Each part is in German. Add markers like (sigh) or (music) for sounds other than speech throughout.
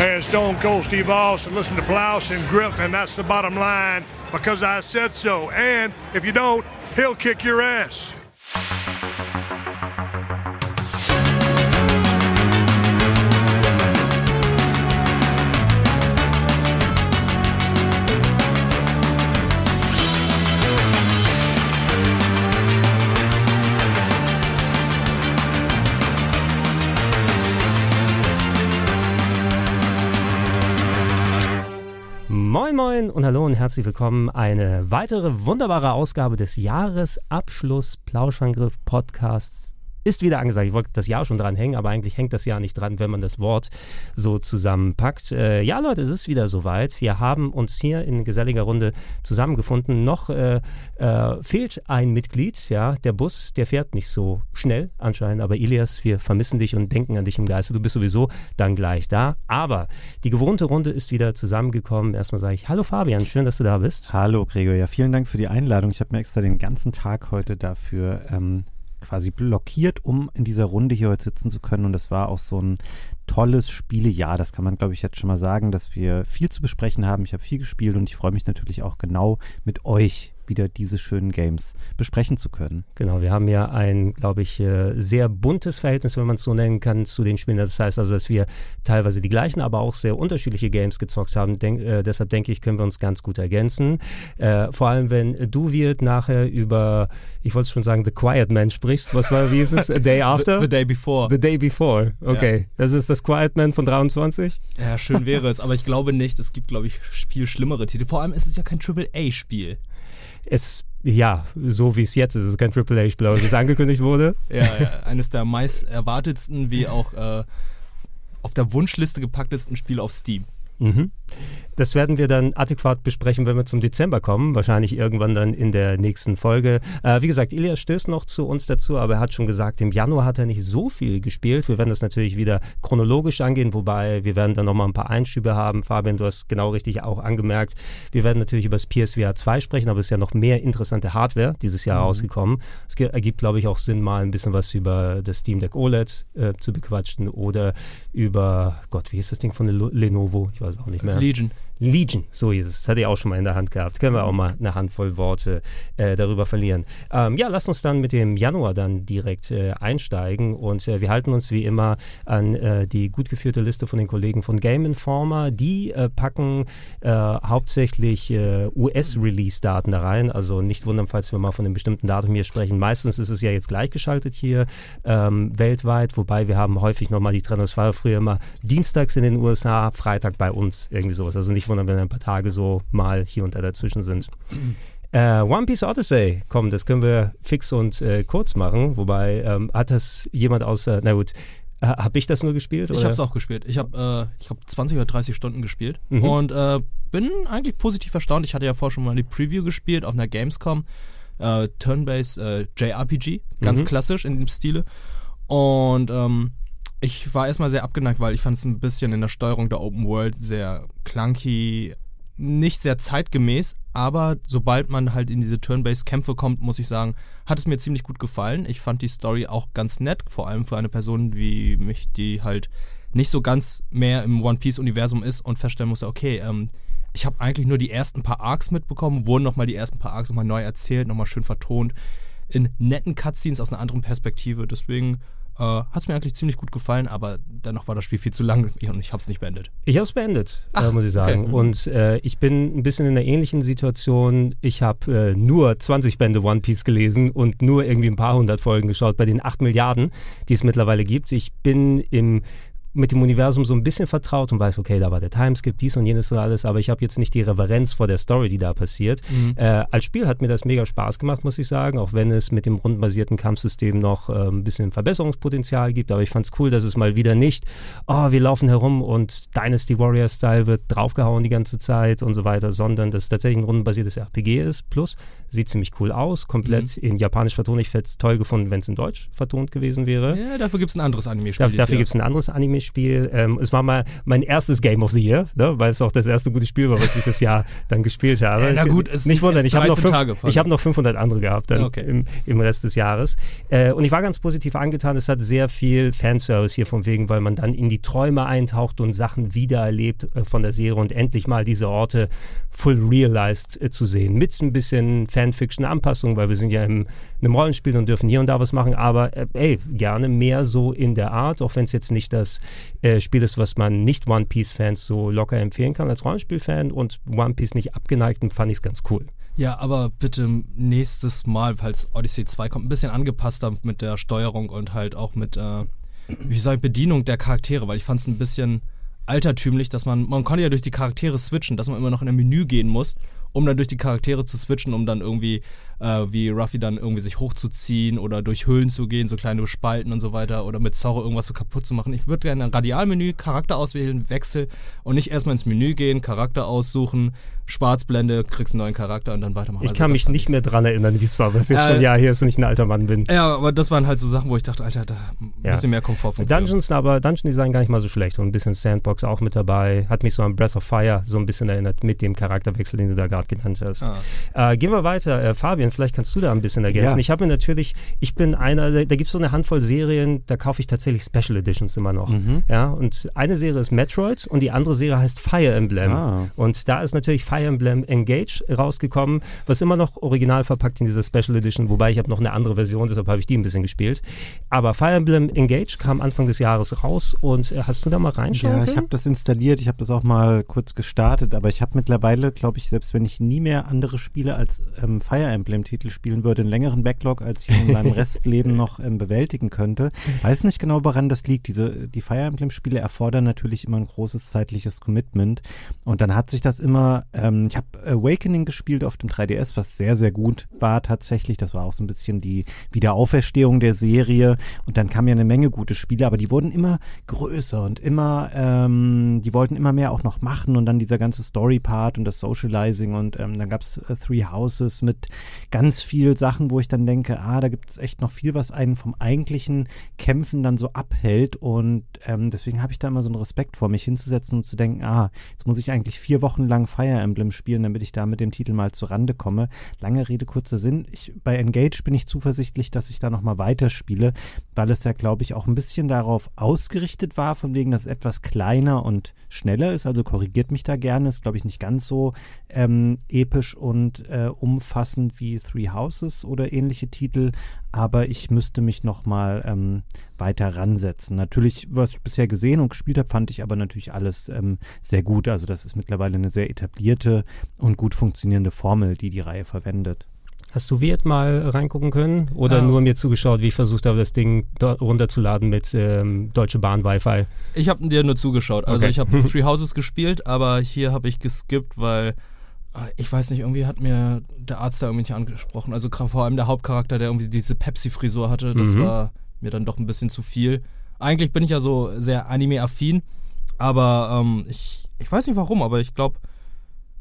and Stone Cold Steve Austin. Listen to Blouse and Griffin. That's the bottom line because I said so. And if you don't, he'll kick your ass. Moin Moin und hallo und herzlich willkommen. Eine weitere wunderbare Ausgabe des Jahresabschluss Plauschangriff Podcasts ist wieder angesagt. Ich wollte das Jahr schon dran hängen, aber eigentlich hängt das Jahr nicht dran, wenn man das Wort so zusammenpackt. Äh, ja, Leute, es ist wieder soweit. Wir haben uns hier in geselliger Runde zusammengefunden. Noch äh, äh, fehlt ein Mitglied. Ja, der Bus, der fährt nicht so schnell anscheinend. Aber Ilias, wir vermissen dich und denken an dich im Geiste. Du bist sowieso dann gleich da. Aber die gewohnte Runde ist wieder zusammengekommen. Erstmal sage ich Hallo Fabian, schön, dass du da bist. Hallo Gregor, ja, vielen Dank für die Einladung. Ich habe mir extra den ganzen Tag heute dafür ähm, quasi blockiert, um in dieser Runde hier heute sitzen zu können. Und das war auch so ein tolles Spielejahr. Das kann man, glaube ich, jetzt schon mal sagen, dass wir viel zu besprechen haben. Ich habe viel gespielt und ich freue mich natürlich auch genau mit euch wieder diese schönen Games besprechen zu können. Genau, wir haben ja ein, glaube ich, äh, sehr buntes Verhältnis, wenn man es so nennen kann, zu den Spielen. Das heißt also, dass wir teilweise die gleichen, aber auch sehr unterschiedliche Games gezockt haben. Denk, äh, deshalb denke ich, können wir uns ganz gut ergänzen. Äh, vor allem, wenn du wird nachher über, ich wollte schon sagen, The Quiet Man sprichst. Was war, wie ist es? A Day (laughs) After? The, the Day Before. The Day Before, okay. Ja. Das ist das Quiet Man von 23? Ja, schön wäre es, aber ich glaube nicht. Es gibt, glaube ich, viel schlimmere Titel. Vor allem ist es ja kein Triple-A-Spiel es, ja, so wie es jetzt ist, es ist kein Triple A-Spiel, aber wie es angekündigt wurde. (laughs) Ja, ja, eines der meist erwartetsten, wie auch äh, auf der Wunschliste gepacktesten Spiele auf Steam. Mhm. Das werden wir dann adäquat besprechen, wenn wir zum Dezember kommen. Wahrscheinlich irgendwann dann in der nächsten Folge. Äh, wie gesagt, Ilias stößt noch zu uns dazu, aber er hat schon gesagt, im Januar hat er nicht so viel gespielt. Wir werden das natürlich wieder chronologisch angehen, wobei wir werden dann nochmal ein paar Einschübe haben. Fabian, du hast genau richtig auch angemerkt. Wir werden natürlich über das PSVR 2 sprechen, aber es ist ja noch mehr interessante Hardware dieses Jahr mhm. rausgekommen. Es ergibt, glaube ich, auch Sinn, mal ein bisschen was über das Steam Deck OLED äh, zu bequatschen oder über, Gott, wie ist das Ding von Lenovo? Ich weiß auch nicht mehr. Legion. Legion, so ist es. Das hatte ich auch schon mal in der Hand gehabt. Können wir auch mal eine Handvoll Worte äh, darüber verlieren. Ähm, ja, lass uns dann mit dem Januar dann direkt äh, einsteigen und äh, wir halten uns wie immer an äh, die gut geführte Liste von den Kollegen von Game Informer. Die äh, packen äh, hauptsächlich US-Release-Daten da rein. Also nicht wundern, falls wir mal von einem bestimmten Datum hier sprechen. Meistens ist es ja jetzt gleichgeschaltet hier ähm, weltweit, wobei wir haben häufig nochmal die Trennung. Es war früher immer dienstags in den USA, Freitag bei uns, irgendwie sowas. Also nicht wundern, wenn ein paar Tage so mal hier und da dazwischen sind. Äh, One Piece Odyssey, komm, das können wir fix und äh, kurz machen. Wobei, ähm, hat das jemand außer, na gut, äh, habe ich das nur gespielt? Ich habe es auch gespielt. Ich habe, äh, ich glaube, 20 oder 30 Stunden gespielt mhm. und äh, bin eigentlich positiv erstaunt. Ich hatte ja vorher schon mal die Preview gespielt auf einer Gamescom. Äh, Turn-Based JRPG, ganz mhm. klassisch in dem Stile. Und ähm, ich war erstmal sehr abgeneigt, weil ich fand es ein bisschen in der Steuerung der Open World sehr clunky, nicht sehr zeitgemäß, aber sobald man halt in diese Turn-Based-Kämpfe kommt, muss ich sagen, hat es mir ziemlich gut gefallen. Ich fand die Story auch ganz nett, vor allem für eine Person wie mich, die halt nicht so ganz mehr im One Piece-Universum ist und feststellen musste, okay, ähm, ich habe eigentlich nur die ersten paar Arcs mitbekommen, wurden nochmal die ersten paar Arcs nochmal neu erzählt, nochmal schön vertont, in netten Cutscenes aus einer anderen Perspektive. Deswegen äh, Hat es mir eigentlich ziemlich gut gefallen, aber dennoch war das Spiel viel zu lang und ich habe es nicht beendet. Ich habe es beendet, Ach, äh, muss ich sagen. Okay. Und äh, ich bin ein bisschen in einer ähnlichen Situation. Ich habe äh, nur 20 Bände One Piece gelesen und nur irgendwie ein paar hundert Folgen geschaut bei den 8 Milliarden, die es mittlerweile gibt. Ich bin im mit dem Universum so ein bisschen vertraut und weiß, okay, da war der Timeskip, dies und jenes und alles, aber ich habe jetzt nicht die Reverenz vor der Story, die da passiert. Mhm. Äh, als Spiel hat mir das mega Spaß gemacht, muss ich sagen, auch wenn es mit dem rundenbasierten Kampfsystem noch äh, ein bisschen Verbesserungspotenzial gibt, aber ich fand es cool, dass es mal wieder nicht, oh, wir laufen herum und Dynasty Warrior Style wird draufgehauen die ganze Zeit und so weiter, sondern dass es tatsächlich ein rundenbasiertes RPG ist, plus sieht ziemlich cool aus, komplett mhm. in Japanisch vertont. Ich hätte es toll gefunden, wenn es in Deutsch vertont gewesen wäre. Ja, dafür gibt es ein anderes Anime-Spiel. Da, dafür gibt es ein anderes Anime Anime-Spiel. Ähm, es war mal mein erstes Game of the Year, ne? weil es auch das erste gute Spiel war, was ich das Jahr dann gespielt habe. Ja, na gut, es nicht wundern, ich habe noch, fünf, ich hab noch 500 andere gehabt dann Okay. im, im Rest des Jahres. Äh, und ich war ganz positiv angetan. Es hat sehr viel Fanservice hier von wegen, weil man dann in die Träume eintaucht und Sachen wiedererlebt äh, von der Serie und endlich mal diese Orte full realized äh, zu sehen. Mit ein bisschen Fanfiction-Anpassung, weil wir sind ja im, einem Rollenspiel und dürfen hier und da was machen. Aber äh, ey, gerne mehr so in der Art, auch wenn es jetzt nicht das äh, Spiel ist, was man nicht One Piece-Fans so locker empfehlen kann als Rollenspiel-Fan und One Piece nicht abgeneigten, fand ich es ganz cool. Ja, aber bitte nächstes Mal, falls Odyssey 2 kommt, ein bisschen angepasster mit der Steuerung und halt auch mit, äh, wie soll ich, Bedienung der Charaktere, weil ich fand es ein bisschen altertümlich, dass man, man konnte ja durch die Charaktere switchen, dass man immer noch in ein Menü gehen muss, um dann durch die Charaktere zu switchen, um dann irgendwie, äh, wie Ruffy dann irgendwie sich hochzuziehen oder durch Höhlen zu gehen, so kleine Spalten und so weiter oder mit Zorro irgendwas so kaputt zu machen. Ich würde gerne ein Radialmenü, Charakter auswählen, Wechsel und nicht erstmal ins Menü gehen, Charakter aussuchen, Schwarzblende, kriegst einen neuen Charakter und dann weitermachen. Ich Also kann mich nicht ich- mehr dran erinnern, wie es war, weil es jetzt Äh, schon ein Jahr her ist und ich ein alter Mann bin. Ja, aber das waren halt so Sachen, wo ich dachte, Alter, da ein Ja. bisschen mehr Komfortfunktion. Dungeons, aber Dungeon Design gar nicht mal so schlecht und ein bisschen Sandbox auch mit dabei. Hat mich so an Breath of Fire so ein bisschen erinnert mit dem Charakterwechsel, den du da gerade genannt hast. Ah. Äh, gehen wir weiter. Äh, Fabian, vielleicht kannst du da ein bisschen ergänzen. Ja. Ich habe mir natürlich, ich bin einer, da, gibt es so eine Handvoll Serien, da kaufe ich tatsächlich Special Editions immer noch. Mhm. Ja, und eine Serie ist Metroid und die andere Serie heißt Fire Emblem. Ah. Und da ist natürlich Fire Emblem Engage rausgekommen, was immer noch original verpackt in dieser Special Edition, wobei ich habe noch eine andere Version, deshalb habe ich die ein bisschen gespielt. Aber Fire Emblem Engage kam Anfang des Jahres raus und äh, hast du da mal reinschauen Ja, ich können? habe das installiert, ich habe das auch mal kurz gestartet, aber ich habe mittlerweile, glaube ich, selbst wenn ich nie mehr andere Spiele als ähm, Fire Emblem-Titel spielen würde, einen längeren Backlog, als ich in meinem (laughs) Restleben noch ähm, bewältigen könnte. Weiß nicht genau, woran das liegt. Diese, die Fire Emblem-Spiele erfordern natürlich immer ein großes zeitliches Commitment. Und dann hat sich das immer, ähm, ich habe Awakening gespielt auf dem 3DS, was sehr, sehr gut war tatsächlich. Das war auch so ein bisschen die Wiederauferstehung der Serie. Und dann kamen ja eine Menge gute Spiele, aber die wurden immer größer und immer, ähm, die wollten immer mehr auch noch machen und dann dieser ganze Story-Part und das Socializing und ähm, dann gab's äh, Three Houses mit ganz viel Sachen, wo ich dann denke, ah, da gibt es echt noch viel, was einen vom eigentlichen Kämpfen dann so abhält und ähm, deswegen habe ich da immer so einen Respekt vor, mich hinzusetzen und zu denken, ah, jetzt muss ich eigentlich vier Wochen lang Fire Emblem spielen, damit ich da mit dem Titel mal zur Rande komme. Lange Rede, kurzer Sinn. Ich, bei Engage bin ich zuversichtlich, dass ich da nochmal weiterspiele, weil es ja, glaube ich, auch ein bisschen darauf ausgerichtet war, von wegen, dass es etwas kleiner und schneller ist. Also korrigiert mich da gerne. Ist, glaube ich, nicht ganz so ähm, episch und äh, umfassend wie Three Houses oder ähnliche Titel. Aber ich müsste mich nochmal ähm, weiter ransetzen. Natürlich, was ich bisher gesehen und gespielt habe, fand ich aber natürlich alles ähm, sehr gut. Also das ist mittlerweile eine sehr etablierte und gut funktionierende Formel, die die Reihe verwendet. Hast du Wirt mal reingucken können oder Ja. nur mir zugeschaut, wie ich versucht habe, das Ding runterzuladen mit ähm, Deutsche Bahn Wi-Fi? Ich habe dir nur zugeschaut. Also Okay. ich habe (laughs) Three Houses gespielt, aber hier habe ich geskippt, weil ich weiß nicht, irgendwie hat mir der Arzt da irgendwie nicht angesprochen. Also vor allem der Hauptcharakter, der irgendwie diese Pepsi-Frisur hatte, das Mhm. war mir dann doch ein bisschen zu viel. Eigentlich bin ich ja so sehr Anime-affin, aber ähm, ich, ich weiß nicht warum, aber ich glaube,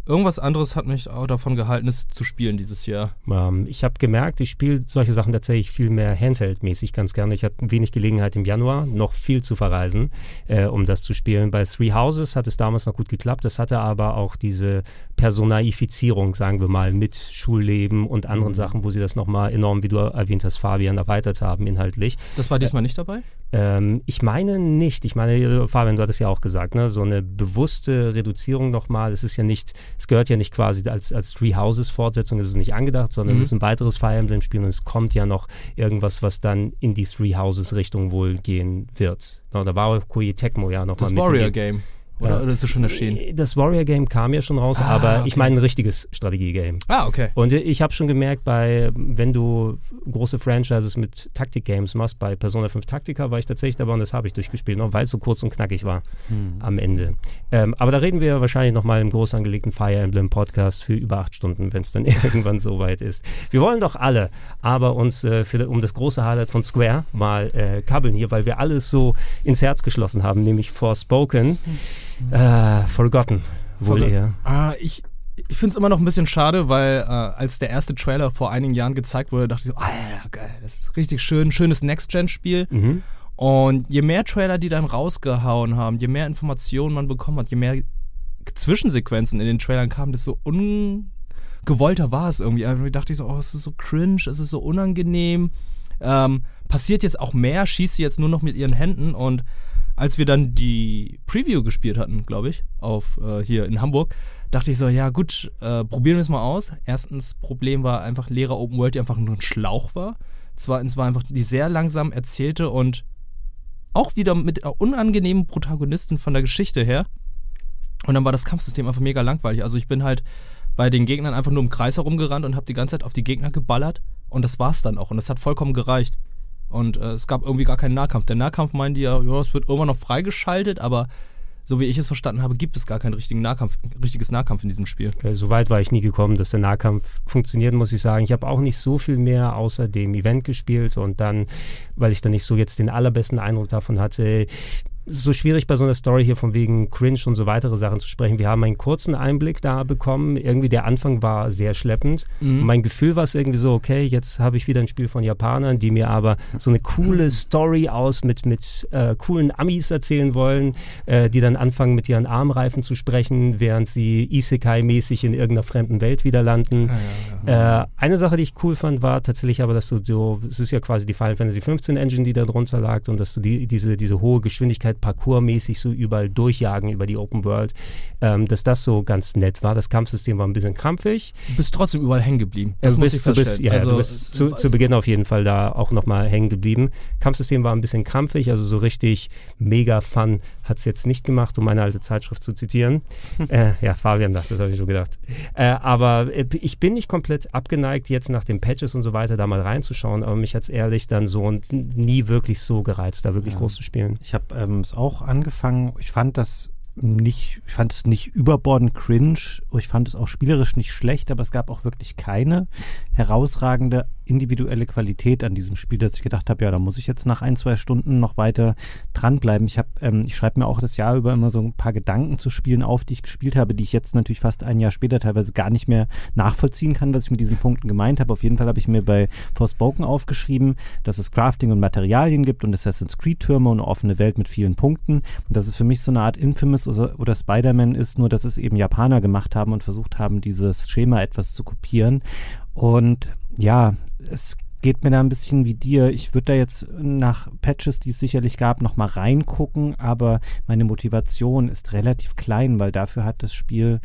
irgendwas anderes hat mich auch davon gehalten, es zu spielen dieses Jahr. Ähm, ich habe gemerkt, ich spiele solche Sachen tatsächlich viel mehr Handheld-mäßig ganz gerne. Ich hatte wenig Gelegenheit im Januar, noch viel zu verreisen, äh, um das zu spielen. Bei Three Houses hat es damals noch gut geklappt. Das hatte aber auch diese Personaifizierung, sagen wir mal, mit Schulleben und anderen Sachen, wo sie das nochmal enorm, wie du erwähnt hast, Fabian, erweitert haben inhaltlich. Das war diesmal nicht dabei? Ähm, ich meine nicht. Ich meine, äh, Fabian, du hattest ja auch gesagt, ne? so eine bewusste Reduzierung nochmal. Es ist ja nicht, es gehört ja nicht quasi als, als Three Houses Fortsetzung, es ist nicht angedacht, sondern Mhm. es ist ein weiteres Fire Emblem Spiel und es kommt ja noch irgendwas, was dann in die Three Houses Richtung wohl gehen wird. No, da war Koei Tecmo ja nochmal Das mit. Warrior in die- Game. Oder, Ja. oder ist es schon erschienen? Das Warrior Game kam ja schon raus, Ah, aber ich okay. meine ein richtiges Strategie-Game. Ah, okay. Und ich habe schon gemerkt, bei, wenn du große Franchises mit Taktik-Games machst, bei Persona 5 Taktika war ich tatsächlich dabei und das habe ich durchgespielt, noch weil es so kurz und knackig war am Ende. Ähm, aber da reden wir wahrscheinlich nochmal im groß angelegten Fire Emblem Podcast für über acht Stunden, wenn es dann (laughs) irgendwann soweit ist. Wir wollen doch alle aber uns äh, für, um das große Highlight von Square mal äh, kabbeln hier, weil wir alles so ins Herz geschlossen haben, nämlich Forspoken, äh, Forgotten, wohl Forgot- eher. Ah, ich, ich finde es immer noch ein bisschen schade, weil äh, als der erste Trailer vor einigen Jahren gezeigt wurde, dachte ich so, Alter, geil, das ist richtig schön, schönes Next-Gen-Spiel. Mhm. Und je mehr Trailer die dann rausgehauen haben, je mehr Informationen man bekommen hat, je mehr Zwischensequenzen in den Trailern kamen, desto ungewollter war es irgendwie. Also dachte ich so, oh, es ist so cringe, es ist so unangenehm. Ähm, passiert jetzt auch mehr, schießt sie jetzt nur noch mit ihren Händen und als wir dann die Preview gespielt hatten, glaube ich, auf äh, hier in Hamburg, dachte ich so, ja gut, äh, probieren wir es mal aus. Erstens, Problem war einfach leere Open World, die einfach nur ein Schlauch war. Zweitens war einfach die sehr langsam erzählte und auch wieder mit unangenehmen Protagonisten von der Geschichte her. Und dann war das Kampfsystem einfach mega langweilig. Also ich bin halt bei den Gegnern einfach nur im Kreis herumgerannt und habe die ganze Zeit auf die Gegner geballert. Und das war's dann auch. Und das hat vollkommen gereicht. Und äh, es gab irgendwie gar keinen Nahkampf. Der Nahkampf meinte ja, ja, es wird irgendwann noch freigeschaltet, aber so wie ich es verstanden habe, gibt es gar kein Nahkampf, richtiges Nahkampf in diesem Spiel. Okay, so weit war ich nie gekommen, dass der Nahkampf funktioniert, muss ich sagen. Ich habe auch nicht so viel mehr außer dem Event gespielt und dann, weil ich dann nicht so jetzt den allerbesten Eindruck davon hatte, so schwierig bei so einer Story hier von wegen Cringe und so weitere Sachen zu sprechen. Wir haben einen kurzen Einblick da bekommen. Irgendwie der Anfang war sehr schleppend. Mhm. mein Gefühl war es irgendwie so, okay, jetzt habe ich wieder ein Spiel von Japanern, die mir aber so eine coole Story aus mit, mit äh, coolen Amis erzählen wollen, äh, die dann anfangen mit ihren Armreifen zu sprechen, während sie Isekai-mäßig in irgendeiner fremden Welt wieder landen. Ja, ja, ja. Äh, eine Sache, die ich cool fand, war tatsächlich aber, dass du so, es ist ja quasi die Final Fantasy 15 Engine, die da drunter lag und dass du die, diese, diese hohe Geschwindigkeit parkourmäßig so überall durchjagen über die Open World, ähm, dass das so ganz nett war. Das Kampfsystem war ein bisschen krampfig. Du bist trotzdem überall hängen geblieben. Das du bist, du bist, ja, also, du bist zu, zu Beginn auf jeden Fall da auch nochmal hängen geblieben. Kampfsystem war ein bisschen krampfig, also so richtig mega fun hat es jetzt nicht gemacht, um meine alte Zeitschrift zu zitieren. (laughs) äh, ja, Fabian dachte, das habe ich so gedacht. Äh, aber äh, ich bin nicht komplett abgeneigt, jetzt nach den Patches und so weiter da mal reinzuschauen, aber mich hat es ehrlich dann so nie wirklich so gereizt, da wirklich ja. groß zu spielen. Ich habe ähm, es auch angefangen. Ich fand das nicht, ich fand es nicht überbordend cringe. Ich fand es auch spielerisch nicht schlecht, aber es gab auch wirklich keine herausragende individuelle Qualität an diesem Spiel, dass ich gedacht habe, ja, da muss ich jetzt nach ein, zwei Stunden noch weiter dranbleiben. Ich habe, ähm, ich schreibe mir auch das Jahr über immer so ein paar Gedanken zu Spielen auf, die ich gespielt habe, die ich jetzt natürlich fast ein Jahr später teilweise gar nicht mehr nachvollziehen kann, was ich mit diesen Punkten gemeint habe. Auf jeden Fall habe ich mir bei Forspoken aufgeschrieben, dass es Crafting und Materialien gibt und Assassin's Creed Türme und eine offene Welt mit vielen Punkten. Und das ist für mich so eine Art Infamous oder Spider-Man ist, nur dass es eben Japaner gemacht haben und versucht haben, dieses Schema etwas zu kopieren. Und ja, es geht mir da ein bisschen wie dir. Ich würde da jetzt nach Patches, die es sicherlich gab, nochmal reingucken, aber meine Motivation ist relativ klein, weil dafür hat das Spiel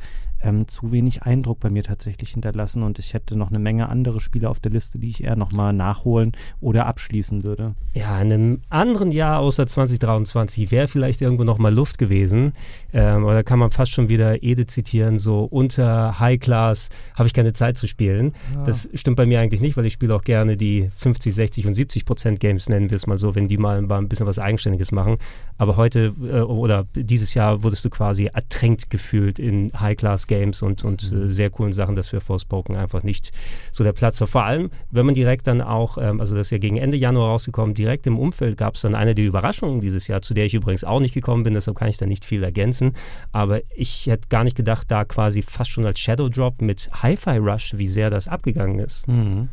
ähm, zu wenig Eindruck bei mir tatsächlich hinterlassen und ich hätte noch eine Menge andere Spiele auf der Liste, die ich eher nochmal nachholen oder abschließen würde. Ja, in einem anderen Jahr außer 2023 wäre vielleicht irgendwo nochmal Luft gewesen. Ähm, oder kann man fast schon wieder Ede zitieren, so unter High Class habe ich keine Zeit zu spielen. Ja. Das stimmt bei mir eigentlich nicht, weil ich spiele auch gerne die 50, 60 und 70 Prozent Games, nennen wir es mal so, wenn die mal ein bisschen was Eigenständiges machen. Aber heute äh, oder dieses Jahr wurdest du quasi ertränkt gefühlt in High Class Games Games und, und mhm. äh, sehr coolen Sachen, dass für Forspoken einfach nicht so der Platz war. Vor allem, wenn man direkt dann auch, ähm, also das ist ja gegen Ende Januar rausgekommen, direkt im Umfeld gab es dann eine der Überraschungen dieses Jahr, zu der ich übrigens auch nicht gekommen bin, deshalb kann ich da nicht viel ergänzen. Aber ich hätte gar nicht gedacht, da quasi fast schon als Shadow Drop mit Hi-Fi Rush, wie sehr das abgegangen ist. Mhm.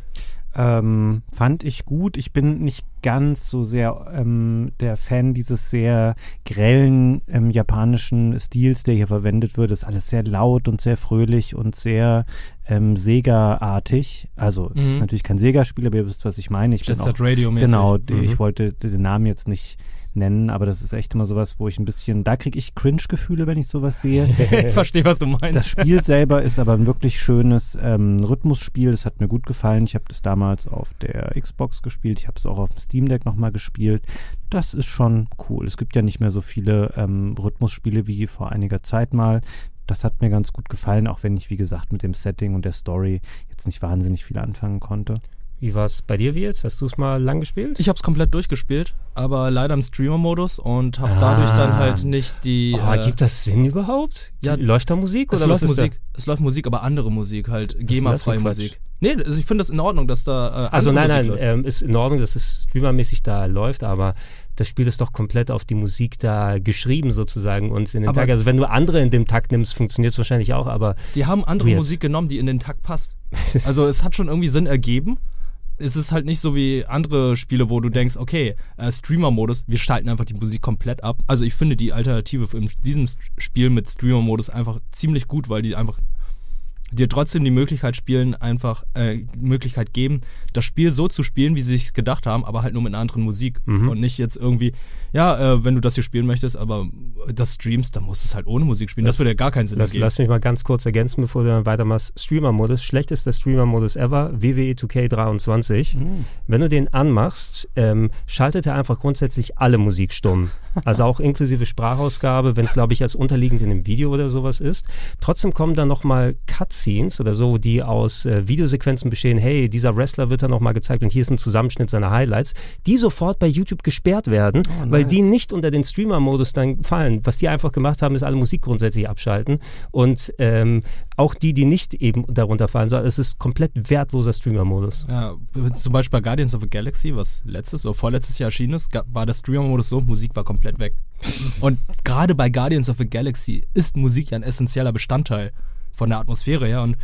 Ähm, fand ich gut. Ich bin nicht ganz so sehr ähm, der Fan dieses sehr grellen ähm, japanischen Stils, der hier verwendet wird. Ist alles sehr laut und sehr fröhlich und sehr ähm, Sega-artig. Also, mhm. ist natürlich kein Sega-Spiel, aber ihr wisst, was ich meine. Ich Jet Set Radio -mäßig. Genau, mhm. ich wollte den Namen jetzt nicht nennen, aber das ist echt immer sowas, wo ich ein bisschen, da kriege ich Cringe-Gefühle, wenn ich sowas sehe. (laughs) ich verstehe, was du meinst. Das Spiel selber ist aber ein wirklich schönes ähm, Rhythmusspiel, das hat mir gut gefallen. Ich habe das damals auf der Xbox gespielt, ich habe es auch auf dem Steam Deck nochmal gespielt. Das ist schon cool. Es gibt ja nicht mehr so viele ähm, Rhythmusspiele wie vor einiger Zeit mal. Das hat mir ganz gut gefallen, auch wenn ich, wie gesagt, mit dem Setting und der Story jetzt nicht wahnsinnig viel anfangen konnte. Wie war es bei dir, Wirt? Hast du es mal lang gespielt? Ich habe es komplett durchgespielt, aber leider im Streamer-Modus und habe ah. dadurch dann halt nicht die. Oh, äh, gibt das Sinn überhaupt? Ja, läuft da Musik oder es läuft Musik? Da? Es läuft Musik, aber andere Musik halt, GEMA-freie Musik. Nee, also ich finde das in Ordnung, dass da. Äh, also nein, Musik nein, ähm, ist in Ordnung, dass es streamermäßig da läuft, aber das Spiel ist doch komplett auf die Musik da geschrieben sozusagen und in den aber Takt. Also wenn du andere in dem Takt nimmst, funktioniert es wahrscheinlich auch, aber. Die haben andere weird. Musik genommen, die in den Takt passt. (laughs) Also es hat schon irgendwie Sinn ergeben es ist halt nicht so wie andere Spiele, wo du denkst, okay, äh, Streamer-Modus, wir schalten einfach die Musik komplett ab. Also ich finde die Alternative in diesem Spiel mit Streamer-Modus einfach ziemlich gut, weil die einfach dir trotzdem die Möglichkeit spielen, einfach äh, Möglichkeit geben, das Spiel so zu spielen, wie sie sich gedacht haben, aber halt nur mit einer anderen Musik mhm. und nicht jetzt irgendwie, ja, äh, wenn du das hier spielen möchtest, aber das streamst, dann musst du es halt ohne Musik spielen. Das, das würde ja gar keinen Sinn lass, ergeben. Lass mich mal ganz kurz ergänzen, bevor du dann weitermachst. Streamer-Modus, schlechtester Streamer-Modus ever, WWE 2K23. Mhm. Wenn du den anmachst, ähm, schaltet er einfach grundsätzlich alle Musik stumm. (laughs) Also auch inklusive Sprachausgabe, wenn es, glaube ich, als unterliegend in einem Video oder sowas ist. Trotzdem kommen dann nochmal Cutscenes oder so, die aus äh, Videosequenzen bestehen. Hey, dieser Wrestler wird dann nochmal gezeigt und hier ist ein Zusammenschnitt seiner Highlights, die sofort bei YouTube gesperrt werden, oh, nice. weil die nicht unter den Streamer-Modus dann fallen. Was die einfach gemacht haben, ist alle Musik grundsätzlich abschalten. Und ähm, auch die, die nicht eben darunter fallen, sondern es ist komplett wertloser Streamer-Modus. Ja, zum Beispiel bei Guardians of the Galaxy, was letztes oder vorletztes Jahr erschienen ist, war der Streamer-Modus so, Musik war komplett weg. (laughs) Und gerade bei Guardians of the Galaxy ist Musik ja ein essentieller Bestandteil von der Atmosphäre her. Und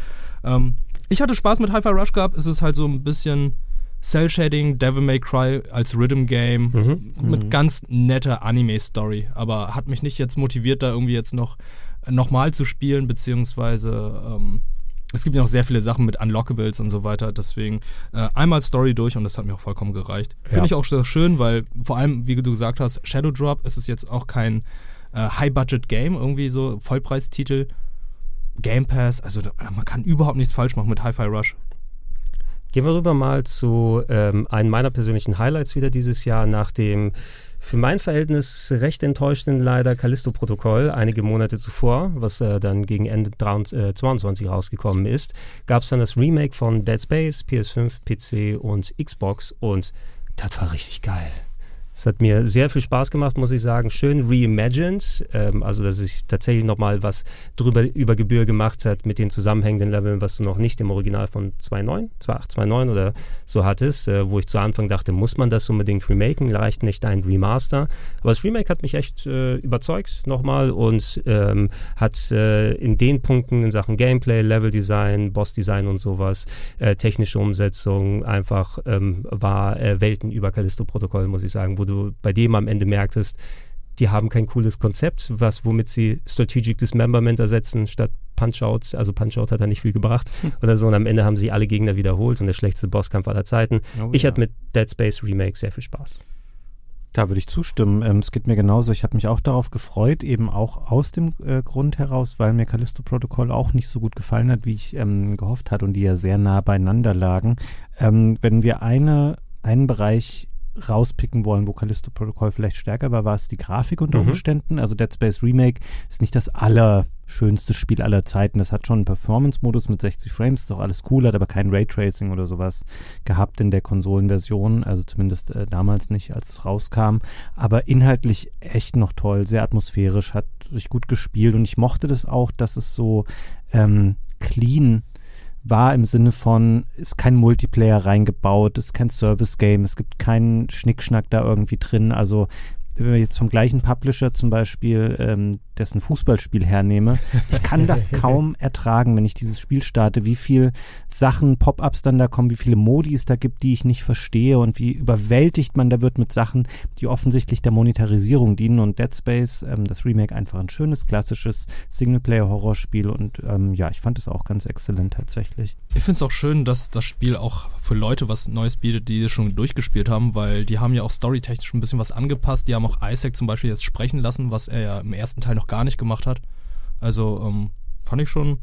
ähm, ich hatte Spaß mit Hi-Fi Rush gehabt. Es ist halt so ein bisschen Cell-Shading, Devil May Cry als Rhythm-Game mhm. mit mhm. ganz netter Anime-Story. Aber hat mich nicht jetzt motiviert, da irgendwie jetzt noch nochmal zu spielen, beziehungsweise ähm, es gibt ja noch sehr viele Sachen mit Unlockables und so weiter. Deswegen äh, einmal Story durch und das hat mir auch vollkommen gereicht. Finde ja. ich auch sehr schön, weil vor allem, wie du gesagt hast, Shadow Drop ist es jetzt auch kein äh, High-Budget-Game, irgendwie so Vollpreistitel. Game Pass, also da, man kann überhaupt nichts falsch machen mit Hi-Fi Rush. Gehen wir rüber mal zu ähm, einem meiner persönlichen Highlights wieder dieses Jahr nach dem für mein Verhältnis recht enttäuschenden leider Callisto-Protokoll einige Monate zuvor, was äh, dann gegen Ende 2022 äh, rausgekommen ist, gab es dann das Remake von Dead Space, PS5, PC und Xbox und das war richtig geil. Es hat mir sehr viel Spaß gemacht, muss ich sagen. Schön reimagined, ähm, also dass sich tatsächlich nochmal was drüber über Gebühr gemacht hat mit den zusammenhängenden Leveln, was du noch nicht im Original von 2.9, 2.8, 2.9 oder so hattest, äh, wo ich zu Anfang dachte, muss man das unbedingt remaken, reicht nicht ein Remaster. Aber das Remake hat mich echt äh, überzeugt nochmal und ähm, hat äh, in den Punkten in Sachen Gameplay, Leveldesign, Bossdesign und sowas, äh, technische Umsetzung einfach ähm, war äh, Welten über Callisto-Protokoll, muss ich sagen, wo du bei dem am Ende merktest, die haben kein cooles Konzept, was womit sie Strategic Dismemberment ersetzen statt Punch-Out. Also Punch-Out hat da nicht viel gebracht hm. oder so. Und am Ende haben sie alle Gegner wiederholt und der schlechteste Bosskampf aller Zeiten. Oh, ich ja. hatte mit Dead Space Remake sehr viel Spaß. Da würde ich zustimmen. Ähm, es geht mir genauso. Ich habe mich auch darauf gefreut, eben auch aus dem äh, Grund heraus, weil mir Callisto Protocol auch nicht so gut gefallen hat, wie ich ähm, gehofft hatte und die ja sehr nah beieinander lagen. Ähm, wenn wir eine, einen Bereich rauspicken wollen, wo Callisto Protocol vielleicht stärker war, war es die Grafik unter mhm. Umständen. Also Dead Space Remake ist nicht das allerschönste Spiel aller Zeiten. Das hat schon einen Performance-Modus mit 60 Frames, ist auch alles cool, hat aber kein Raytracing oder sowas gehabt in der Konsolenversion, also zumindest äh, damals nicht, als es rauskam. Aber inhaltlich echt noch toll, sehr atmosphärisch, hat sich gut gespielt und ich mochte das auch, dass es so ähm, clean war im Sinne von, ist kein Multiplayer reingebaut, ist kein Service-Game, es gibt keinen Schnickschnack da irgendwie drin. Also wenn wir jetzt vom gleichen Publisher zum Beispiel ähm, dessen Fußballspiel hernehme, ich kann das (laughs) kaum ertragen, wenn ich dieses Spiel starte, wie viel Sachen, Pop-ups dann da kommen, wie viele Modi es da gibt, die ich nicht verstehe und wie überwältigt man da wird mit Sachen, die offensichtlich der Monetarisierung dienen und Dead Space, ähm, das Remake einfach ein schönes, klassisches Singleplayer-Horrorspiel und ähm, ja, ich fand es auch ganz exzellent tatsächlich. Ich finde es auch schön, dass das Spiel auch für Leute was Neues bietet, die es schon durchgespielt haben, weil die haben ja auch storytechnisch ein bisschen was angepasst, die haben auch Isaac zum Beispiel jetzt sprechen lassen, was er ja im ersten Teil noch gar nicht gemacht hat. Also ähm, fand ich schon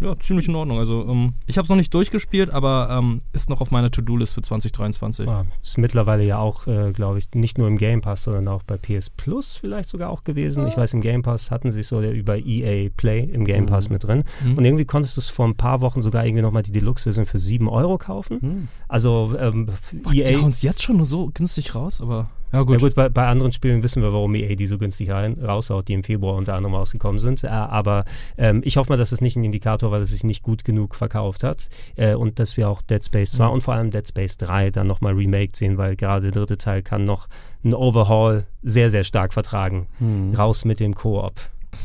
ja, ziemlich in Ordnung. Also ähm, ich habe es noch nicht durchgespielt, aber ähm, ist noch auf meiner To-Do-List für 2023. Ja, ist mittlerweile ja auch, äh, glaube ich, nicht nur im Game Pass, sondern auch bei PS Plus vielleicht sogar auch gewesen. Ich weiß, im Game Pass hatten sie es so über EA Play im Game Pass mhm. mit drin. Mhm. Und irgendwie konntest du es vor ein paar Wochen sogar irgendwie nochmal die Deluxe-Version für 7 Euro kaufen. Mhm. Also ähm, Boah, EA... Die hauen es jetzt schon nur so günstig raus, aber... Ja gut, ja, gut bei, bei, anderen Spielen wissen wir, warum EA die so günstig rein, raushaut, die im Februar unter anderem rausgekommen sind. Äh, aber ähm, ich hoffe mal, dass es nicht ein Indikator war, dass es sich nicht gut genug verkauft hat äh, und dass wir auch Dead Space 2 mhm. und vor allem Dead Space 3 dann nochmal remaked sehen, weil gerade der dritte Teil kann noch ein Overhaul sehr, sehr stark vertragen. Mhm. Raus mit dem Koop.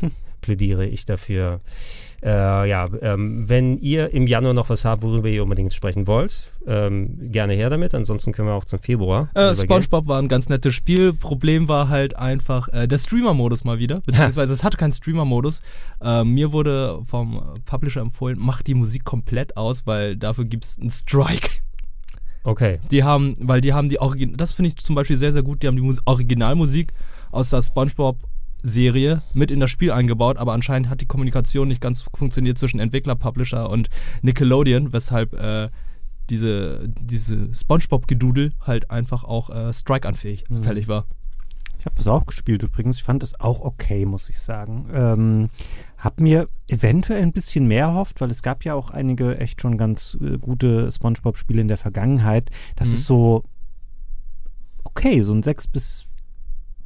(laughs) plädiere ich dafür. Äh, ja, ähm, wenn ihr im Januar noch was habt, worüber ihr unbedingt sprechen wollt, ähm, gerne her damit. Ansonsten können wir auch zum Februar. Äh, SpongeBob war ein ganz nettes Spiel. Problem war halt einfach äh, der Streamer-Modus mal wieder. (laughs) Beziehungsweise es hatte keinen Streamer-Modus. Äh, mir wurde vom Publisher empfohlen, mach die Musik komplett aus, weil dafür gibt es einen Strike. Okay. Die haben, weil die haben die Original, das finde ich zum Beispiel sehr, sehr gut, die haben die Mus Originalmusik aus der SpongeBob Serie mit in das Spiel eingebaut, aber anscheinend hat die Kommunikation nicht ganz funktioniert zwischen Entwickler, Publisher und Nickelodeon, weshalb äh, diese, diese Spongebob-Gedudel halt einfach auch äh, Strike-anfähig mhm. fällig war. Ich habe das auch gespielt übrigens. Ich fand es auch okay, muss ich sagen. Ähm, hab mir eventuell ein bisschen mehr erhofft, weil es gab ja auch einige echt schon ganz äh, gute Spongebob-Spiele in der Vergangenheit. Das mhm. ist so okay, so ein 6 bis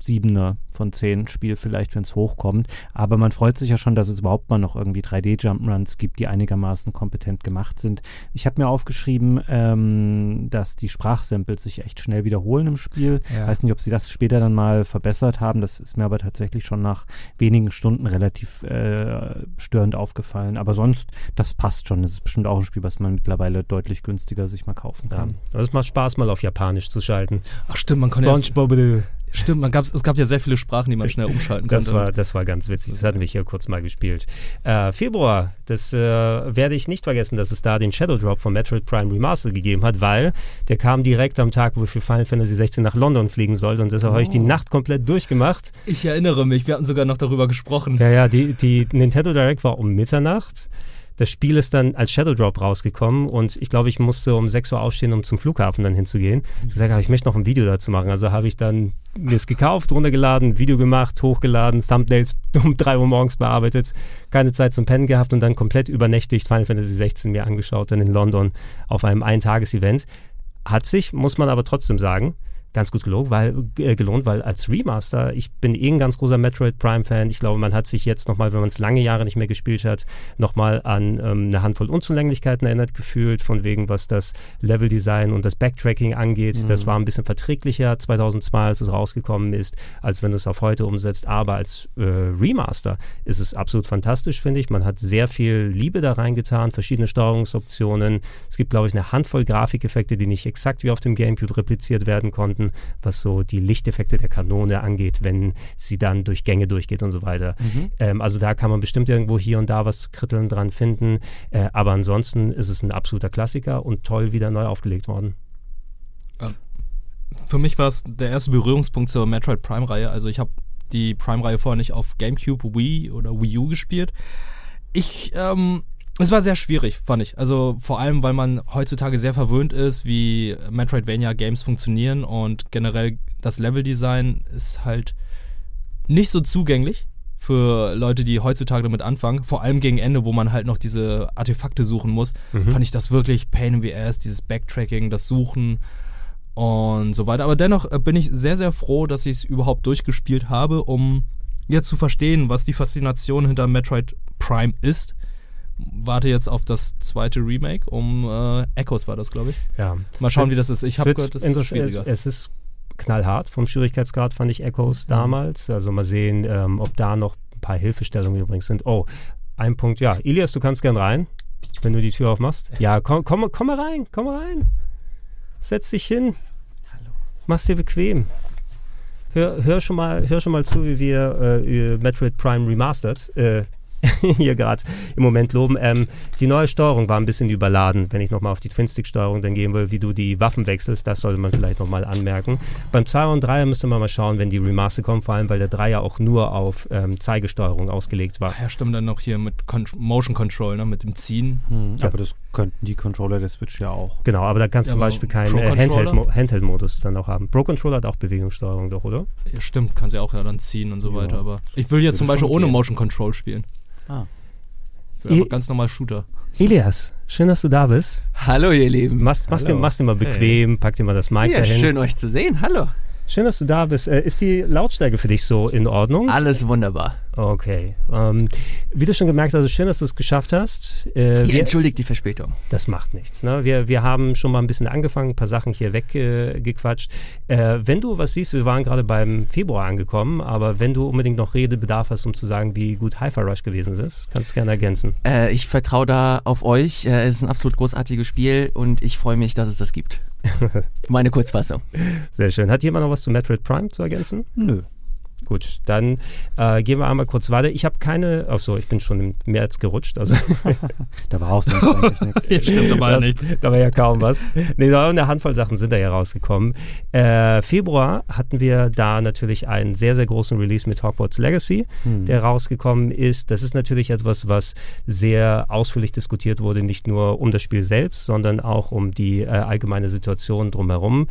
Siebener von zehn Spiel vielleicht, wenn es hochkommt. Aber man freut sich ja schon, dass es überhaupt mal noch irgendwie 3D-Jump'n'Runs gibt, die einigermaßen kompetent gemacht sind. Ich habe mir aufgeschrieben, ähm, dass die Sprachsamples sich echt schnell wiederholen im Spiel. Ja. Weiß nicht, ob sie das später dann mal verbessert haben. Das ist mir aber tatsächlich schon nach wenigen Stunden relativ äh, störend aufgefallen. Aber sonst, das passt schon. Das ist bestimmt auch ein Spiel, was man mittlerweile deutlich günstiger sich mal kaufen kann. Ja. Es macht Spaß, mal auf Japanisch zu schalten. Ach stimmt, man kann SpongeBob ja Stimmt, man es gab ja sehr viele Sprachen, die man schnell umschalten konnte. Das war, das war ganz witzig. Das hatten wir hier kurz mal gespielt. Äh, Februar, das äh, werde ich nicht vergessen, dass es da den Shadow Drop von Metroid Prime Remastered gegeben hat, weil der kam direkt am Tag, wo wir für Final Fantasy 16 nach London fliegen sollten und deshalb oh. habe ich die Nacht komplett durchgemacht. Ich erinnere mich, wir hatten sogar noch darüber gesprochen. Ja, ja, die, die Nintendo Direct war um Mitternacht. Das Spiel ist dann als Shadow Drop rausgekommen und ich glaube, ich musste um 6 Uhr aufstehen, um zum Flughafen dann hinzugehen. Ich gesagt ich möchte noch ein Video dazu machen. Also habe ich dann mir es gekauft, runtergeladen, Video gemacht, hochgeladen, Thumbnails (laughs) um 3 Uhr morgens bearbeitet, keine Zeit zum Pennen gehabt und dann komplett übernächtigt Final Fantasy 16 mir angeschaut, dann in London auf einem Eintages-Event. Hat sich, muss man aber trotzdem sagen, ganz gut gelohnt, weil, äh, gelohnt, weil als Remaster, ich bin eh ein ganz großer Metroid Prime-Fan. Ich glaube, man hat sich jetzt nochmal, wenn man es lange Jahre nicht mehr gespielt hat, nochmal an ähm, eine Handvoll Unzulänglichkeiten erinnert gefühlt, von wegen, was das Leveldesign und das Backtracking angeht. Mhm. Das war ein bisschen verträglicher 2002, als es rausgekommen ist, als wenn du es auf heute umsetzt. Aber als äh, Remaster ist es absolut fantastisch, finde ich. Man hat sehr viel Liebe da reingetan, verschiedene Steuerungsoptionen. Es gibt, glaube ich, eine Handvoll Grafikeffekte, die nicht exakt wie auf dem GameCube repliziert werden konnten finden, was so die Lichteffekte der Kanone angeht, wenn sie dann durch Gänge durchgeht und so weiter. Mhm. Ähm, also da kann man bestimmt irgendwo hier und da was kritteln dran finden. Äh, aber ansonsten ist es ein absoluter Klassiker und toll wieder neu aufgelegt worden. Für mich war es der erste Berührungspunkt zur Metroid Prime-Reihe. Also ich habe die Prime-Reihe vorher nicht auf GameCube, Wii oder Wii U gespielt. Ich ähm, es war sehr schwierig, fand ich. Also vor allem, weil man heutzutage sehr verwöhnt ist, wie Metroidvania-Games funktionieren und generell das Leveldesign ist halt nicht so zugänglich für Leute, die heutzutage damit anfangen. Vor allem gegen Ende, wo man halt noch diese Artefakte suchen muss, mhm. fand ich das wirklich Pain in the Ass, dieses Backtracking, das Suchen und so weiter. Aber dennoch äh, bin ich sehr, sehr froh, dass ich es überhaupt durchgespielt habe, um jetzt zu verstehen, was die Faszination hinter Metroid Prime ist warte jetzt auf das zweite Remake. Um äh, Echoes war das, glaube ich. Ja. Mal schauen, wie das ist. Ich habe gehört, das ist schwieriger. Es, es ist knallhart vom Schwierigkeitsgrad, fand ich Echoes mhm. damals. Also mal sehen, ähm, ob da noch ein paar Hilfestellungen übrigens sind. Oh, ein Punkt, ja. Ilias, du kannst gern rein, wenn du die Tür aufmachst. Ja, komm, komm, komm mal rein, komm mal rein. Setz dich hin. Hallo. Mach's dir bequem. Hör, hör, schon, mal, hör schon mal zu, wie wir äh, Metroid Prime Remastered äh, (laughs) hier gerade im Moment loben. Ähm, die neue Steuerung war ein bisschen überladen, wenn ich nochmal auf die Twin-Stick-Steuerung dann gehen will, wie du die Waffen wechselst, das sollte man vielleicht nochmal anmerken. Beim 2 und 3 müsste man mal schauen, wenn die Remaster kommen, vor allem weil der 3 ja auch nur auf ähm, Zeigesteuerung ausgelegt war. Ja, stimmt dann noch hier mit Con Motion Control, ne, mit dem Ziehen. Hm, ja. Aber das könnten die Controller der Switch ja auch. Genau, aber da kannst du ja, zum Beispiel keinen äh, Handheld-Modus Handheld dann auch haben. Pro Controller hat auch Bewegungssteuerung doch, oder? Ja, stimmt, kannst ja auch ja dann ziehen und so ja. weiter, aber ich will jetzt zum Beispiel ohne Motion Control spielen. Ah. I ganz normal Shooter. Elias, schön, dass du da bist. Hallo, ihr Lieben. Machst, machst, Dir, machst dir mal bequem, hey. pack dir mal das Mic ja, dahin. schön euch zu sehen. Hallo. Schön, dass du da bist. Äh, ist die Lautstärke für dich so in Ordnung? Alles wunderbar. Okay. Ähm, wie du schon gemerkt hast, also schön, dass du es geschafft hast. Äh, wir, entschuldigt die Verspätung. Das macht nichts. Ne? Wir, wir haben schon mal ein bisschen angefangen, ein paar Sachen hier weggequatscht. Äh, äh, wenn du was siehst, wir waren gerade beim Februar angekommen, aber wenn du unbedingt noch Redebedarf hast, um zu sagen, wie gut Hi-Fi Rush gewesen ist, kannst du gerne ergänzen. Äh, ich vertraue da auf euch. Äh, es ist ein absolut großartiges Spiel und ich freue mich, dass es das gibt. (laughs) Meine Kurzfassung. Sehr schön. Hat jemand noch was zu Metroid Prime zu ergänzen? Nö. Gut, dann äh, gehen wir einmal kurz weiter. Ich habe keine, achso, ich bin schon im März gerutscht. Also (laughs) da war auch sonst eigentlich nichts. Ja, stimmt, da war das, ja nichts. Da war ja kaum was. Nee, da eine Handvoll Sachen sind da ja rausgekommen. Äh, Februar hatten wir da natürlich einen sehr, sehr großen Release mit Hogwarts Legacy, hm. der rausgekommen ist. Das ist natürlich etwas, was sehr ausführlich diskutiert wurde, nicht nur um das Spiel selbst, sondern auch um die äh, allgemeine Situation drumherum.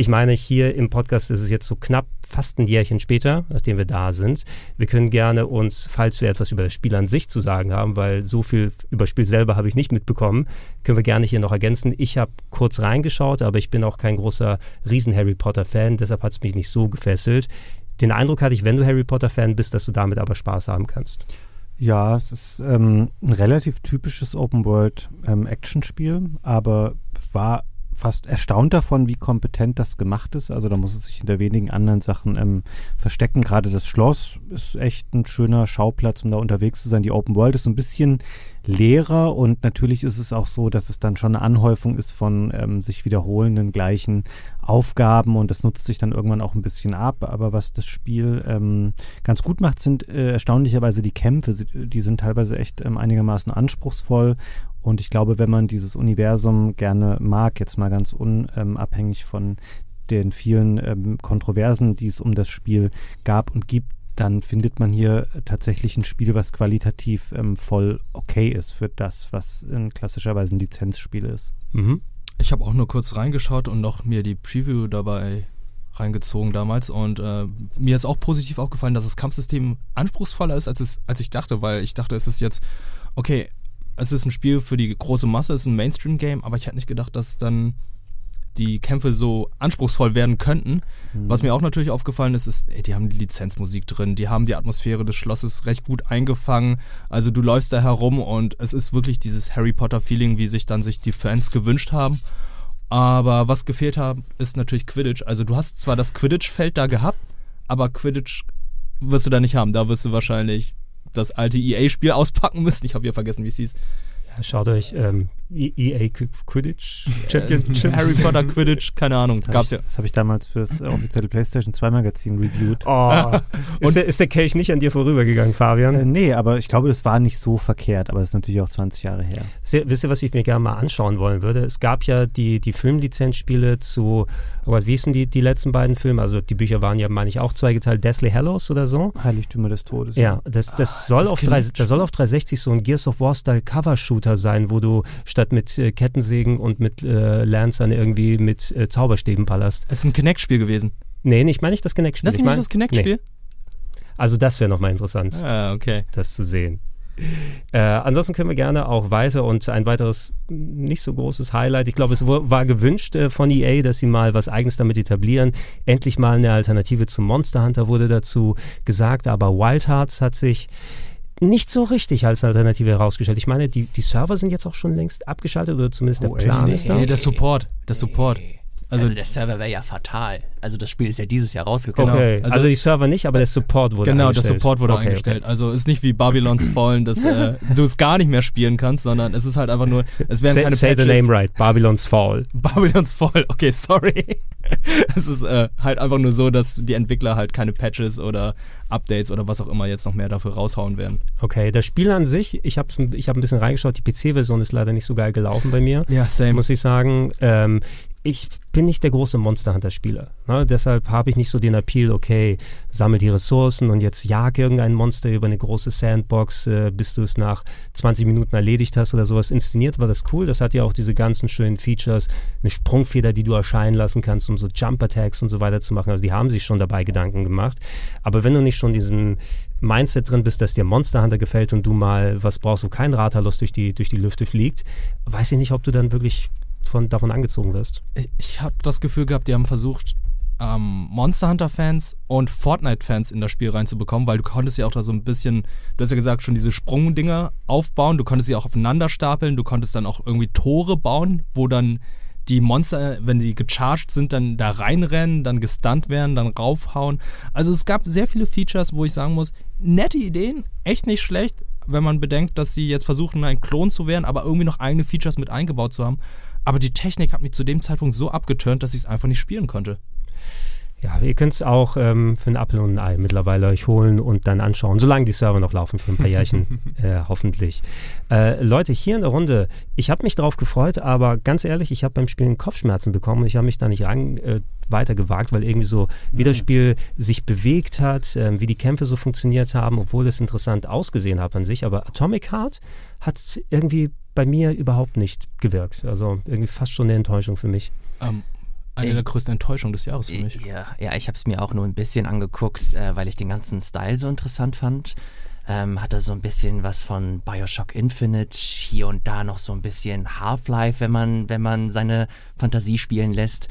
Ich meine, hier im Podcast ist es jetzt so knapp fast ein Jährchen später, nachdem wir da sind. Wir können gerne uns, falls wir etwas über das Spiel an sich zu sagen haben, weil so viel über das Spiel selber habe ich nicht mitbekommen, können wir gerne hier noch ergänzen. Ich habe kurz reingeschaut, aber ich bin auch kein großer Riesen-Harry Potter-Fan, deshalb hat es mich nicht so gefesselt. Den Eindruck hatte ich, wenn du Harry Potter-Fan bist, dass du damit aber Spaß haben kannst. Ja, es ist ähm, ein relativ typisches Open-World-Action-Spiel, ähm, aber war fast erstaunt davon, wie kompetent das gemacht ist. Also da muss es sich hinter wenigen anderen Sachen ähm, verstecken. Gerade das Schloss ist echt ein schöner Schauplatz, um da unterwegs zu sein. Die Open World ist ein bisschen leerer und natürlich ist es auch so, dass es dann schon eine Anhäufung ist von ähm, sich wiederholenden gleichen Aufgaben und das nutzt sich dann irgendwann auch ein bisschen ab. Aber was das Spiel ähm, ganz gut macht, sind äh, erstaunlicherweise die Kämpfe. Die sind teilweise echt ähm, einigermaßen anspruchsvoll und ich glaube, wenn man dieses Universum gerne mag, jetzt mal ganz unabhängig von den vielen ähm, Kontroversen, die es um das Spiel gab und gibt, dann findet man hier tatsächlich ein Spiel, was qualitativ ähm, voll okay ist für das, was in klassischerweise ein Lizenzspiel ist. Mhm. Ich habe auch nur kurz reingeschaut und noch mir die Preview dabei reingezogen damals und äh, mir ist auch positiv aufgefallen, dass das Kampfsystem anspruchsvoller ist, als, es, als ich dachte, weil ich dachte, es ist jetzt, okay, es ist ein Spiel für die große Masse, es ist ein Mainstream-Game, aber ich hätte nicht gedacht, dass dann die Kämpfe so anspruchsvoll werden könnten. Mhm. Was mir auch natürlich aufgefallen ist, ist, ey, die haben die Lizenzmusik drin, die haben die Atmosphäre des Schlosses recht gut eingefangen. Also du läufst da herum und es ist wirklich dieses Harry Potter-Feeling, wie sich dann sich die Fans gewünscht haben. Aber was gefehlt hat, ist natürlich Quidditch. Also du hast zwar das Quidditch-Feld da gehabt, aber Quidditch wirst du da nicht haben. Da wirst du wahrscheinlich das alte EA-Spiel auspacken müssen. Ich habe ja vergessen, wie es hieß. Ja, schaut euch ähm, EA Quidditch Championships. (laughs) Harry Potter Quidditch, keine Ahnung, gab's ich, ja. Das habe ich damals fürs offizielle PlayStation 2 Magazin reviewed. Oh. (laughs) ist, der, ist der Kelch nicht an dir vorübergegangen, Fabian? Äh, nee, aber ich glaube, das war nicht so verkehrt, aber es ist natürlich auch 20 Jahre her. Se, wisst ihr, was ich mir gerne mal anschauen wollen würde? Es gab ja die, die Filmlizenzspiele zu, oh wie hießen die, die letzten beiden Filme? Also die Bücher waren ja, meine ich, auch zweigeteilt, Deathly Hallows oder so. Heiligtümer des Todes. Ja, das, das, ah, soll, das auf drei, das soll auf 360 so ein Gears of War-Style Cover-Shooter sein, wo du statt mit äh, Kettensägen und mit äh, Lancern irgendwie mit äh, Zauberstäben ballerst. Es ist ein Kinect-Spiel gewesen. Nee, nicht meine ich das Kinect-Spiel. Das ist nicht mein, das Kinect-Spiel? Nee. Also das wäre nochmal interessant, ah, okay. das zu sehen. Äh, ansonsten können wir gerne auch weiter und ein weiteres nicht so großes Highlight. Ich glaube, es war gewünscht äh, von EA, dass sie mal was Eigenes damit etablieren. Endlich mal eine Alternative zum Monster Hunter wurde dazu gesagt, aber Wild Hearts hat sich nicht so richtig als Alternative herausgestellt. Ich meine, die, die Server sind jetzt auch schon längst abgeschaltet oder zumindest oh, der Plan ist da. Nee, der Support. Der Support. Also, also, der Server wäre ja fatal. Also das Spiel ist ja dieses Jahr rausgekommen. Okay, genau. also, also, die Server nicht, aber der Support wurde genau, eingestellt. Genau, der Support wurde okay, eingestellt. Okay. Also ist nicht wie Babylons Fallen, dass äh, (laughs) du es gar nicht mehr spielen kannst, sondern es ist halt einfach nur, es werden say, keine say Patches. the name right, Babylons Fall. (laughs) Babylons Fall, okay, sorry. (laughs) es ist äh, halt einfach nur so, dass die Entwickler halt keine Patches oder Updates oder was auch immer jetzt noch mehr dafür raushauen werden. Okay, das Spiel an sich, ich habe ich hab ein bisschen reingeschaut, die PC-Version ist leider nicht so geil gelaufen bei mir. Ja, same. Muss ich sagen. Ähm, ich bin nicht der große Monster Hunter Spieler. Ne? Deshalb habe ich nicht so den Appeal, okay, sammel die Ressourcen und jetzt jag irgendein Monster über eine große Sandbox, äh, bis du es nach 20 Minuten erledigt hast oder sowas. Inszeniert war das cool. Das hat ja auch diese ganzen schönen Features, eine Sprungfeder, die du erscheinen lassen kannst, um so Jump Attacks und so weiter zu machen. Also die haben sich schon dabei Gedanken gemacht. Aber wenn du nicht schon diesen Mindset drin bist, dass dir Monster Hunter gefällt und du mal was brauchst, wo kein Rathalos durch die, durch die Lüfte fliegt, weiß ich nicht, ob du dann wirklich von, davon angezogen wirst. Ich, ich habe das Gefühl gehabt, die haben versucht, ähm, Monster Hunter-Fans und Fortnite-Fans in das Spiel reinzubekommen, weil du konntest ja auch da so ein bisschen, du hast ja gesagt, schon diese Sprungdinger aufbauen, du konntest sie auch aufeinander stapeln, du konntest dann auch irgendwie Tore bauen, wo dann die Monster, wenn die gecharged sind, dann da reinrennen, dann gestunt werden, dann raufhauen. Also es gab sehr viele Features, wo ich sagen muss, nette Ideen, echt nicht schlecht, wenn man bedenkt, dass sie jetzt versuchen, ein Klon zu werden, aber irgendwie noch eigene Features mit eingebaut zu haben. Aber die Technik hat mich zu dem Zeitpunkt so abgeturnt, dass ich es einfach nicht spielen konnte. Ja, ihr könnt es auch ähm, für einen Apfel und ein Ei mittlerweile euch holen und dann anschauen, solange die Server noch laufen für ein paar Jährchen, (laughs) äh, hoffentlich. Äh, Leute, hier in der Runde, ich habe mich drauf gefreut, aber ganz ehrlich, ich habe beim Spielen Kopfschmerzen bekommen und ich habe mich da nicht rein, äh, weiter gewagt, weil irgendwie so, wie das. Spiel sich bewegt hat, äh, wie die Kämpfe so funktioniert haben, obwohl es interessant ausgesehen hat an sich. Aber Atomic Heart hat irgendwie bei mir überhaupt nicht gewirkt. Also irgendwie fast schon eine Enttäuschung für mich. Um ähm, eine ich, der größten Enttäuschungen des Jahres für mich. Ja, ja ich habe es mir auch nur ein bisschen angeguckt, äh, weil ich den ganzen Style so interessant fand. Ähm, hatte so ein bisschen was von Bioshock Infinite, hier und da noch so ein bisschen Half-Life, wenn man, wenn man seine Fantasie spielen lässt.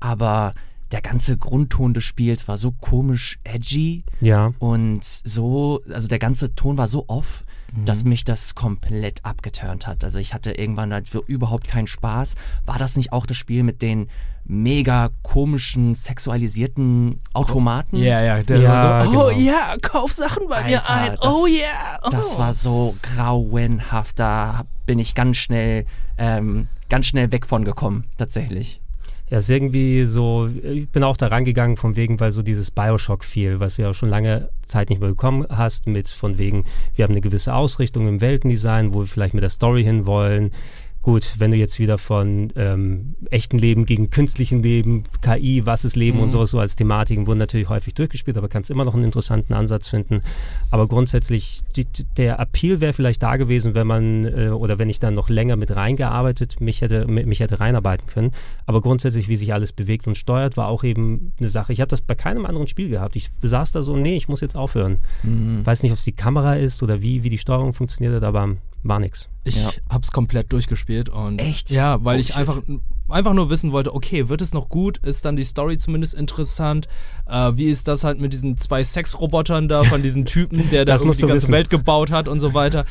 Aber der ganze Grundton des Spiels war so komisch edgy. Ja. Und so, also der ganze Ton war so off, mhm. dass mich das komplett abgeturnt hat. Also ich hatte irgendwann halt für überhaupt keinen Spaß. War das nicht auch das Spiel mit den mega komischen, sexualisierten Automaten. Ja, ja, der ja so, oh genau. ja, kauf Sachen bei Alter, mir ein. Oh ja. Yeah, oh. Das war so grauenhaft. Da bin ich ganz schnell, ähm, ganz schnell weg von gekommen, tatsächlich. Ja, ist irgendwie so, ich bin auch da rangegangen von wegen, weil so dieses Bioshock-Feel, was du ja schon lange Zeit nicht mehr bekommen hast, mit von wegen, wir haben eine gewisse Ausrichtung im Weltendesign, wo wir vielleicht mit der Story hinwollen. Gut, wenn du jetzt wieder von ähm, echten Leben gegen künstlichen Leben, KI, was ist Leben mhm. und sowas so als Thematiken wurden natürlich häufig durchgespielt, aber kannst immer noch einen interessanten Ansatz finden. Aber grundsätzlich, die, der Appeal wäre vielleicht da gewesen, wenn man äh, oder wenn ich dann noch länger mit reingearbeitet, mich hätte, mich hätte reinarbeiten können. Aber grundsätzlich, wie sich alles bewegt und steuert, war auch eben eine Sache. Ich habe das bei keinem anderen Spiel gehabt. Ich saß da so, nee, ich muss jetzt aufhören. Mhm. Weiß nicht, ob es die Kamera ist oder wie, wie die Steuerung funktioniert hat, aber war nichts. Ich ja. hab's komplett durchgespielt und echt ja, weil oh, ich einfach einfach nur wissen wollte, okay, wird es noch gut? Ist dann die Story zumindest interessant? Äh, wie ist das halt mit diesen zwei Sexrobotern da von diesem (laughs) Typen, der da die ganze wissen. Welt gebaut hat und so weiter?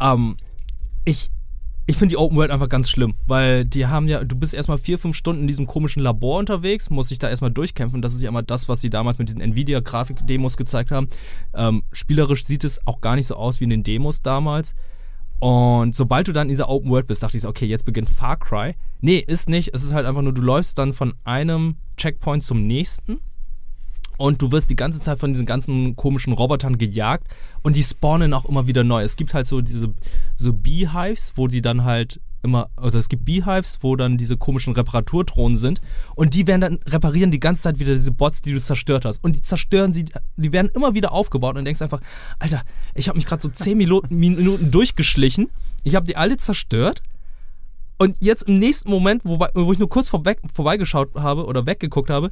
Ähm, ich ich finde die Open World einfach ganz schlimm, weil die haben ja, du bist erstmal vier, fünf Stunden in diesem komischen Labor unterwegs, musst dich da erstmal durchkämpfen. Das ist ja immer das, was sie damals mit diesen Nvidia-Grafik-Demos gezeigt haben. Ähm, spielerisch sieht es auch gar nicht so aus wie in den Demos damals. Und sobald du dann in dieser Open World bist, dachte ich okay, jetzt beginnt Far Cry. Nee, ist nicht. Es ist halt einfach nur, du läufst dann von einem Checkpoint zum nächsten und du wirst die ganze Zeit von diesen ganzen komischen Robotern gejagt und die spawnen auch immer wieder neu. Es gibt halt so diese so Beehives, wo die dann halt immer, also es gibt Beehives, wo dann diese komischen Reparaturthronen sind und die werden dann reparieren die ganze Zeit wieder diese Bots, die du zerstört hast und die zerstören sie, die werden immer wieder aufgebaut und denkst einfach, Alter, ich habe mich gerade so 10 Minuten, Minuten durchgeschlichen, ich habe die alle zerstört und jetzt im nächsten Moment, wo, wo ich nur kurz vorweg, vorbeigeschaut habe oder weggeguckt habe,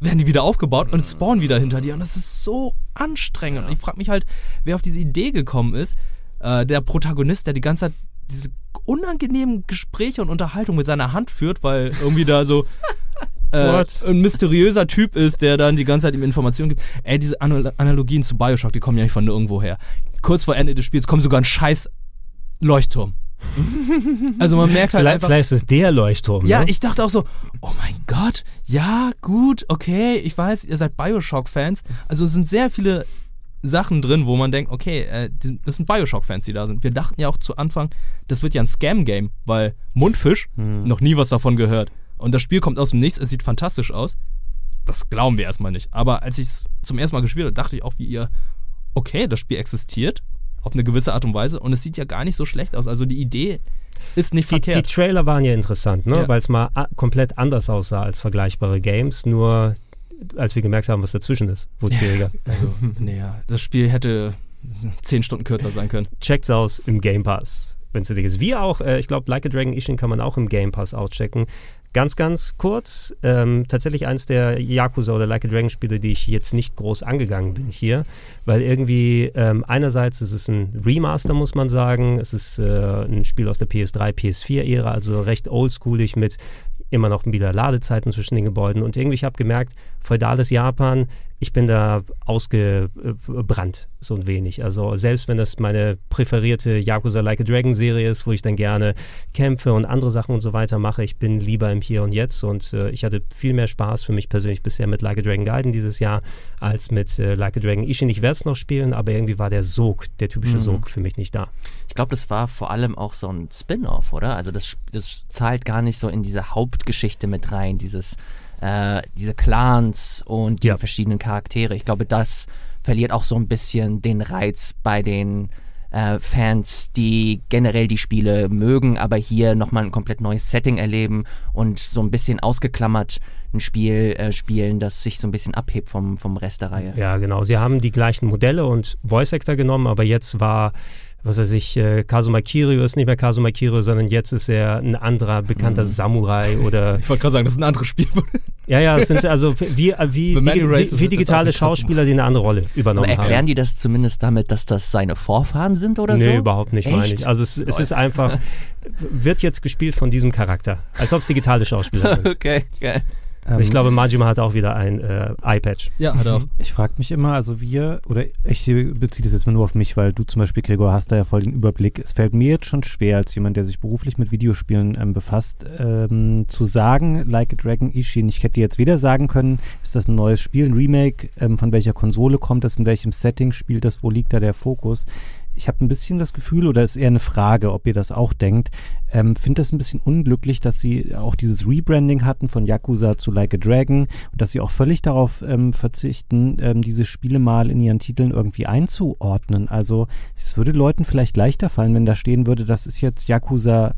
werden die wieder aufgebaut und spawnen wieder hinter dir. Und das ist so anstrengend. Ja. Und ich frage mich halt, wer auf diese Idee gekommen ist. Äh, der Protagonist, der die ganze Zeit diese unangenehmen Gespräche und Unterhaltung mit seiner Hand führt, weil irgendwie da so (laughs) äh, ein mysteriöser Typ ist, der dann die ganze Zeit ihm Informationen gibt. Ey, diese Analogien zu Bioshock, die kommen ja nicht von nirgendwo her. Kurz vor Ende des Spiels kommt sogar ein scheiß Leuchtturm. (laughs) also man merkt halt vielleicht, einfach, vielleicht ist es der Leuchtturm. Ja, ne? ich dachte auch so, oh mein Gott, ja, gut, okay, ich weiß, ihr seid Bioshock-Fans. Also es sind sehr viele Sachen drin, wo man denkt, okay, äh, das sind Bioshock-Fans, die da sind. Wir dachten ja auch zu Anfang, das wird ja ein Scam-Game, weil Mundfisch, hm. noch nie was davon gehört. Und das Spiel kommt aus dem Nichts, es sieht fantastisch aus. Das glauben wir erstmal nicht. Aber als ich es zum ersten Mal gespielt habe, dachte ich auch wie ihr, okay, das Spiel existiert auf eine gewisse Art und Weise und es sieht ja gar nicht so schlecht aus. Also die Idee ist nicht verkehrt. Die, die Trailer waren ja interessant, ne? Ja. weil es mal komplett anders aussah als vergleichbare Games, nur als wir gemerkt haben, was dazwischen ist, wurde es schwieriger. Also, naja, das Spiel hätte zehn Stunden kürzer sein können. Checkt's aus im Game Pass, wenn es ist. Wie auch, äh, ich glaube, Like a Dragon Ishin kann man auch im Game Pass auschecken. Ganz, ganz kurz, ähm, tatsächlich eins der Yakuza oder Like a Dragon Spiele, die ich jetzt nicht groß angegangen bin hier, weil irgendwie ähm, einerseits ist es ein Remaster, muss man sagen, es ist äh, ein Spiel aus der PS3, PS4-Ära, also recht oldschoolig mit immer noch wieder Ladezeiten zwischen den Gebäuden und irgendwie, ich habe gemerkt, feudales Japan, ich bin da ausgebrannt, so ein wenig. Also selbst wenn das meine präferierte Yakuza Like a Dragon Serie ist, wo ich dann gerne kämpfe und andere Sachen und so weiter mache, ich bin lieber im Hier und Jetzt und äh, ich hatte viel mehr Spaß für mich persönlich bisher mit Like a Dragon Gaiden dieses Jahr als mit äh, Like a Dragon Ishin. Ich werde es noch spielen, aber irgendwie war der Sog, der typische mhm. Sog für mich nicht da. Ich glaube, das war vor allem auch so ein Spin-off, oder? Also das, das zahlt gar nicht so in diese Hauptgeschichte mit rein, dieses äh, diese Clans und die ja. verschiedenen Charaktere. Ich glaube, das verliert auch so ein bisschen den Reiz bei den äh, Fans, die generell die Spiele mögen, aber hier nochmal ein komplett neues Setting erleben und so ein bisschen ausgeklammert ein Spiel äh, spielen, das sich so ein bisschen abhebt vom, vom Rest der Reihe. Ja, genau. Sie haben die gleichen Modelle und Voice Actor genommen, aber jetzt war was weiß ich, äh, Kazuma Kiryu ist nicht mehr Kazuma Kiryu, sondern jetzt ist er ein anderer bekannter mhm. Samurai (laughs) oder. Ich wollte gerade sagen, das ist ein anderes Spiel. (laughs) ja, ja, es sind also wie, wie, digi wie, wie digitale Schauspieler, die eine andere Rolle übernommen Aber erklären haben. die das zumindest damit, dass das seine Vorfahren sind oder nee, so? Nee, überhaupt nicht, Echt? meine ich. Also es, es ist einfach, (laughs) wird jetzt gespielt von diesem Charakter, als ob es digitale Schauspieler sind. okay, geil. Ähm, ich glaube, Majima hat auch wieder ein äh, iPad. Ja, hat er auch. Ich frage mich immer, also wir, oder ich beziehe das jetzt mal nur auf mich, weil du zum Beispiel, Gregor, hast da ja voll den Überblick. Es fällt mir jetzt schon schwer, als jemand, der sich beruflich mit Videospielen ähm, befasst, ähm, zu sagen, Like a Dragon Ishin. Ich hätte jetzt weder sagen können, ist das ein neues Spiel, ein Remake, ähm, von welcher Konsole kommt das, in welchem Setting spielt das, wo liegt da der Fokus ich habe ein bisschen das Gefühl, oder ist eher eine Frage, ob ihr das auch denkt, ähm, finde das ein bisschen unglücklich, dass sie auch dieses Rebranding hatten von Yakuza zu Like a Dragon und dass sie auch völlig darauf ähm, verzichten, ähm, diese Spiele mal in ihren Titeln irgendwie einzuordnen. Also es würde Leuten vielleicht leichter fallen, wenn da stehen würde, das ist jetzt Yakuza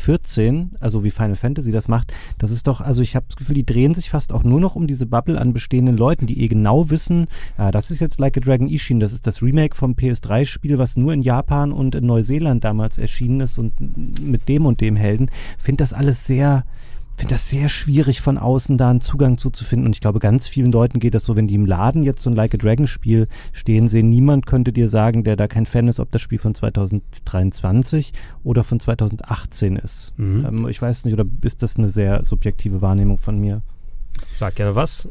14, also wie Final Fantasy das macht, das ist doch, also ich habe das Gefühl, die drehen sich fast auch nur noch um diese Bubble an bestehenden Leuten, die eh genau wissen, ja, das ist jetzt Like a Dragon Ishin, das ist das Remake vom PS3-Spiel, was nur in Japan und in Neuseeland damals erschienen ist und mit dem und dem Helden. Finde das alles sehr, finde das sehr schwierig von außen da einen Zugang zuzufinden und ich glaube, ganz vielen Leuten geht das so, wenn die im Laden jetzt so ein Like a Dragon Spiel stehen sehen, niemand könnte dir sagen, der da kein Fan ist, ob das Spiel von 2023 oder von 2018 ist. Mhm. Ähm, ich weiß nicht, oder ist das eine sehr subjektive Wahrnehmung von mir? Sag gerne was.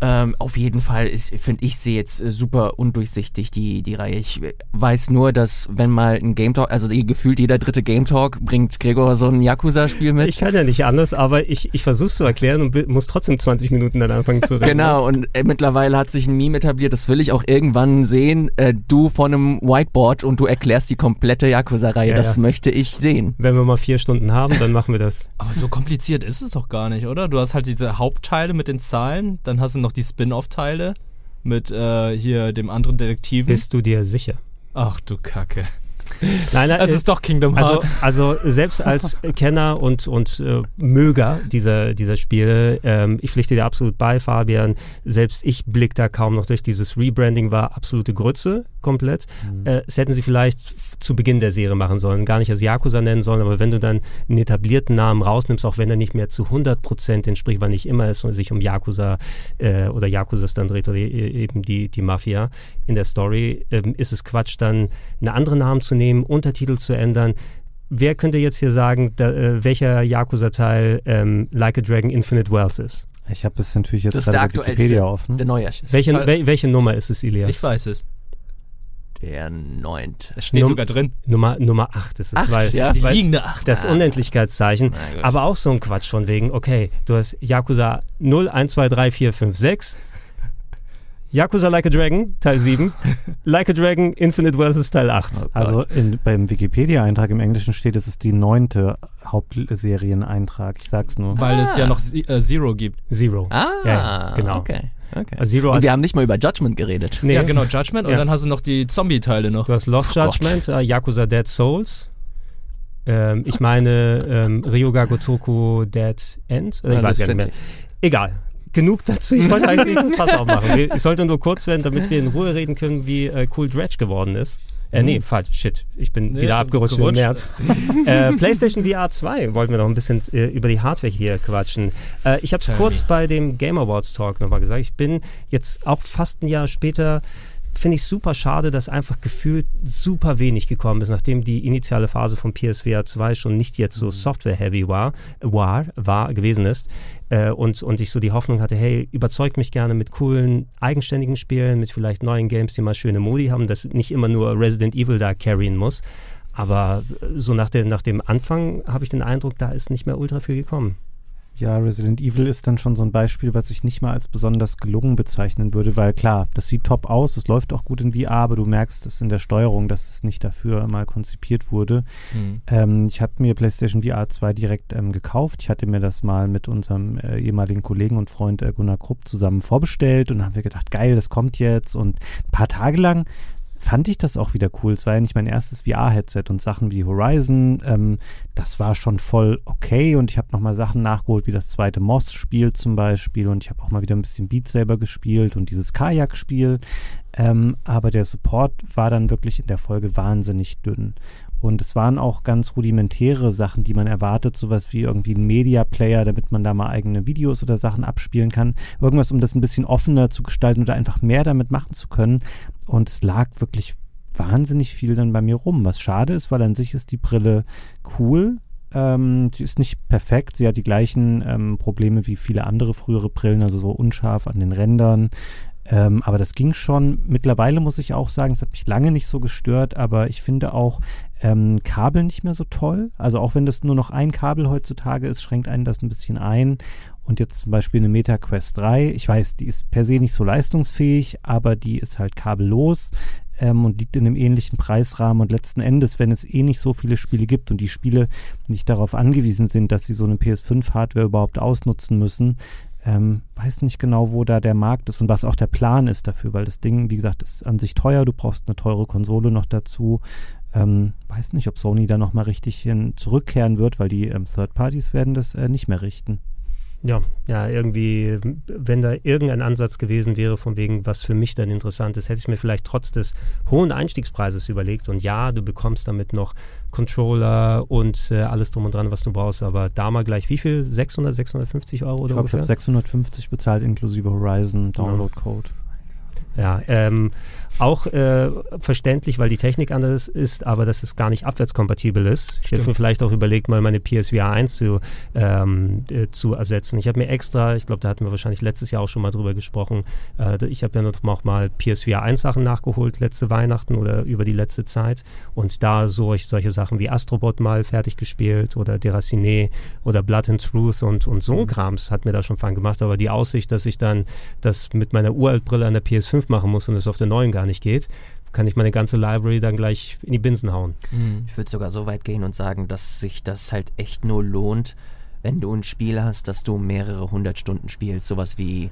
Ähm, auf jeden Fall finde ich sie jetzt äh, super undurchsichtig, die, die Reihe. Ich weiß nur, dass wenn mal ein Game Talk, also gefühlt jeder dritte Game Talk bringt Gregor so ein Yakuza-Spiel mit. Ich kann ja nicht anders, aber ich, ich versuche es zu erklären und muss trotzdem 20 Minuten dann anfangen zu reden. Genau, und äh, mittlerweile hat sich ein Meme etabliert, das will ich auch irgendwann sehen. Äh, du von einem Whiteboard und du erklärst die komplette Yakuza-Reihe. Ja, das ja. möchte ich sehen. Wenn wir mal vier Stunden haben, dann machen wir das. Aber so kompliziert ist es doch gar nicht, oder? Du hast halt diese Hauptteile mit den Zahlen, dann hast du noch noch die Spin-off-Teile mit äh, hier dem anderen Detektiven. Bist du dir sicher? Ach du Kacke. Nein, nein, es ist doch Kingdom also, Hearts. Also, also selbst als (laughs) Kenner und, und äh, Möger dieser, dieser Spiele, ähm, ich pflichte dir absolut bei, Fabian, selbst ich blick da kaum noch durch. Dieses Rebranding war absolute Grütze komplett. Mhm. Äh, das hätten sie vielleicht zu Beginn der Serie machen sollen, gar nicht als Yakuza nennen sollen, aber wenn du dann einen etablierten Namen rausnimmst, auch wenn er nicht mehr zu 100% entspricht, weil nicht immer es sich um Yakuza äh, oder Yakuzas dann dreht oder e-, eben die, die Mafia in der Story, ähm, ist es Quatsch, dann einen anderen Namen zu nehmen, Untertitel zu ändern. Wer könnte jetzt hier sagen, da, äh, welcher Yakuza-Teil ähm, Like a Dragon Infinite Wealth ist? Ich habe es natürlich jetzt gerade bei Wikipedia offen. Der neue. Welche, wel, welche Nummer ist es, Ilias? Ich weiß es. Der neunte. Es steht Num sogar drin. Nummer, Nummer 8 ist es. Acht, weil ja. die liegende 8. Das ah. Unendlichkeitszeichen. Aber auch so ein Quatsch von wegen, okay, du hast Yakuza 0, 1, 2, 3, 4, 5, 6. Yakuza Like a Dragon, Teil 7. (laughs) like a Dragon, Infinite ist Teil 8. Also in, beim Wikipedia-Eintrag im Englischen steht, es ist die neunte Hauptserieneintrag. Ich sag's nur. Weil ah. es ja noch äh, Zero gibt. Zero. Ah, ja, genau. Okay. Okay. Zero und wir haben nicht mal über Judgment geredet. Nee. Ja, genau, Judgment. Und ja. dann hast du noch die Zombie-Teile noch. Du hast Lost Judgment, uh, Yakuza Dead Souls. Ähm, ich meine ähm, Ryoga Gotoku Dead End. Äh, ich weiß gar nicht mehr. Egal genug dazu. Ich wollte eigentlich das Fass aufmachen. Ich sollte nur kurz werden, damit wir in Ruhe reden können, wie äh, cool Dredge geworden ist. Äh, nee, mhm. falsch, shit. Ich bin nee, wieder abgerutscht gerutscht. im März. (laughs) äh, PlayStation VR 2 wollten wir noch ein bisschen äh, über die Hardware hier quatschen. Äh, ich habe es kurz bei dem Game Awards Talk nochmal gesagt. Ich bin jetzt auch fast ein Jahr später finde ich super schade, dass einfach gefühlt super wenig gekommen ist, nachdem die initiale Phase von PSVR 2 schon nicht jetzt so mhm. software-heavy war, war, war, gewesen ist. Äh, und, und ich so die Hoffnung hatte, hey, überzeugt mich gerne mit coolen, eigenständigen Spielen, mit vielleicht neuen Games, die mal schöne Modi haben, dass nicht immer nur Resident Evil da carryen muss. Aber so nach, der, nach dem Anfang habe ich den Eindruck, da ist nicht mehr ultra viel gekommen. Ja, Resident Evil ist dann schon so ein Beispiel, was ich nicht mal als besonders gelungen bezeichnen würde, weil klar, das sieht top aus, es läuft auch gut in VR, aber du merkst es in der Steuerung, dass es nicht dafür mal konzipiert wurde. Mhm. Ähm, ich habe mir PlayStation VR 2 direkt ähm, gekauft. Ich hatte mir das mal mit unserem äh, ehemaligen Kollegen und Freund äh, Gunnar Krupp zusammen vorbestellt und haben wir gedacht, geil, das kommt jetzt und ein paar Tage lang fand ich das auch wieder cool. Es war ja nicht mein erstes VR-Headset und Sachen wie Horizon, ähm, das war schon voll okay und ich habe nochmal Sachen nachgeholt, wie das zweite Moss-Spiel zum Beispiel und ich habe auch mal wieder ein bisschen Beat Saber gespielt und dieses Kajak-Spiel. Ähm, aber der Support war dann wirklich in der Folge wahnsinnig dünn. Und es waren auch ganz rudimentäre Sachen, die man erwartet, sowas wie irgendwie ein Media Player, damit man da mal eigene Videos oder Sachen abspielen kann. Irgendwas, um das ein bisschen offener zu gestalten oder einfach mehr damit machen zu können. Und es lag wirklich wahnsinnig viel dann bei mir rum. Was schade ist, weil an sich ist die Brille cool. Ähm, sie ist nicht perfekt. Sie hat die gleichen ähm, Probleme wie viele andere frühere Brillen, also so unscharf an den Rändern. Ähm, aber das ging schon. Mittlerweile muss ich auch sagen, es hat mich lange nicht so gestört, aber ich finde auch ähm, Kabel nicht mehr so toll. Also auch wenn das nur noch ein Kabel heutzutage ist, schränkt einen das ein bisschen ein. Und jetzt zum Beispiel eine Meta Quest 3. Ich weiß, die ist per se nicht so leistungsfähig, aber die ist halt kabellos ähm, und liegt in einem ähnlichen Preisrahmen. Und letzten Endes, wenn es eh nicht so viele Spiele gibt und die Spiele nicht darauf angewiesen sind, dass sie so eine PS5-Hardware überhaupt ausnutzen müssen, ähm, weiß nicht genau, wo da der Markt ist und was auch der Plan ist dafür, weil das Ding, wie gesagt, ist an sich teuer. Du brauchst eine teure Konsole noch dazu. Ähm, weiß nicht, ob Sony da nochmal richtig hin zurückkehren wird, weil die ähm, Third Parties werden das äh, nicht mehr richten. Ja, ja, irgendwie, wenn da irgendein Ansatz gewesen wäre, von wegen, was für mich dann interessant ist, hätte ich mir vielleicht trotz des hohen Einstiegspreises überlegt. Und ja, du bekommst damit noch Controller und äh, alles drum und dran, was du brauchst. Aber da mal gleich, wie viel? 600, 650 Euro oder ich glaub, ungefähr? Ich habe 650 bezahlt, inklusive Horizon Download Code. Ja, ähm, auch äh, verständlich, weil die Technik anders ist, aber dass es gar nicht abwärtskompatibel ist. Ich hätte mir vielleicht auch überlegt, mal meine PSVR 1 zu, ähm, äh, zu ersetzen. Ich habe mir extra, ich glaube, da hatten wir wahrscheinlich letztes Jahr auch schon mal drüber gesprochen, äh, ich habe ja noch mal PSVR 1 Sachen nachgeholt, letzte Weihnachten oder über die letzte Zeit und da so solche Sachen wie Astrobot mal fertig gespielt oder Deraciné oder Blood and Truth und, und so mhm. Krams hat mir da schon Fun gemacht, aber die Aussicht, dass ich dann das mit meiner Uraltbrille an der PS5 machen muss und es auf der neuen gar nicht geht, kann ich meine ganze Library dann gleich in die Binsen hauen. Mhm. Ich würde sogar so weit gehen und sagen, dass sich das halt echt nur lohnt, wenn du ein Spiel hast, dass du mehrere hundert Stunden spielst. Sowas wie,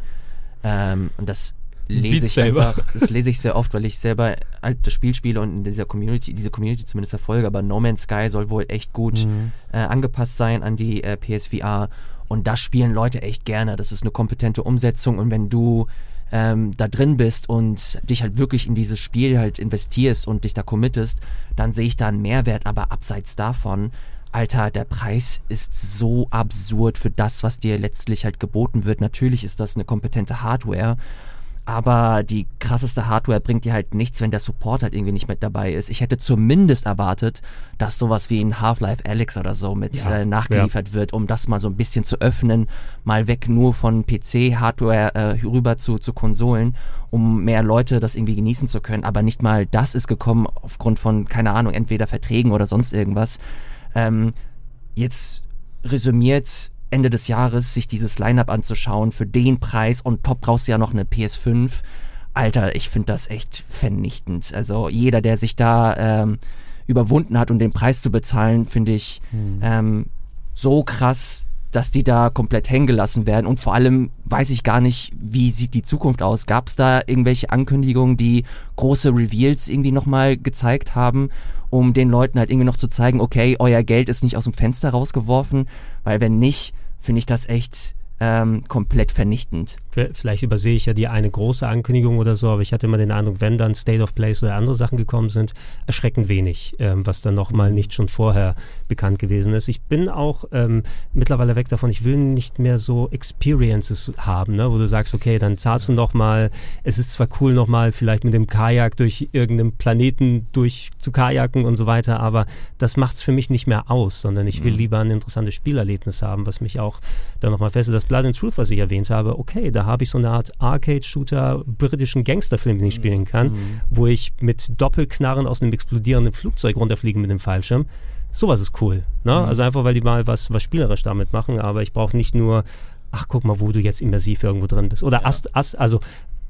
ähm, und das lese ich einfach, (laughs) das lese ich sehr oft, weil ich selber halt das Spiel spiele und in dieser Community, diese Community zumindest verfolge, aber No Man's Sky soll wohl echt gut mhm. äh, angepasst sein an die äh, PSVR und das spielen Leute echt gerne. Das ist eine kompetente Umsetzung und wenn du ähm, da drin bist und dich halt wirklich in dieses Spiel halt investierst und dich da committest, dann sehe ich da einen Mehrwert. Aber abseits davon, Alter, der Preis ist so absurd für das, was dir letztlich halt geboten wird. Natürlich ist das eine kompetente Hardware, aber die krasseste Hardware bringt dir halt nichts, wenn der Support halt irgendwie nicht mit dabei ist. Ich hätte zumindest erwartet, dass sowas wie ein Half-Life Alex oder so mit ja, äh, nachgeliefert ja. wird, um das mal so ein bisschen zu öffnen, mal weg nur von PC-Hardware äh, rüber zu, zu Konsolen, um mehr Leute das irgendwie genießen zu können. Aber nicht mal das ist gekommen aufgrund von, keine Ahnung, entweder Verträgen oder sonst irgendwas. Ähm, jetzt resümiert Ende des Jahres sich dieses Line-Up anzuschauen für den Preis und top brauchst du ja noch eine PS5. Alter, ich finde das echt vernichtend. Also jeder, der sich da ähm, überwunden hat, um den Preis zu bezahlen, finde ich hm. ähm, so krass, dass die da komplett hängen gelassen werden. Und vor allem weiß ich gar nicht, wie sieht die Zukunft aus. Gab es da irgendwelche Ankündigungen, die große Reveals irgendwie nochmal gezeigt haben? um den Leuten halt irgendwie noch zu zeigen, okay, euer Geld ist nicht aus dem Fenster rausgeworfen, weil wenn nicht, finde ich das echt ähm, komplett vernichtend. Vielleicht übersehe ich ja die eine große Ankündigung oder so, aber ich hatte immer den Eindruck, wenn dann State of Place oder andere Sachen gekommen sind, erschreckend wenig, ähm, was dann nochmal nicht schon vorher bekannt gewesen ist. Ich bin auch ähm, mittlerweile weg davon, ich will nicht mehr so Experiences haben, ne, wo du sagst, okay, dann zahlst du nochmal, es ist zwar cool nochmal vielleicht mit dem Kajak durch irgendeinen Planeten durch zu kajaken und so weiter, aber das macht es für mich nicht mehr aus, sondern ich will mhm. lieber ein interessantes Spielerlebnis haben, was mich auch dann nochmal fesselt. Das Blood and Truth, was ich erwähnt habe, okay, da habe ich so eine Art Arcade-Shooter, britischen Gangsterfilm, den ich spielen kann, mhm. wo ich mit Doppelknarren aus einem explodierenden Flugzeug runterfliege mit dem Fallschirm. Sowas ist cool. Ne? Mhm. Also einfach, weil die mal was, was spielerisch damit machen, aber ich brauche nicht nur ach guck mal, wo du jetzt immersiv irgendwo drin bist. Oder ja. Ast, Ast, also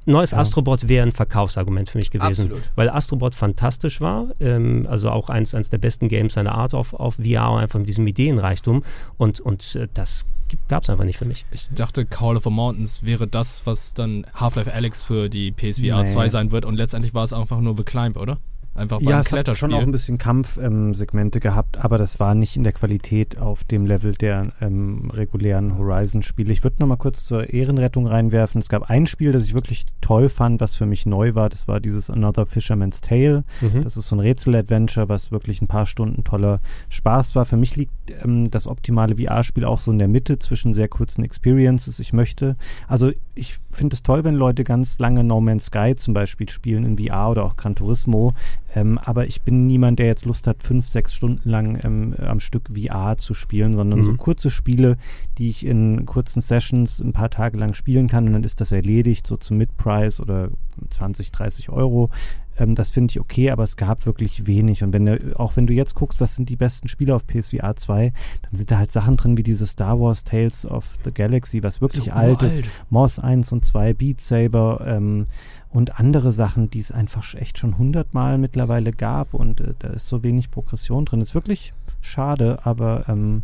neues ja. Astrobot wäre ein Verkaufsargument für mich gewesen. Absolut. Weil Astrobot fantastisch war, ähm, also auch eins, eins der besten Games seiner Art auf, auf VR, einfach mit diesem Ideenreichtum. Und, und äh, das gab es einfach nicht für mich. Ich dachte, Call of the Mountains wäre das, was dann Half-Life Alex für die PSVR nee. 2 sein wird. Und letztendlich war es einfach nur The Climb, oder? Einfach ja, es hat schon auch ein bisschen Kampfsegmente ähm, gehabt, aber das war nicht in der Qualität auf dem Level der ähm, regulären Horizon-Spiele. Ich würde noch mal kurz zur Ehrenrettung reinwerfen. Es gab ein Spiel, das ich wirklich toll fand, was für mich neu war. Das war dieses Another Fisherman's Tale. Mhm. Das ist so ein Rätsel-Adventure, was wirklich ein paar Stunden toller Spaß war. Für mich liegt ähm, das optimale VR-Spiel auch so in der Mitte zwischen sehr kurzen Experiences. Ich möchte, also ich finde es toll, wenn Leute ganz lange No Man's Sky zum Beispiel spielen in VR oder auch Gran Turismo. Ähm, aber ich bin niemand, der jetzt Lust hat, fünf, sechs Stunden lang ähm, am Stück VR zu spielen, sondern mhm. so kurze Spiele, die ich in kurzen Sessions ein paar Tage lang spielen kann und dann ist das erledigt, so zum Mid-Price oder 20, 30 Euro. Ähm, das finde ich okay, aber es gab wirklich wenig. Und wenn du, auch wenn du jetzt guckst, was sind die besten Spiele auf PSVR 2, dann sind da halt Sachen drin wie diese Star Wars Tales of the Galaxy, was wirklich so alt ist. Moss 1 und 2, Beat Saber ähm, und andere Sachen, die es einfach echt schon hundertmal mittlerweile gab und äh, da ist so wenig Progression drin. Ist wirklich schade, aber ähm,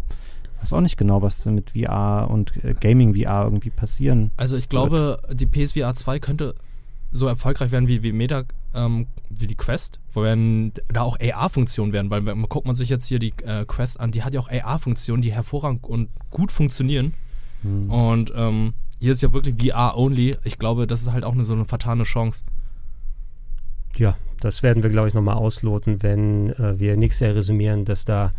weiß auch nicht genau, was mit VR und äh, Gaming VR irgendwie passieren. Also ich glaube, wird. die PSVR 2 könnte so erfolgreich werden wie, wie Meta, ähm, wie die Quest, wo werden da auch AR-Funktionen werden, weil man guckt man sich jetzt hier die äh, Quest an, die hat ja auch AR-Funktionen, die hervorragend und gut funktionieren. Hm. Und ähm, hier ist ja wirklich VR-only. Ich glaube, das ist halt auch eine, so eine vertane Chance. Ja, das werden wir, glaube ich, nochmal ausloten, wenn äh, wir nächstes Jahr resümieren, dass da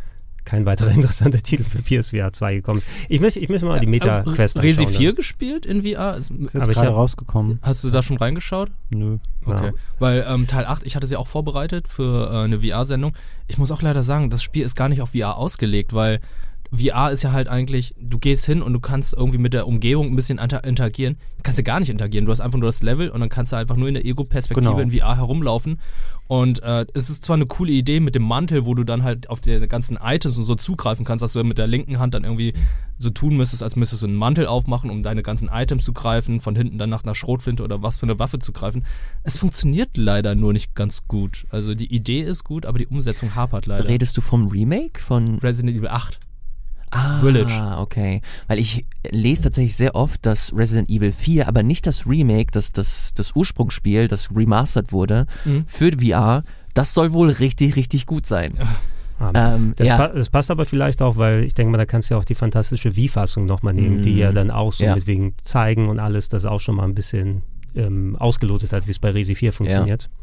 kein weiterer (laughs) interessanter Titel für PSVR 2 gekommen ist. Ich möchte ich möchte mal die Meta-Quest äh, Resi 4 gespielt in VR? Ist, ist gerade rausgekommen. Hast du da schon reingeschaut? Nö. Okay. Ja. Weil ähm, Teil 8, ich hatte sie auch vorbereitet für äh, eine VR-Sendung. Ich muss auch leider sagen, das Spiel ist gar nicht auf VR ausgelegt, weil VR ist ja halt eigentlich, du gehst hin und du kannst irgendwie mit der Umgebung ein bisschen interagieren. Du kannst ja gar nicht interagieren. Du hast einfach nur das Level und dann kannst du einfach nur in der Ego-Perspektive genau. in VR herumlaufen. Und äh, es ist zwar eine coole Idee mit dem Mantel, wo du dann halt auf die ganzen Items und so zugreifen kannst, dass du mit der linken Hand dann irgendwie so tun müsstest, als müsstest du einen Mantel aufmachen, um deine ganzen Items zu greifen, von hinten dann nach einer Schrotflinte oder was für eine Waffe zu greifen. Es funktioniert leider nur nicht ganz gut. Also die Idee ist gut, aber die Umsetzung hapert leider. Redest du vom Remake von Resident Evil 8? Ah, Village. okay. Weil ich lese tatsächlich sehr oft, dass Resident Evil 4, aber nicht das Remake, das, das, das Ursprungsspiel, das remastered wurde mhm. für VR, das soll wohl richtig, richtig gut sein. Ähm, das, ja. pa das, passt aber vielleicht auch, weil ich denke mal, da kannst du ja auch die fantastische Wii-Fassung nochmal nehmen, mm. die ja mhm. dann auch so ja. mit wegen zeigen und alles, das auch schon mal ein bisschen ähm, ausgelotet hat, wie es bei Resi 4 funktioniert. Ja.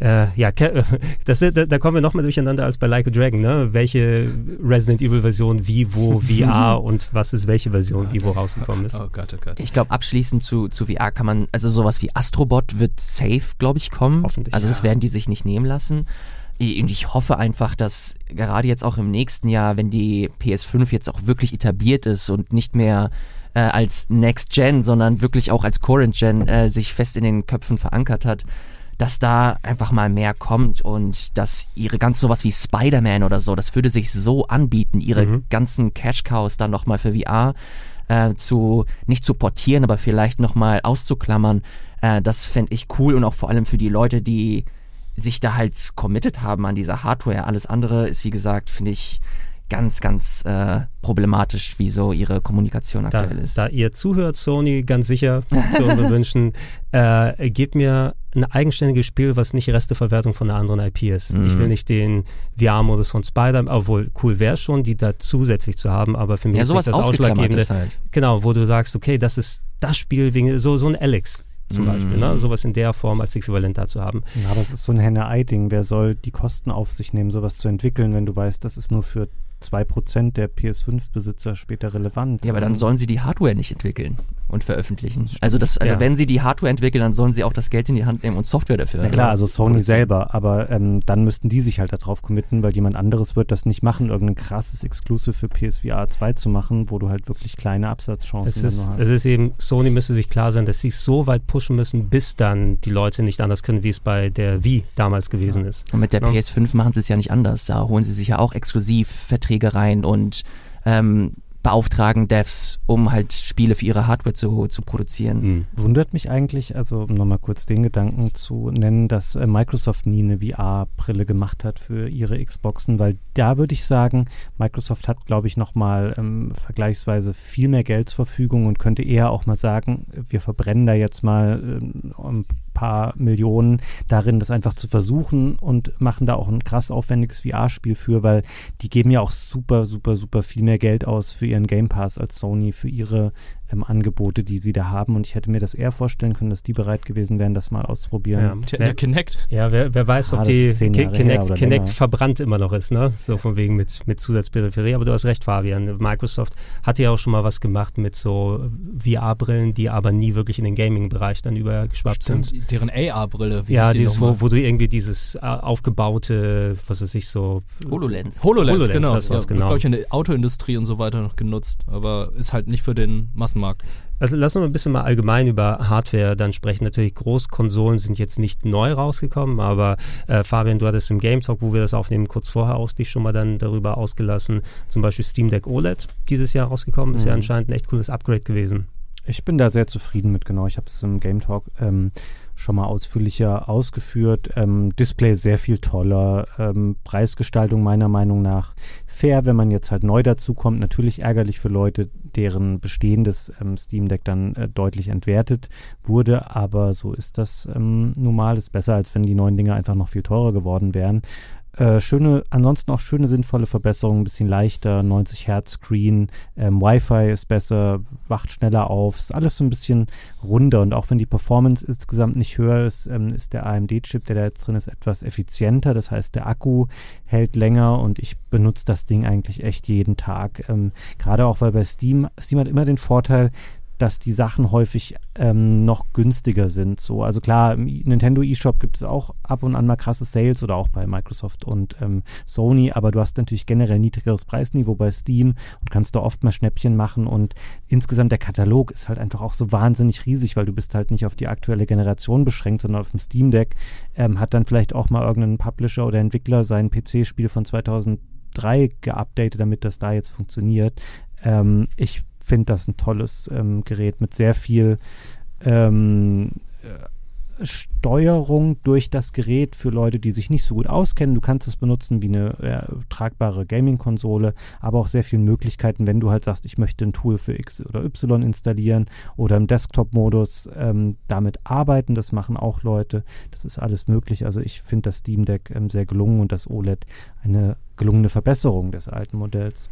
Äh, ja, (laughs) das, da, da, kommen wir noch mal durcheinander als bei Like a Dragon, ne? Welche Resident Evil Version wie, wo, VR (laughs) und was ist welche Version wie, wo rausgekommen ist. Oh Gott, oh Gott. Ich glaube, abschließend zu, zu VR kann man, also sowas wie Astrobot wird safe, glaube ich, kommen. Hoffentlich. Also das ja. werden die sich nicht nehmen lassen. Und ich hoffe einfach, dass gerade jetzt auch im nächsten Jahr, wenn die PS5 jetzt auch wirklich etabliert ist und nicht mehr äh, als Next Gen, sondern wirklich auch als Current Gen äh, sich fest in den Köpfen verankert hat, dass da einfach mal mehr kommt und dass ihre ganz sowas wie Spider-Man oder so, das würde sich so anbieten, ihre mhm. ganzen Cash-Cows dann nochmal für VR äh, zu, nicht zu portieren, aber vielleicht nochmal auszuklammern. Äh, das fände ich cool und auch vor allem für die Leute, die sich da halt committed haben an dieser Hardware. Alles andere ist, wie gesagt, finde ich, ganz, ganz äh, problematisch, wie so ihre Kommunikation Da, aktuell ist. da ihr zuhört, Sony, ganz sicher (laughs) zu unseren Wünschen, äh, gebt mir ein eigenständiges Spiel, was nicht Resteverwertung von einer anderen IP ist. Mhm. Ich will nicht den VR-Modus von Spider, obwohl cool wäre schon, die da zusätzlich zu haben, aber für mich ja, ist das Ausschlaggebende. Halt. Genau, wo du sagst, okay, das ist das Spiel wegen so, so ein Alex zum Mhm. Beispiel, ne? sowas in der Form als Äquivalent dazu haben. Ja, aber es ist so ein Henne-Ei-Ding. Wer soll die Kosten auf sich nehmen, sowas zu entwickeln, wenn du weißt, das ist nur für 2% der PS5-Besitzer später relevant? Ja, aber dann sollen sie die Hardware nicht entwickeln und veröffentlichen. Also, das, also Ja. wenn sie die Hardware entwickeln, dann sollen sie auch das Geld in die Hand nehmen und Software dafür. Na klar, also Sony produzieren. selber, aber ähm, dann müssten die sich halt darauf committen, weil jemand anderes wird das nicht machen, irgendein krasses Exclusive für PSVR 2 zu machen, wo du halt wirklich kleine Absatzchancen Es ist, hast. es ist eben, Sony müsste sich klar sein, dass sie es so weit pushen müssen, bis dann die Leute nicht anders können, wie es bei der Wii damals gewesen ist. Und mit der Ja. PS5 machen sie es ja nicht anders. Da holen sie sich ja auch exklusiv Verträge rein und ähm, beauftragen Devs, um halt Spiele für ihre Hardware zu, zu produzieren. Mhm. Wundert mich eigentlich, also um nochmal kurz den Gedanken zu nennen, dass äh, Microsoft nie eine VR-Brille gemacht hat für ihre Xboxen, weil da würde ich sagen, Microsoft hat, glaube ich, nochmal ähm, vergleichsweise viel mehr Geld zur Verfügung und könnte eher auch mal sagen, wir verbrennen da jetzt mal ähm, paar Millionen darin, das einfach zu versuchen und machen da auch ein krass aufwendiges VR-Spiel für, weil die geben ja auch super, super, super viel mehr Geld aus für ihren Game Pass als Sony für ihre ähm, Angebote, die sie da haben. Und ich hätte mir das eher vorstellen können, dass die bereit gewesen wären, das mal auszuprobieren. Tja, der Kinect. Ja, wer, wer weiß, Ah, ob das die Kinect, Kinect verbrannt immer noch ist, ne? So von wegen mit, mit Zusatzperipherie. Aber du hast recht, Fabian. Microsoft hatte ja auch schon mal was gemacht mit so VR-Brillen, die aber nie wirklich in den Gaming-Bereich dann übergeschwappt sind. Stimmt, deren AR-Brille. wie Ja, die dieses, wo, wo du irgendwie dieses äh, aufgebaute, was weiß ich, so. HoloLens. HoloLens, HoloLens, genau. das war's, ja, genau. glaube ich, in der Autoindustrie und so weiter noch genutzt, aber ist halt nicht für den Massenmarkt. Also lass uns mal ein bisschen mal allgemein über Hardware dann sprechen. Natürlich, Großkonsolen sind jetzt nicht neu rausgekommen, aber äh, Fabian, du hattest im Game Talk, wo wir das aufnehmen, kurz vorher auch dich schon mal dann darüber ausgelassen. Zum Beispiel Steam Deck OLED dieses Jahr rausgekommen, ist ja Mhm. anscheinend ein echt cooles Upgrade gewesen. Ich bin da sehr zufrieden mit, genau. Ich habe es im Game Talk ähm, schon mal ausführlicher ausgeführt. Ähm, Display sehr viel toller, ähm, Preisgestaltung meiner Meinung nach fair, wenn man jetzt halt neu dazukommt. Natürlich ärgerlich für Leute, deren bestehendes ähm, Steam Deck dann äh, deutlich entwertet wurde, aber so ist das ähm, normal. Ist besser, als wenn die neuen Dinge einfach noch viel teurer geworden wären. Äh, schöne, ansonsten auch schöne, sinnvolle Verbesserungen, ein bisschen leichter, 90 Hertz Screen, ähm, Wi-Fi ist besser, wacht schneller auf, ist alles so ein bisschen runder und auch wenn die Performance insgesamt nicht höher ist, ähm, ist der AMD-Chip, der da jetzt drin ist, etwas effizienter, das heißt der Akku hält länger und ich benutze das Ding eigentlich echt jeden Tag, ähm, gerade auch weil bei Steam, Steam hat immer den Vorteil, dass die Sachen häufig ähm, noch günstiger sind. So, also klar, im Nintendo eShop gibt es auch ab und an mal krasse Sales oder auch bei Microsoft und ähm, Sony, aber du hast natürlich generell niedrigeres Preisniveau bei Steam und kannst da oft mal Schnäppchen machen und insgesamt der Katalog ist halt einfach auch so wahnsinnig riesig, weil du bist halt nicht auf die aktuelle Generation beschränkt, sondern auf dem Steam Deck ähm, hat dann vielleicht auch mal irgendein Publisher oder Entwickler sein PC-Spiel von 2003 geupdatet, damit das da jetzt funktioniert. Ähm, ich finde das ein tolles ähm, Gerät mit sehr viel ähm, äh, Steuerung durch das Gerät für Leute, die sich nicht so gut auskennen. Du kannst es benutzen wie eine äh, tragbare Gaming-Konsole, aber auch sehr viele Möglichkeiten, wenn du halt sagst, ich möchte ein Tool für X oder Y installieren oder im Desktop-Modus ähm, damit arbeiten. Das machen auch Leute. Das ist alles möglich. Also ich finde das Steam Deck ähm, sehr gelungen und das OLED eine gelungene Verbesserung des alten Modells.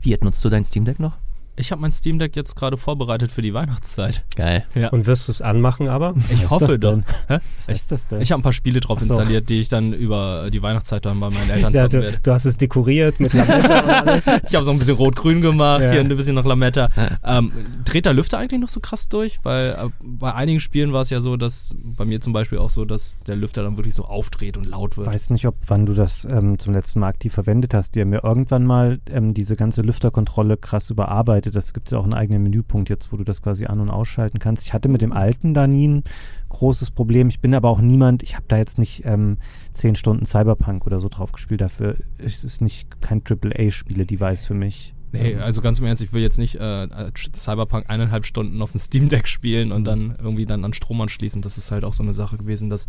Wie nutzt du dein Steam Deck noch? Ich habe mein Steam Deck jetzt gerade vorbereitet für die Weihnachtszeit. Geil. Und wirst du es anmachen aber? Ich Was hoffe doch. denn? Hä? Was ist das denn? Ich habe ein paar Spiele drauf so. installiert, die ich dann über die Weihnachtszeit dann bei meinen Eltern (laughs) Ja, zocken du, werde. du hast es dekoriert mit (laughs) Lametta und alles. Ich habe so ein bisschen rot-grün gemacht, Ja. hier ein bisschen noch Lametta. Ähm, dreht der Lüfter eigentlich noch so krass durch? Weil äh, bei einigen Spielen war es ja so, dass bei mir zum Beispiel auch so, dass der Lüfter dann wirklich so aufdreht und laut wird. weiß nicht, ob wann du das ähm, zum letzten Mal aktiv verwendet hast. Die haben ja irgendwann mal ähm, diese ganze Lüfterkontrolle krass überarbeitet. Das gibt es ja auch einen eigenen Menüpunkt jetzt, wo du das quasi an- und ausschalten kannst. Ich hatte mit dem alten da nie ein großes Problem. Ich bin aber auch niemand, ich habe da jetzt nicht ähm, zehn Stunden Cyberpunk oder so drauf gespielt. Dafür ist es nicht kein AAA-Spiele-Device für mich. Nee, also ganz im Ernst, ich will jetzt nicht äh, Cyberpunk eineinhalb Stunden auf dem Steam Deck spielen und dann irgendwie dann an Strom anschließen. Das ist halt auch so eine Sache gewesen, dass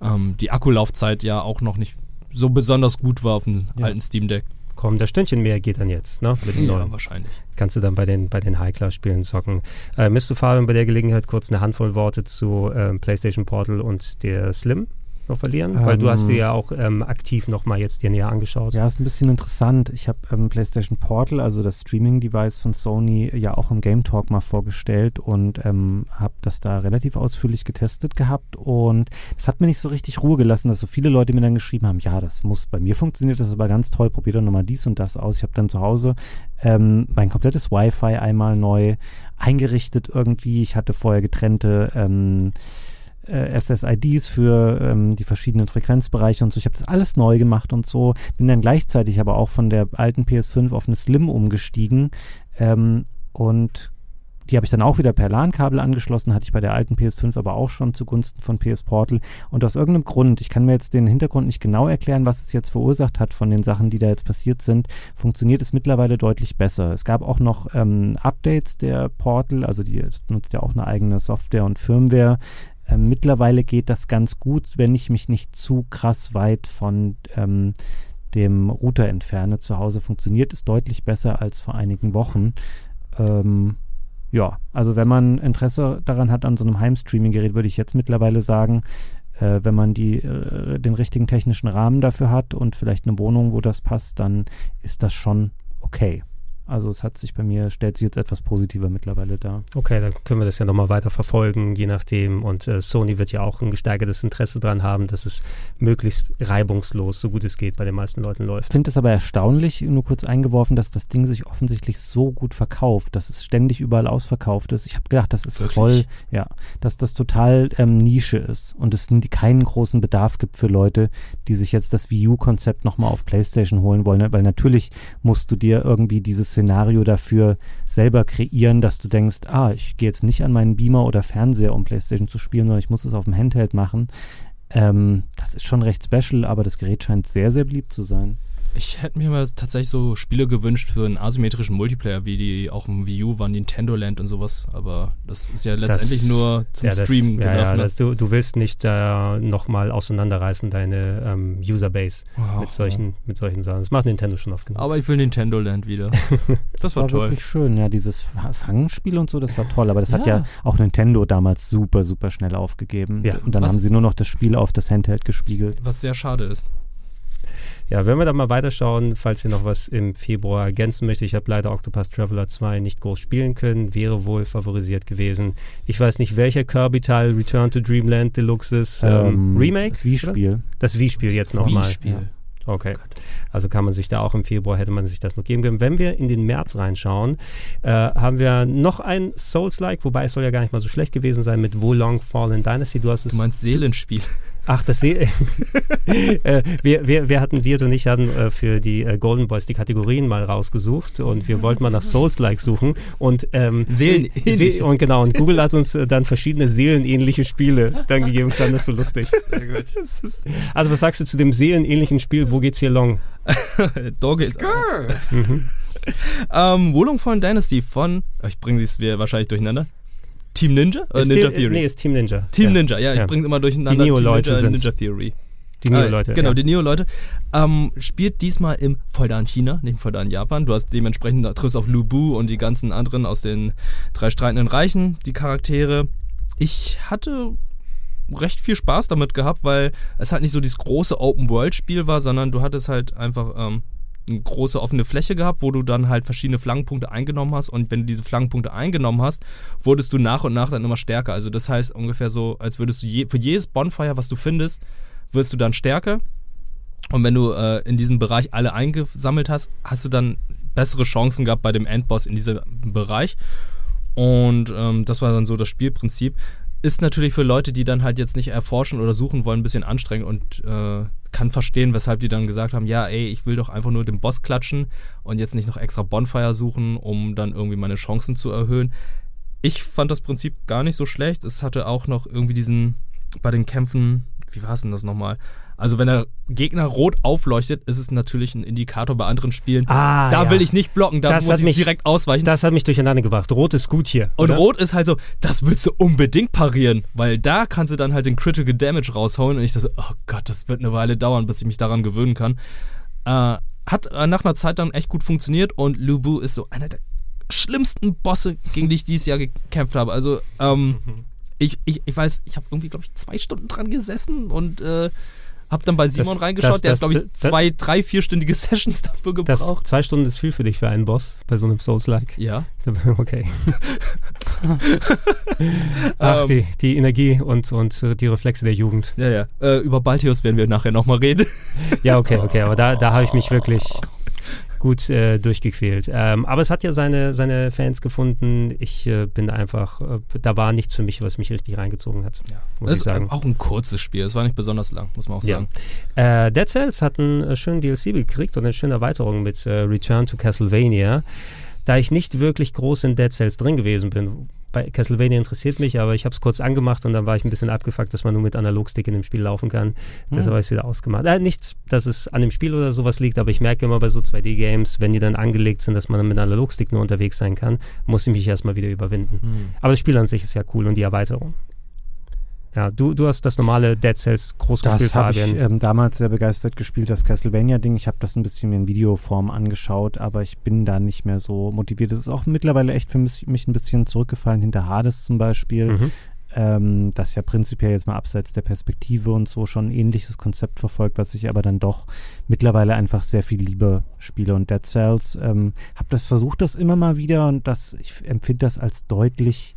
ähm, die Akkulaufzeit ja auch noch nicht so besonders gut war auf dem Ja. alten Steam Deck. Bekommen. Das Stündchen mehr geht dann jetzt, ne? Mit dem ja, neuen. wahrscheinlich. Kannst du dann bei den, bei den High-Class-Spielen zocken. Äh, du, Fabian, bei der Gelegenheit kurz eine Handvoll Worte zu ähm, PlayStation Portal und der Slim? Noch verlieren? Ähm, Weil du hast dir ja auch ähm, aktiv nochmal jetzt dir näher angeschaut. Ja, ist ein bisschen interessant. Ich habe ähm, PlayStation Portal, also das Streaming-Device von Sony, ja auch im Game Talk mal vorgestellt und ähm, habe das da relativ ausführlich getestet gehabt und es hat mir nicht so richtig Ruhe gelassen, dass so viele Leute mir dann geschrieben haben, ja, das muss, bei mir funktioniert das aber ganz toll, probier doch nochmal dies und das aus. Ich habe dann zu Hause ähm, mein komplettes Wi-Fi einmal neu eingerichtet irgendwie. Ich hatte vorher getrennte ähm, äh, SSIDs für ähm, die verschiedenen Frequenzbereiche und so. Ich habe das alles neu gemacht und so. Bin dann gleichzeitig aber auch von der alten PS5 auf eine Slim umgestiegen ähm, und die habe ich dann auch wieder per LAN-Kabel angeschlossen, hatte ich bei der alten PS5 aber auch schon zugunsten von PS Portal. Und aus irgendeinem Grund, ich kann mir jetzt den Hintergrund nicht genau erklären, was es jetzt verursacht hat von den Sachen, die da jetzt passiert sind, funktioniert es mittlerweile deutlich besser. Es gab auch noch ähm, Updates der Portal, also die nutzt ja auch eine eigene Software und Firmware, äh, mittlerweile geht das ganz gut, wenn ich mich nicht zu krass weit von ähm, dem Router entferne. Zu Hause funktioniert es deutlich besser als vor einigen Wochen. Ähm, ja, also wenn man Interesse daran hat an so einem Heimstreaming-Gerät, würde ich jetzt mittlerweile sagen, äh, wenn man die, äh, den richtigen technischen Rahmen dafür hat und vielleicht eine Wohnung, wo das passt, dann ist das schon okay. Also es hat sich bei mir, stellt sich jetzt etwas positiver mittlerweile dar. Okay, dann können wir das ja nochmal weiter verfolgen, je nachdem. Und äh, Sony wird ja auch ein gesteigertes Interesse daran haben, dass es möglichst reibungslos, so gut es geht, bei den meisten Leuten läuft. Ich finde es aber erstaunlich, nur kurz eingeworfen, dass das Ding sich offensichtlich so gut verkauft, dass es ständig überall ausverkauft ist. Ich habe gedacht, das ist Wirklich? voll, ja, dass das total ähm, Nische ist und es keinen großen Bedarf gibt für Leute, die sich jetzt das Wii U-Konzept nochmal auf PlayStation holen wollen, weil natürlich musst du dir irgendwie dieses Szenario dafür selber kreieren, dass du denkst, ah, ich gehe jetzt nicht an meinen Beamer oder Fernseher, um PlayStation zu spielen, sondern ich muss es auf dem Handheld machen. Ähm, das ist schon recht special, aber das Gerät scheint sehr, sehr beliebt zu sein. Ich hätte mir mal tatsächlich so Spiele gewünscht für einen asymmetrischen Multiplayer, wie die auch im Wii U waren, Nintendo Land und sowas. Aber das ist ja letztendlich das, nur zum ja, Streamen das, Ja, ja, ne? das, du, du willst nicht äh, nochmal auseinanderreißen, deine ähm, Userbase oh, mit, solchen, ja. mit solchen Sachen. Das macht Nintendo schon oft genug. Aber ich will Nintendo Land wieder. (laughs) Das war, war toll. wirklich schön, ja. Dieses Fangenspiel und so, das war toll. Aber das ja. hat ja auch Nintendo damals super, super schnell aufgegeben. Ja. Und dann Was, haben sie nur noch das Spiel auf das Handheld gespiegelt. Was sehr schade ist. Ja, wenn wir dann mal weiterschauen, falls ihr noch was im Februar ergänzen möchtet, ich habe leider Octopus Traveler 2 nicht groß spielen können, wäre wohl favorisiert gewesen. Ich weiß nicht, welcher Kirby-Teil Return to Dreamland Deluxe ist. Ähm, ähm, Remake? Das Wii-Spiel. Das Wii-Spiel jetzt nochmal. Wii-Spiel. Okay. Also kann man sich da auch im Februar, hätte man sich das noch geben können. Wenn wir in den März reinschauen, äh, haben wir noch ein Souls-like, wobei es soll ja gar nicht mal so schlecht gewesen sein mit Wo Long Fallen Dynasty. Du hast es. Du meinst Seelenspiel. Ach, das sehe (laughs) äh, wir, wir, wir hatten, wir und ich hatten äh, für die äh, Golden Boys die Kategorien mal rausgesucht und wir wollten mal nach Souls-like suchen und ähm, Seelenähnlich. Se und genau, und Google hat uns äh, dann verschiedene seelenähnliche Spiele dann gegeben, fand das so lustig. Sehr gut. Also was sagst du zu dem seelenähnlichen Spiel, wo geht's hier long? Dog is mhm. ähm, Wohnung von Dynasty von, ich bringe es wahrscheinlich durcheinander. Team Ninja? Oder Ninja Theory? Nee, ist Team Ninja. Team ja. Ninja, ja, ich ja. bringe immer durcheinander. Die Neo-Leute Ninja, Ninja Theory. Die Neo-Leute. Äh, genau, ja. die Neo-Leute. Ähm, spielt diesmal im Feudalen China, nicht im feudalen Japan. Du hast dementsprechend, da triffst auf Lu Bu und die ganzen anderen aus den drei streitenden Reichen, die Charaktere. Ich hatte recht viel Spaß damit gehabt, weil es halt nicht so dieses große Open-World-Spiel war, sondern du hattest halt einfach ähm, eine große offene Fläche gehabt, wo du dann halt verschiedene Flankenpunkte eingenommen hast und wenn du diese Flankenpunkte eingenommen hast, wurdest du nach und nach dann immer stärker. Also das heißt ungefähr so, als würdest du je, für jedes Bonfire, was du findest, wirst du dann stärker. Und wenn du äh, in diesem Bereich alle eingesammelt hast, hast du dann bessere Chancen gehabt bei dem Endboss in diesem Bereich. Und ähm, das war dann so das Spielprinzip ist natürlich für Leute, die dann halt jetzt nicht erforschen oder suchen wollen, ein bisschen anstrengend und äh, kann verstehen, weshalb die dann gesagt haben, ja, ey, ich will doch einfach nur den Boss klatschen und jetzt nicht noch extra Bonfire suchen, um dann irgendwie meine Chancen zu erhöhen. Ich fand das Prinzip gar nicht so schlecht. Es hatte auch noch irgendwie diesen, bei den Kämpfen, wie war es denn das nochmal? Also wenn der Gegner rot aufleuchtet, ist es natürlich ein Indikator bei anderen Spielen. Ah, da ja. will ich nicht blocken, da das muss ich mich, direkt ausweichen. Das hat mich durcheinander gebracht. Rot ist gut hier. Und oder? rot ist halt so, das willst du unbedingt parieren, weil da kannst du dann halt den Critical Damage raushauen und ich dachte, oh Gott, das wird eine Weile dauern, bis ich mich daran gewöhnen kann. Äh, hat äh, nach einer Zeit dann echt gut funktioniert und Lubu ist so einer der schlimmsten Bosse, gegen die ich dieses Jahr gekämpft habe. Also, ähm, ich, ich, ich weiß, ich habe irgendwie, glaube ich, zwei Stunden dran gesessen und äh, hab dann bei Simon Das- reingeschaut, das- der das- hat, glaube ich, zwei, drei, vierstündige (laughs) Sessions dafür Das gebraucht. zwei Stunden ist viel für dich für einen Boss bei so einem Souls-like. ja. (laughs) Okay. (laughs) Ach, Ähm. die, die Energie und, und äh, die Reflexe der Jugend. Ja, ja. Äh, über Baltius werden wir nachher nochmal reden. Ja, okay, okay, aber da, da habe ich mich wirklich gut äh, durchgequält. Ähm, aber es hat ja seine, seine Fans gefunden. Ich äh, bin einfach, äh, da war nichts für mich, was mich richtig reingezogen hat, muss Das ich ist sagen. auch ein kurzes Spiel. Es war nicht besonders lang, muss man auch Ja. sagen. Äh, Dead Cells hat einen äh, schönen DLC gekriegt und eine schöne Erweiterung mit äh, Return to Castlevania. Da ich nicht wirklich groß in Dead Cells drin gewesen bin, bei Castlevania interessiert mich, aber ich habe es kurz angemacht und dann war ich ein bisschen abgefuckt, dass man nur mit Analogstick in dem Spiel laufen kann. Deshalb habe ich es wieder ausgemacht. Äh, nicht, dass es an dem Spiel oder sowas liegt, aber ich merke immer bei so 2D-Games, wenn die dann angelegt sind, dass man mit Analogstick nur unterwegs sein kann, muss ich mich erstmal wieder überwinden. Aber das Spiel an sich ist ja cool und die Erweiterung. Ja, du, du hast das normale Dead Cells groß gespielt, Das habe ich Fabian. ähm, damals sehr begeistert gespielt, das Castlevania-Ding. Ich habe das ein bisschen in Videoform angeschaut, aber ich bin da nicht mehr so motiviert. Es ist auch mittlerweile echt für mich, mich ein bisschen zurückgefallen hinter Hades zum Beispiel, Mhm. ähm, das ja prinzipiell jetzt mal abseits der Perspektive und so schon ein ähnliches Konzept verfolgt, was ich aber dann doch mittlerweile einfach sehr viel lieber spiele. Und Dead Cells, ähm, habe das versucht, das immer mal wieder und das, ich empfinde das als deutlich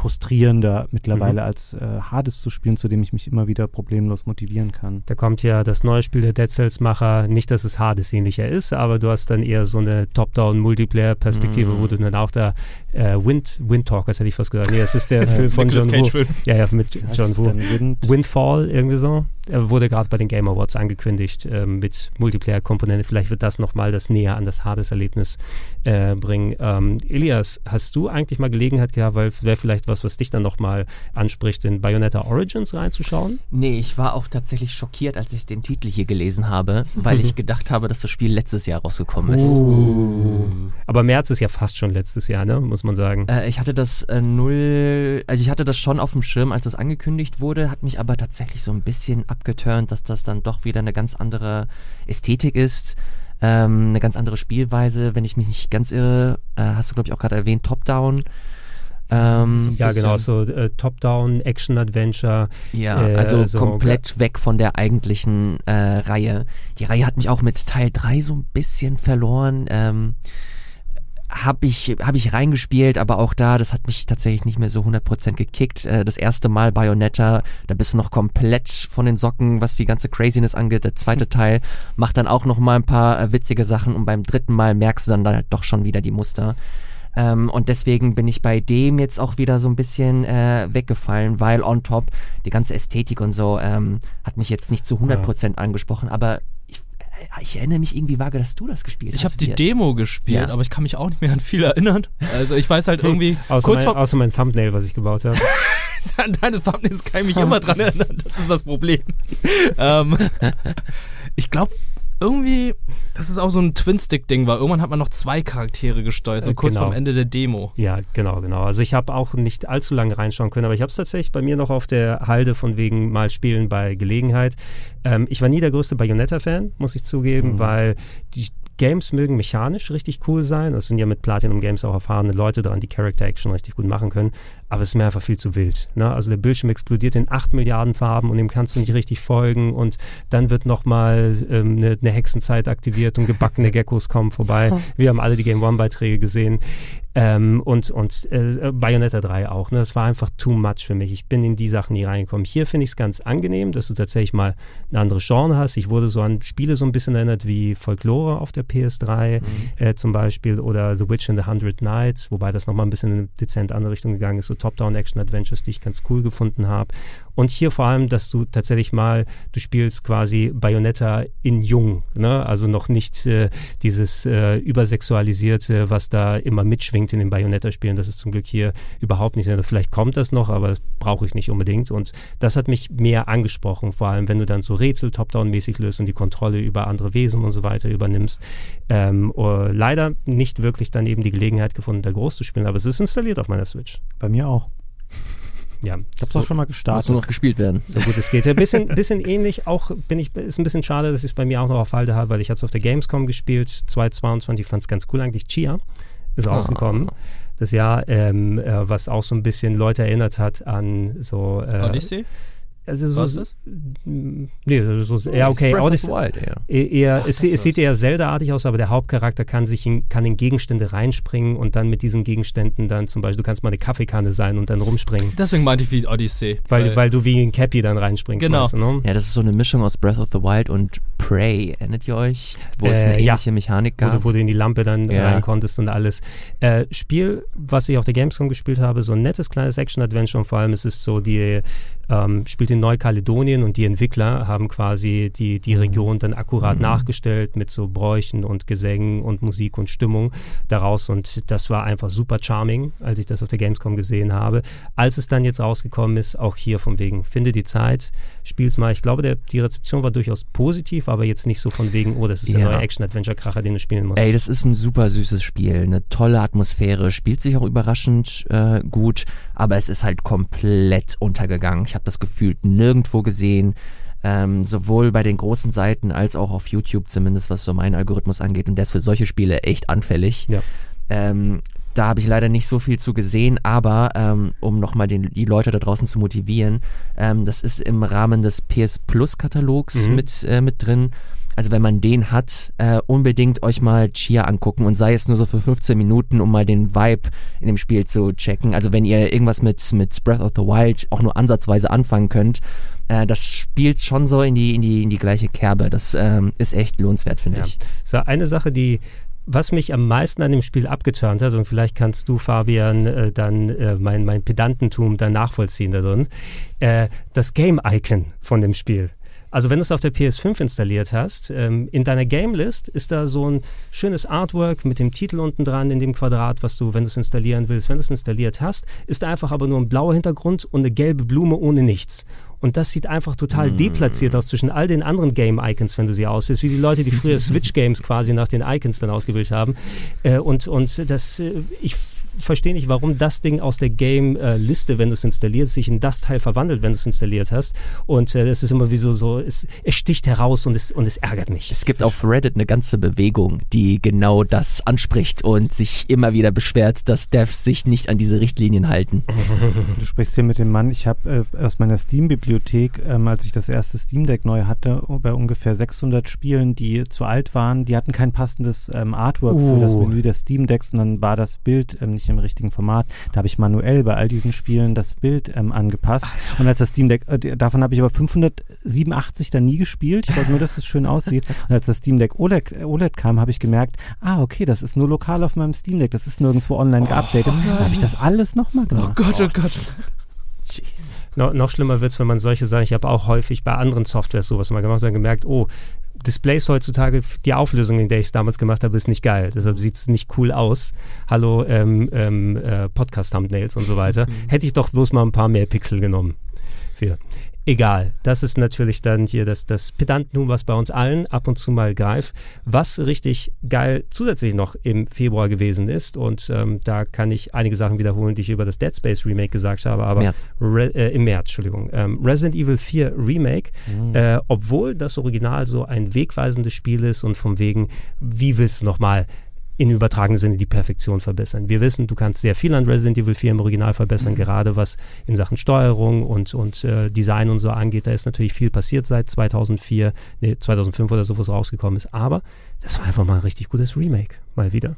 frustrierender mittlerweile als äh, Hades zu spielen, zu dem ich mich immer wieder problemlos motivieren kann. Da kommt ja das neue Spiel der Dead Cells-Macher, nicht, dass es Hades ähnlicher ist, aber du hast dann eher so eine Top-Down-Multiplayer-Perspektive, wo du dann auch da äh, Wind, Wind Talkers hätte ich fast gesagt. Nee, das ist der (laughs) Film von John Woo. Ja, ja, mit Heißt John Woo. Wind? Windfall, irgendwie so. Er wurde gerade bei den Game Awards angekündigt ähm, mit Multiplayer-Komponente. Vielleicht wird das nochmal das näher an das Hades-Erlebnis äh, bringen. Ähm, Elias, hast du eigentlich mal Gelegenheit gehabt, weil wäre vielleicht was, was dich dann nochmal anspricht, in Bayonetta Origins reinzuschauen? Nee, ich war auch tatsächlich schockiert, als ich den Titel hier gelesen habe, weil ich (laughs) gedacht habe, dass das Spiel letztes Jahr rausgekommen ist. Uh. Aber März ist ja fast schon letztes Jahr, ne? muss man sagen. Äh, ich hatte das äh, null, also ich hatte das schon auf dem Schirm, als das angekündigt wurde, hat mich aber tatsächlich so ein bisschen abgeturnt, dass das dann doch wieder eine ganz andere Ästhetik ist, ähm, eine ganz andere Spielweise. Wenn ich mich nicht ganz irre, äh, hast du glaube ich auch gerade erwähnt, Top-Down. Ähm, Ja, genau, so äh, Top-Down, Action-Adventure. Ja, Äh, also so- komplett weg von der eigentlichen äh, Reihe. Die Reihe hat mich auch mit Teil 3 so ein bisschen verloren. Ähm, habe ich, hab ich reingespielt, aber auch da, das hat mich tatsächlich nicht mehr so 100% gekickt. Äh, das erste Mal Bayonetta, da bist du noch komplett von den Socken, was die ganze Craziness angeht. Der zweite (laughs) Teil macht dann auch noch mal ein paar äh, witzige Sachen und beim dritten Mal merkst du dann, halt doch schon wieder die Muster. Ähm, und deswegen bin ich bei dem jetzt auch wieder so ein bisschen äh, weggefallen, weil on top die ganze Ästhetik und so ähm, hat mich jetzt nicht zu 100% angesprochen, aber ich, äh, ich erinnere mich irgendwie vage, dass du das gespielt Ich hast. habe die. Demo gespielt, Ja. aber ich kann mich auch nicht mehr an viel erinnern. Also ich weiß halt (laughs) irgendwie Außer, kurz mein, außer mein Thumbnail, was ich gebaut habe. an (laughs) deine Thumbnails kann ich mich immer dran erinnern. Das ist das Problem. ähm, (laughs) ich glaube irgendwie, dass es auch so ein Twin-Stick-Ding war. Irgendwann hat man noch zwei Charaktere gesteuert, so Äh, kurz genau. vorm Ende der Demo. Ja, genau, genau. Also ich habe auch nicht allzu lange reinschauen können, aber ich habe es tatsächlich bei mir noch auf der Halde von wegen mal spielen bei Gelegenheit. Ähm, ich war nie der größte Bayonetta-Fan, muss ich zugeben, weil die Games mögen mechanisch richtig cool sein. Das sind ja mit Platinum Games auch erfahrene Leute dran, die Character Action richtig gut machen können. Aber es ist mir einfach viel zu wild. Ne? Also der Bildschirm explodiert in 8 Milliarden Farben und dem kannst du nicht richtig folgen. Und dann wird nochmal ähm, eine, eine Hexenzeit aktiviert und gebackene Geckos kommen vorbei. (laughs) Wir haben alle die Game One-Beiträge gesehen. Ähm, und und äh, Bayonetta 3 auch. Ne? Das war einfach too much für mich. Ich bin in die Sachen nie reingekommen. Hier finde ich es ganz angenehm, dass du tatsächlich mal eine andere Genre hast. Ich wurde so an Spiele so ein bisschen erinnert wie Folklore auf der PS3 äh, zum Beispiel oder The Witch and the Hundred Nights, wobei das nochmal ein bisschen in eine dezent andere Richtung gegangen ist. So Top-Down-Action-Adventures, die ich ganz cool gefunden habe. Und hier vor allem, dass du tatsächlich mal, du spielst quasi Bayonetta in jung, ne? also noch nicht äh, dieses äh, übersexualisierte, was da immer mitschwingt in den Bayonetta-Spielen. Das ist zum Glück hier überhaupt nicht. Vielleicht kommt das noch, aber das brauche ich nicht unbedingt. Und das hat mich mehr angesprochen, vor allem wenn du dann so Rätsel top-down-mäßig löst und die Kontrolle über andere Wesen und so weiter übernimmst. Ähm, oh, leider nicht wirklich dann eben die Gelegenheit gefunden, da groß zu spielen, aber es ist installiert auf meiner Switch. Bei mir auch. Ja, Ich hab's so, auch schon mal Muss gestartet. nur noch gespielt werden. so gut es geht. Ein bisschen, bisschen ähnlich, auch bin ich, ist ein bisschen schade, dass ich es bei mir auch noch auf Halde habe, weil ich hatte es auf der Gamescom gespielt, 2022, fand es ganz cool eigentlich. Chia ist Ah. rausgekommen. Das Jahr, ähm, äh, was auch so ein bisschen Leute erinnert hat an so. Äh, Odyssey? Also so, Was ist das? Nee, so, so ja, okay. Breath of Odyssey, the Wild, ja. eher, eher, es, das es sieht eher Zelda-artig aus, aber der Hauptcharakter kann sich in, kann in Gegenstände reinspringen und dann mit diesen Gegenständen dann zum Beispiel, du kannst mal eine Kaffeekanne sein und dann rumspringen. Deswegen meinte ich wie Odyssey. weil, weil du wie ein Cappy dann reinspringst. Genau. meinst du, ne? Ja, das ist so eine Mischung aus Breath of the Wild und Prey. Erinnert ihr euch? Wo es Äh, eine ja. ähnliche Mechanik wo, gab. du, wo du in die Lampe dann Ja. rein konntest und alles. Äh, Spiel, was ich auf der Gamescom gespielt habe, so ein nettes kleines Action-Adventure und vor allem es ist so, die ähm, spielt in Neukaledonien und die Entwickler haben quasi die, die Region dann akkurat nachgestellt mit so Bräuchen und Gesängen und Musik und Stimmung daraus und das war einfach super charming, als ich das auf der Gamescom gesehen habe. Als es dann jetzt rausgekommen ist, auch hier von wegen, finde die Zeit, spiel's mal. Ich glaube, der, die Rezeption war durchaus positiv, aber jetzt nicht so von wegen, oh, das ist der Ja. neue Action-Adventure-Kracher, den du spielen musst. Ey, das ist ein super süßes Spiel, eine tolle Atmosphäre, spielt sich auch überraschend äh, gut, aber es ist halt komplett untergegangen. Ich habe das nirgendwo gesehen, ähm, sowohl bei den großen Seiten als auch auf YouTube zumindest, was so meinen Algorithmus angeht. Und der ist für solche Spiele echt anfällig. Ja. Ähm, da habe ich leider nicht so viel zu gesehen, aber ähm, um nochmal die Leute da draußen zu motivieren, ähm, das ist im Rahmen des PS Plus Katalogs Mhm. mit, äh, mit drin. Also wenn man den hat, äh, unbedingt euch mal Chia angucken und sei es nur so für 15 Minuten, um mal den Vibe in dem Spiel zu checken. Also wenn ihr irgendwas mit, mit Breath of the Wild auch nur ansatzweise anfangen könnt, äh, das spielt schon so in die, in die, in die gleiche Kerbe. Das ähm, ist echt lohnenswert, finde Ja. ich. So eine Sache, die was mich am meisten an dem Spiel abgeturnt hat, und vielleicht kannst du, Fabian, äh, dann äh, mein, mein Pedantentum dann nachvollziehen da drin, äh, das Game-Icon von dem Spiel. Also wenn du es auf der PS5 installiert hast, ähm, in deiner Game-List ist da so ein schönes Artwork mit dem Titel unten dran in dem Quadrat, was du, wenn du es installieren willst, wenn du es installiert hast, ist einfach aber nur ein blauer Hintergrund und eine gelbe Blume ohne nichts. Und das sieht einfach total deplatziert aus zwischen all den anderen Game-Icons, wenn du sie auswählst, wie die Leute, die früher (laughs) Switch-Games quasi nach den Icons dann ausgewählt haben. Äh, und, und das, äh, ich verstehe nicht, warum das Ding aus der Game-Liste, wenn du es installierst, sich in das Teil verwandelt, wenn du es installiert hast. Und äh, das ist immer wie so, so es, es sticht heraus und es, und es ärgert mich. Es gibt auf Reddit eine ganze Bewegung, die genau das anspricht und sich immer wieder beschwert, dass Devs sich nicht an diese Richtlinien halten. (laughs) Du sprichst hier mit dem Mann. Ich habe äh, aus meiner Steam-Bibliothek, ähm, als ich das erste Steam Deck neu hatte, bei ungefähr 600 Spielen, die zu alt waren, die hatten kein passendes ähm, Artwork für das Uh. Menü des Steam Decks und dann war das Bild ähm, nicht im richtigen Format. Da habe ich manuell bei all diesen Spielen das Bild ähm, angepasst. Und als das Steam Deck, äh, davon habe ich aber 587 dann nie gespielt. Ich wollte nur, dass es schön aussieht. Und als das Steam Deck OLED, äh, OLED kam, habe ich gemerkt, ah, okay, das ist nur lokal auf meinem Steam Deck. Das ist nirgendwo online geupdatet. Da habe ich das alles nochmal Oh gemacht. Gott, oh Gott. No, noch schlimmer wird es, wenn man solche Sachen, ich habe auch häufig bei anderen Softwares sowas mal gemacht und dann gemerkt, oh, Displays heutzutage, die Auflösung, in der ich es damals gemacht habe, ist nicht geil. Deshalb sieht es nicht cool aus. Hallo, ähm, ähm, äh, Podcast-Thumbnails und so weiter. Hätte ich doch bloß mal ein paar mehr Pixel genommen. Für. Egal, das ist natürlich dann hier das, das Pedantentum, was bei uns allen ab und zu mal greift. Was richtig geil zusätzlich noch im Februar gewesen ist, und ähm, da kann ich einige Sachen wiederholen, die ich über das Dead Space Remake gesagt habe, aber März. Re äh, im März, Entschuldigung. Ähm, Resident Evil 4 Remake, äh, obwohl das Original so ein wegweisendes Spiel ist und von wegen, wie willst du nochmal in übertragenen Sinne die Perfektion verbessern. Wir wissen, du kannst sehr viel an Resident Evil 4 im Original verbessern, gerade was in Sachen Steuerung und, und äh, Design und so angeht. Da ist natürlich viel passiert seit 2004, nee, 2005 oder so, wo es rausgekommen ist. Aber das war einfach mal ein richtig gutes Remake, mal wieder.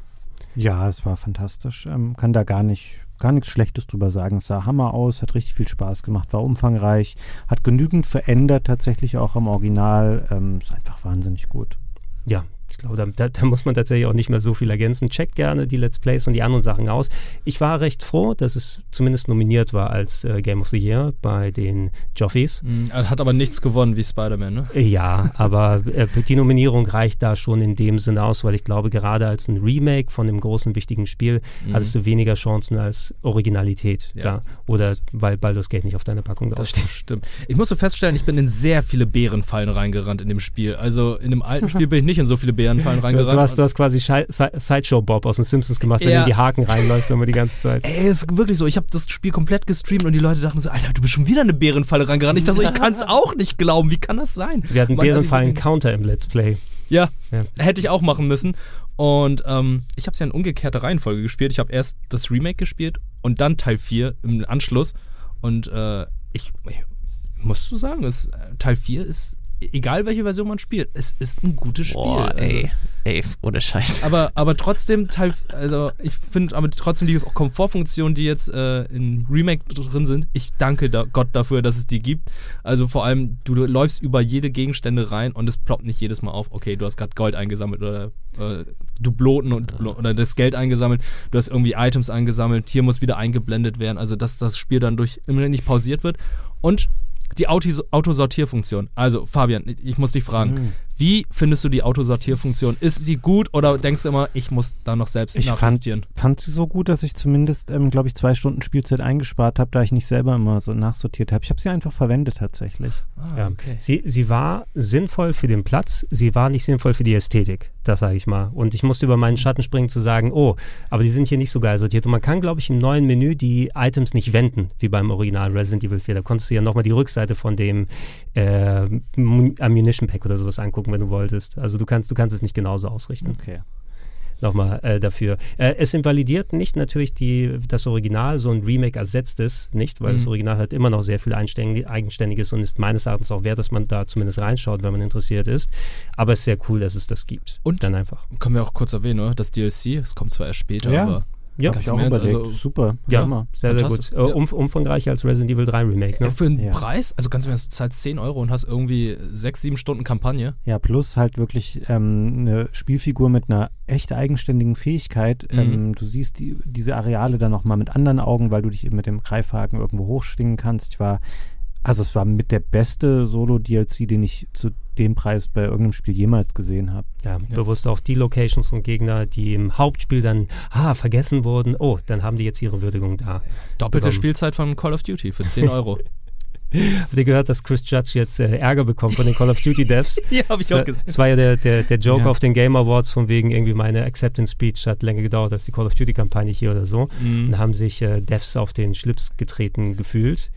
Ja, es war fantastisch. Ähm, kann da gar nicht, gar nichts Schlechtes drüber sagen. Es sah Hammer aus, hat richtig viel Spaß gemacht, war umfangreich, hat genügend verändert tatsächlich auch am Original. Ähm, ist einfach wahnsinnig gut. Ja, ich glaube, da, da, muss man tatsächlich auch nicht mehr so viel ergänzen. Checkt gerne die Let's Plays und die anderen Sachen aus. Ich war recht froh, dass es zumindest nominiert war als äh, Game of the Year bei den Joffies. Er hat aber nichts gewonnen wie Spider-Man, ne? Ja, aber äh, die Nominierung reicht da schon in dem Sinne aus, weil ich glaube, gerade als ein Remake von einem großen, wichtigen Spiel hattest du weniger Chancen als Originalität. Ja. Da. Oder weil Baldur's Gate nicht auf deiner Packung Das draufsteht. stimmt. Ich musste feststellen, ich bin in sehr viele Bärenfallen reingerannt in dem Spiel. Also in dem alten (laughs) Spiel bin ich nicht in so viele viele Bärenfallen Du, reingerannt. du, hast, du hast quasi Schei- Si- Sideshow Bob aus den Simpsons gemacht, wenn Ja. er in die Haken reinläuft immer die ganze Zeit. Ey, ist wirklich so. Ich habe das Spiel komplett gestreamt und die Leute dachten so, Alter, du bist schon wieder eine Bärenfalle reingerannt. Ich dachte so, ich kann es (laughs) auch nicht glauben. Wie kann das sein? Wir hatten Bärenfallen-Counter im Let's Play. Ja, Ja. hätte ich auch machen müssen. Und ähm, ich habe es ja in umgekehrter Reihenfolge gespielt. Ich habe erst das Remake gespielt und dann Teil 4 im Anschluss. Und äh, ich, ich musst du sagen, es, Teil 4 ist, egal welche Version man spielt, es ist ein gutes Spiel. Boah, Also- ey. Ey, ohne Scheiß. aber, (laughs) aber trotzdem, Teil, also ich finde aber trotzdem die Komfortfunktionen, die jetzt äh, in Remake drin sind, ich danke da Gott dafür, dass es die gibt. Also vor allem, du, du läufst über jede Gegenstände rein und es ploppt nicht jedes Mal auf, okay, du hast gerade Gold eingesammelt oder äh, Dubloten und oder das Geld eingesammelt, du hast irgendwie Items eingesammelt, hier muss wieder eingeblendet werden, also dass das Spiel dann durch immer nicht pausiert wird. Und die Auto- Autosortierfunktion. Also, Fabian, ich ich muss dich fragen, wie findest du die Autosortierfunktion? Ist sie gut oder denkst du immer, ich muss da noch selbst Ich fand, nachjustieren? fand sie so gut, dass ich zumindest, ähm, glaube ich, zwei Stunden Spielzeit eingespart habe, da ich nicht selber immer so nachsortiert habe. Ich habe sie einfach verwendet tatsächlich. Ah, Ja. okay. Sie, sie war sinnvoll für den Platz, sie war nicht sinnvoll für die Ästhetik, das sage ich mal. Und ich musste über meinen Schatten springen zu sagen, oh, aber die sind hier nicht so geil sortiert. Und man kann, glaube ich, im neuen Menü die Items nicht wenden, wie beim Original Resident Evil 4. Da konntest du ja nochmal die Rückseite von dem äh, Mun- Ammunition Pack oder sowas angucken, wenn du wolltest. Also du kannst, du kannst es nicht genauso ausrichten. Okay. Nochmal äh, dafür. Äh, es invalidiert nicht natürlich die, das Original, so ein Remake ersetzt es nicht, weil das Mhm. Original hat immer noch sehr viel Eigenständiges und ist meines Erachtens auch wert, dass man da zumindest reinschaut, wenn man interessiert ist. Aber es ist sehr cool, dass es das gibt. Und? dann einfach. Können wir auch kurz erwähnen, oder? Das DLC, es kommt zwar erst später, Ja. aber Ja, Ganz ich auch überlegt. also- Super. ja, Hammer. sehr, sehr gut. Äh, umf umfangreicher als Resident Evil 3 Remake, Ja, ne? für den Ja. Preis, also ganz im Ernst, du zahlst 10 Euro und hast irgendwie 6, 7 Stunden Kampagne. Ja, plus halt wirklich ähm, eine Spielfigur mit einer echt eigenständigen Fähigkeit. Mhm. Ähm, du siehst die, diese Areale dann nochmal mit anderen Augen, weil du dich eben mit dem Greifhaken irgendwo hochschwingen kannst. Ich war, also es war mit der beste Solo-DLC, den ich zu dem Preis bei irgendeinem Spiel jemals gesehen habe. Ja, bewusst auch die Locations und Gegner, die im Hauptspiel dann ah, vergessen wurden. Oh, dann haben die jetzt ihre Würdigung da. Doppelte Bekommen. Spielzeit von Call of Duty für 10 (laughs) Euro. Habt ihr gehört, dass Chris Judge jetzt äh, Ärger bekommt von den Call of Duty Devs? (laughs) ja, habe ich auch Das gesehen. das war ja der, der, der Joke Ja. auf den Game Awards, von wegen irgendwie meine Acceptance Speech hat länger gedauert als die Call of Duty-Kampagne hier oder so. Mhm. Und haben sich äh, Devs auf den Schlips getreten gefühlt.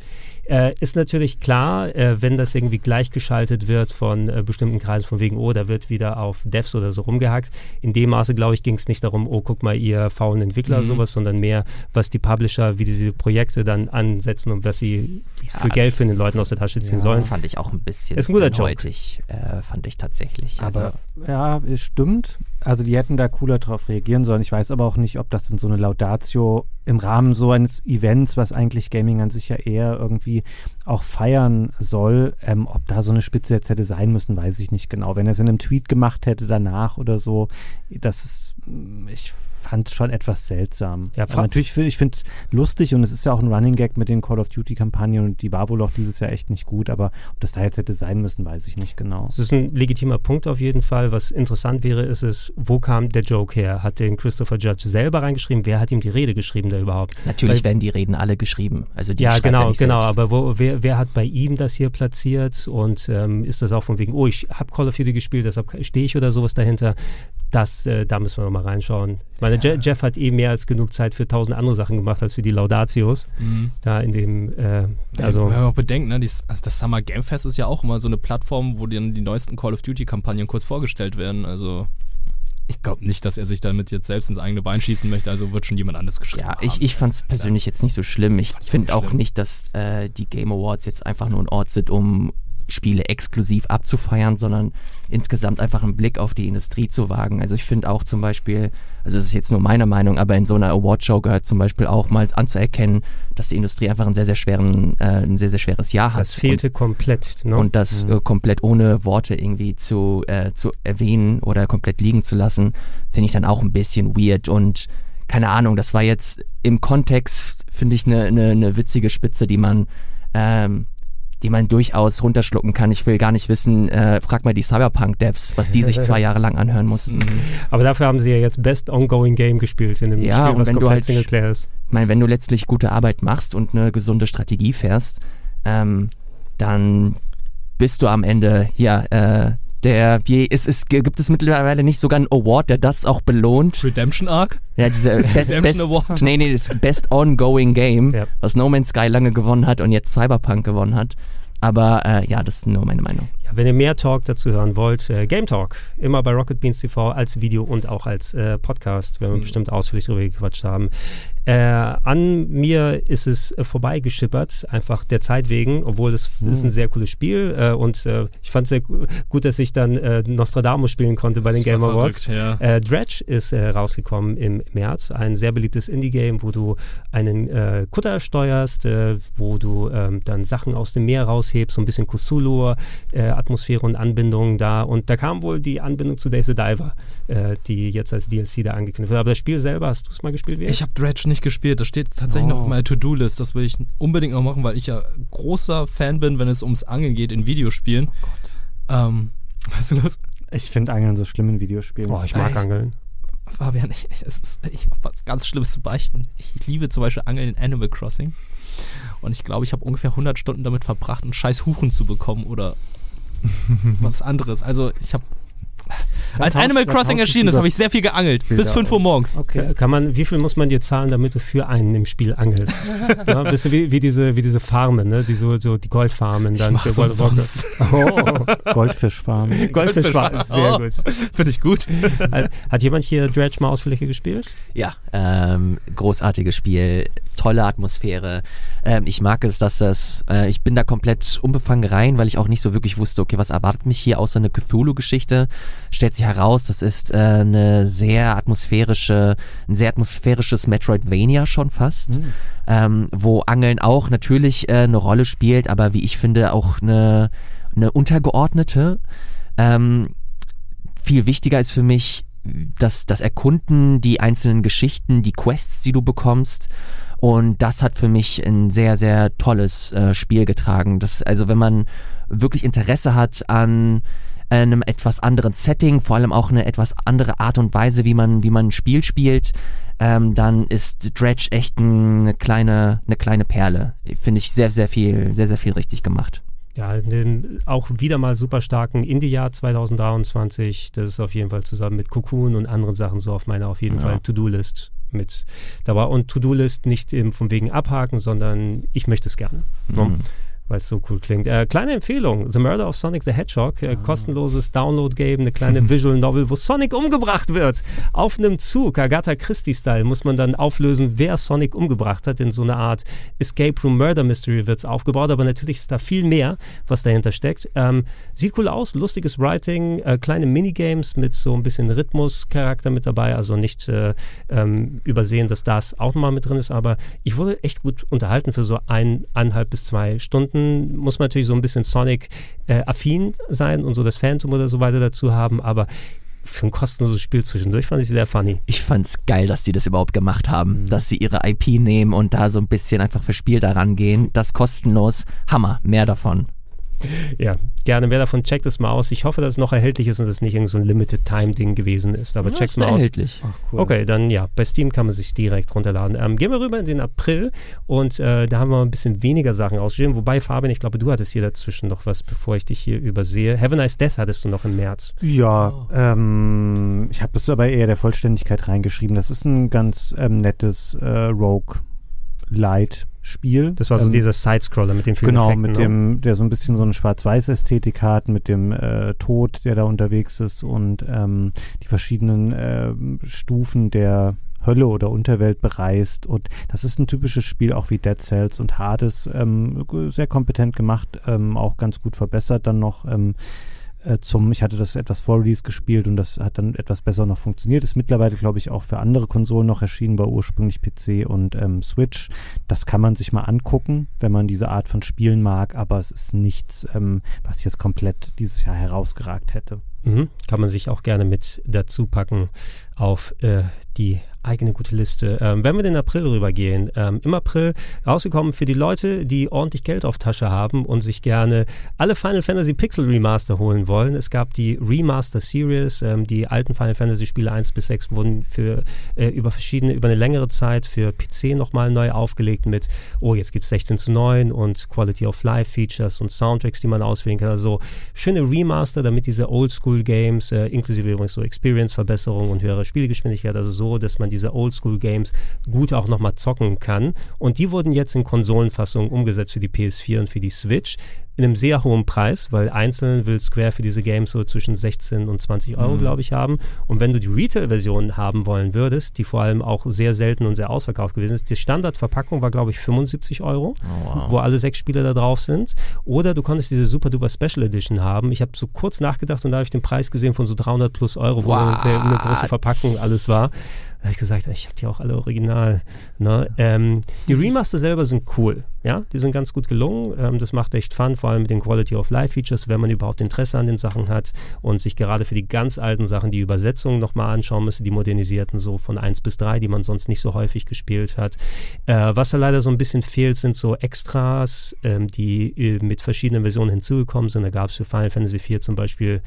Äh, ist natürlich klar, äh, wenn das irgendwie gleichgeschaltet wird von äh, bestimmten Kreisen, von wegen, oh, da wird wieder auf Devs oder so rumgehackt. In dem Maße, glaube ich, ging es nicht darum, oh, guck mal, ihr faulen Entwickler, Mhm. sowas, sondern mehr, was die Publisher, wie diese Projekte dann ansetzen und was sie Ja, für Geld für den Leuten aus der Tasche ziehen Ja. sollen. Fand ich auch ein bisschen Ist ein guter dünnhäutig, äh, fand ich tatsächlich. Also, Aber ja, es stimmt. Also die hätten da cooler drauf reagieren sollen. Ich weiß aber auch nicht, ob das in so eine Laudatio im Rahmen so eines Events, was eigentlich Gaming an sich ja eher irgendwie auch feiern soll, ähm, ob da so eine Spitze jetzt hätte sein müssen, weiß ich nicht genau. Wenn er es in einem Tweet gemacht hätte danach oder so, das ist, mm, ich fand es schon etwas seltsam. Ja, Aber natürlich, find- ich finde es lustig und es ist ja auch ein Running Gag mit den Call of Duty-Kampagnen und die war wohl auch dieses Jahr echt nicht gut, aber ob das da jetzt hätte sein müssen, weiß ich nicht genau. Das ist ein legitimer Punkt auf jeden Fall. Was interessant wäre, ist es, wo kam der Joke her? Hat den Christopher Judge selber reingeschrieben? Wer hat ihm die Rede geschrieben da überhaupt? natürlich Weil- werden die Reden alle geschrieben. Also die ja, genau, nicht genau. selbst. Aber wo, wer, wer hat bei ihm das hier platziert? Und ähm, ist das auch von wegen, oh, ich habe Call of Duty gespielt, deshalb stehe ich oder sowas dahinter? Das, äh, da müssen wir nochmal reinschauen. Ich meine, Je Jeff hat eh mehr als genug Zeit für tausend andere Sachen gemacht als für die Laudatios. Mhm. Da in dem, äh, also. Wenn man auch bedenkt, ne, also das Summer Game Fest ist ja auch immer so eine Plattform, wo dann die neuesten Call of Duty-Kampagnen kurz vorgestellt werden. Also ich glaube nicht, dass er sich damit jetzt selbst ins eigene Bein schießen möchte, also wird schon jemand anderes geschrieben Ja, ich, haben. ich fand es persönlich jetzt nicht so schlimm. Ich ich finde auch schlimm. nicht, dass äh, die Game Awards jetzt einfach nur ein Ort sind, um Spiele exklusiv abzufeiern, sondern insgesamt einfach einen Blick auf die Industrie zu wagen. Also ich finde auch zum Beispiel, also es ist jetzt nur meine Meinung, aber in so einer Awardshow gehört zum Beispiel auch mal anzuerkennen, dass die Industrie einfach einen sehr, sehr schweren, äh, ein sehr, sehr schweres Jahr hat. Das fehlte komplett. Ne? Und das äh, komplett ohne Worte irgendwie zu, äh, zu erwähnen oder komplett liegen zu lassen, finde ich dann auch ein bisschen weird. Und keine Ahnung, das war jetzt im Kontext, finde ich, eine ne, ne witzige Spitze, die man, ähm, die man durchaus runterschlucken kann. Ich will gar nicht wissen, äh, frag mal die Cyberpunk-Devs, was die sich zwei Jahre lang anhören mussten. Mhm. Aber dafür haben sie ja jetzt Best Ongoing Game gespielt in dem Ja, Spiel, und was wenn du komplett halt- Singleplayer ist. Ich meine, wenn du letztlich gute Arbeit machst und eine gesunde Strategie fährst, ähm, dann bist du am Ende ja äh, Der, wie, ist, ist, gibt es mittlerweile nicht sogar einen Award, der das auch belohnt? Redemption Arc? Ja, diese (laughs) Best, Redemption Best, Award. nee, nee, das Best Ongoing Game, Ja. was No Man's Sky lange gewonnen hat und jetzt Cyberpunk gewonnen hat. Aber äh, ja, das ist nur meine Meinung. Ja, wenn ihr mehr Talk dazu hören wollt, äh, Game Talk, immer bei Rocket Beans TV als Video und auch als äh, Podcast, werden wir bestimmt ausführlich drüber gequatscht haben. Äh, an mir ist es äh, vorbeigeschippert, einfach der Zeit wegen, obwohl das ist ein sehr cooles Spiel äh, und äh, ich fand es sehr gu- gut, dass ich dann äh, Nostradamus spielen konnte bei den Game war Awards. verrückt, ja. Äh, Dredge ist äh, rausgekommen im März, ein sehr beliebtes Indie-Game, wo du einen Kutter steuerst, wo du ähm, dann Sachen aus dem Meer raushebst, so ein bisschen Cthulhu-Atmosphäre und Anbindung da. Und da kam wohl die Anbindung zu Dave the Diver, äh, die jetzt als DLC da angekündigt wird. Aber das Spiel selber, hast du es mal gespielt? Wie? Ich habe Dredge nicht gespielt. Das steht tatsächlich noch auf meiner To-Do-List. Das will ich unbedingt noch machen, weil ich ja großer Fan bin, wenn es ums Angeln geht in Videospielen. Ähm, was ist los? Ich finde Angeln so schlimm in Videospielen. oh, ich mag Echt? Angeln. Fabian, ich, es ist, ich habe was ganz Schlimmes zu beichten. Ich liebe zum Beispiel Angeln in Animal Crossing. Und ich glaube, ich habe ungefähr 100 Stunden damit verbracht, einen scheiß Huchen zu bekommen oder (laughs) was anderes. Also ich habe... Als tausch- Animal Crossing erschienen ist, habe ich sehr viel geangelt. Bilder bis 5 Uhr morgens. Okay. Äh, Kann man, wie viel muss man dir zahlen, damit du für einen im Spiel angelst? (laughs) ja, bist du wie, wie diese, wie diese Farmen, ne? Die so, so die Goldfarmen dann. Ich mach's für umsonst. (laughs) Oh, (laughs) Goldfischfarm. Goldfischfarmen, sehr Oh. gut. Finde ich gut. Hat- Hat jemand hier Dredge mal ausführlicher gespielt? Ja, ähm, großartiges Spiel, tolle Atmosphäre. Ähm, ich mag es, dass das, äh, ich bin da komplett unbefangen rein, weil ich auch nicht so wirklich wusste, okay, was erwartet mich hier außer eine Cthulhu-Geschichte. Stellt sich heraus, das ist äh, eine sehr atmosphärische, ein sehr atmosphärisches Metroidvania schon fast, ähm, wo Angeln auch natürlich äh, eine Rolle spielt, aber wie ich finde auch eine, eine untergeordnete. Ähm, viel wichtiger ist für mich das, das Erkunden, die einzelnen Geschichten, die Quests, die du bekommst. Und das hat für mich ein sehr, sehr tolles äh, Spiel getragen. Das, also wenn man wirklich Interesse hat an einem etwas anderen Setting, vor allem auch eine etwas andere Art und Weise, wie man, wie man ein Spiel spielt, ähm, dann ist Dredge echt eine kleine, eine kleine Perle. Finde ich sehr, sehr viel, sehr, sehr viel richtig gemacht. Ja, den auch wieder mal super starken Indie-Jahr 2023. Das ist auf jeden Fall zusammen mit Cocoon und anderen Sachen so auf meiner auf jeden Ja. Fall To-Do-List mit dabei. Und To-Do-List nicht im, von wegen abhaken, sondern ich möchte es gerne. ne? Mhm. Weil es so cool klingt. Äh, kleine Empfehlung: The Murder of Sonic the Hedgehog. Äh, kostenloses Download-Game, eine kleine (laughs) Visual Novel, wo Sonic umgebracht wird. Auf einem Zug, Agatha Christie-Style, muss man dann auflösen, wer Sonic umgebracht hat. In so einer Art Escape Room Murder Mystery wird es aufgebaut, aber natürlich ist da viel mehr, was dahinter steckt. Ähm, sieht cool aus, lustiges Writing, äh, kleine Minigames mit so ein bisschen Rhythmus-Charakter mit dabei. Also nicht äh, ähm, übersehen, dass das auch nochmal mit drin ist, aber ich wurde echt gut unterhalten für so eineinhalb bis zwei Stunden. Muss man natürlich so ein bisschen Sonic-affin sein und so das Phantom oder so weiter dazu haben, aber für ein kostenloses Spiel zwischendurch fand ich sehr funny. Ich fand's geil, dass die das überhaupt gemacht haben, dass sie ihre IP nehmen und da so ein bisschen einfach verspielt daran gehen. Das kostenlos. Hammer, mehr davon. Ja, gerne. Wer davon checkt es mal aus. Ich hoffe, dass es noch erhältlich ist und es nicht irgend so ein Limited-Time-Ding gewesen ist. Aber Ja, checkt mal aus. erhältlich. Okay, dann ja, bei Steam kann man sich direkt runterladen. Ähm, gehen wir rüber in den April und äh, da haben wir ein bisschen weniger Sachen ausgeschrieben. Wobei, Fabian, ich glaube, du hattest hier dazwischen noch was, bevor ich dich hier übersehe. Have a Nice Death hattest du noch im März. Ja, ähm, ich habe das aber eher der Vollständigkeit reingeschrieben. Das ist ein ganz ähm, nettes äh, Rogue-Light-Spiel. Das war so ähm, dieser Sidescroller mit den vielen Genau, Effekten, mit ne? dem, der so ein bisschen so eine Schwarz-Weiß-Ästhetik hat, mit dem äh, Tod, der da unterwegs ist und ähm, die verschiedenen ähm, Stufen der Hölle oder Unterwelt bereist. Und das ist ein typisches Spiel, auch wie Dead Cells und Hades, ähm, sehr kompetent gemacht, ähm, auch ganz gut verbessert dann noch. Äh, zum, ich hatte das etwas vor Release gespielt und das hat dann etwas besser noch funktioniert. Ist mittlerweile, glaube ich, auch für andere Konsolen noch erschienen, war ursprünglich PC und ähm, Switch. Das kann man sich mal angucken, wenn man diese Art von Spielen mag, aber es ist nichts, ähm, was jetzt komplett dieses Jahr herausgeragt hätte. Mhm. Kann man sich auch gerne mit dazu packen auf äh, die eigene gute Liste. Ähm, wenn wir den April rübergehen, ähm, im April rausgekommen für die Leute, die ordentlich Geld auf Tasche haben und sich gerne alle Final Fantasy Pixel Remaster holen wollen. Es gab die Remaster Series, ähm, die alten Final Fantasy Spiele 1 bis 6 wurden für äh, über verschiedene, über eine längere Zeit für PC nochmal neu aufgelegt mit, oh, jetzt gibt es 16 zu 9 und Quality of Life Features und Soundtracks, die man auswählen kann. Also schöne Remaster, damit diese Oldschool Games, äh, inklusive übrigens so Experience-Verbesserung und höhere Spielgeschwindigkeit, also so, dass man die diese Oldschool-Games gut auch nochmal zocken kann. Und die wurden jetzt in Konsolenfassungen umgesetzt für die PS4 und für die Switch in einem sehr hohen Preis, weil einzeln will Square für diese Games so zwischen 16 und 20 Euro, mhm. glaube ich, haben. Und wenn du die Retail-Version haben wollen würdest, die vor allem auch sehr selten und sehr ausverkauft gewesen ist, die Standardverpackung war, glaube ich, 75 Euro, oh, wow. wo alle sechs Spiele da drauf sind. Oder du konntest diese Super Duper Special Edition haben. Ich habe so kurz nachgedacht und da habe ich den Preis gesehen von so 300 plus Euro, wo eine, eine große Verpackung alles war. Da habe ich gesagt, ich habe die auch alle original. Ne? Ähm, die Remaster selber sind cool. Ja, die sind ganz gut gelungen. Ähm, das macht echt Fun, vor allem mit den Quality of Life Features, wenn man überhaupt Interesse an den Sachen hat und sich gerade für die ganz alten Sachen die Übersetzungen nochmal anschauen müsste, die modernisierten so von 1 bis 3, die man sonst nicht so häufig gespielt hat. Äh, was da leider so ein bisschen fehlt, sind so Extras, ähm, die äh, mit verschiedenen Versionen hinzugekommen sind. Da gab es für Final Fantasy IV zum Beispiel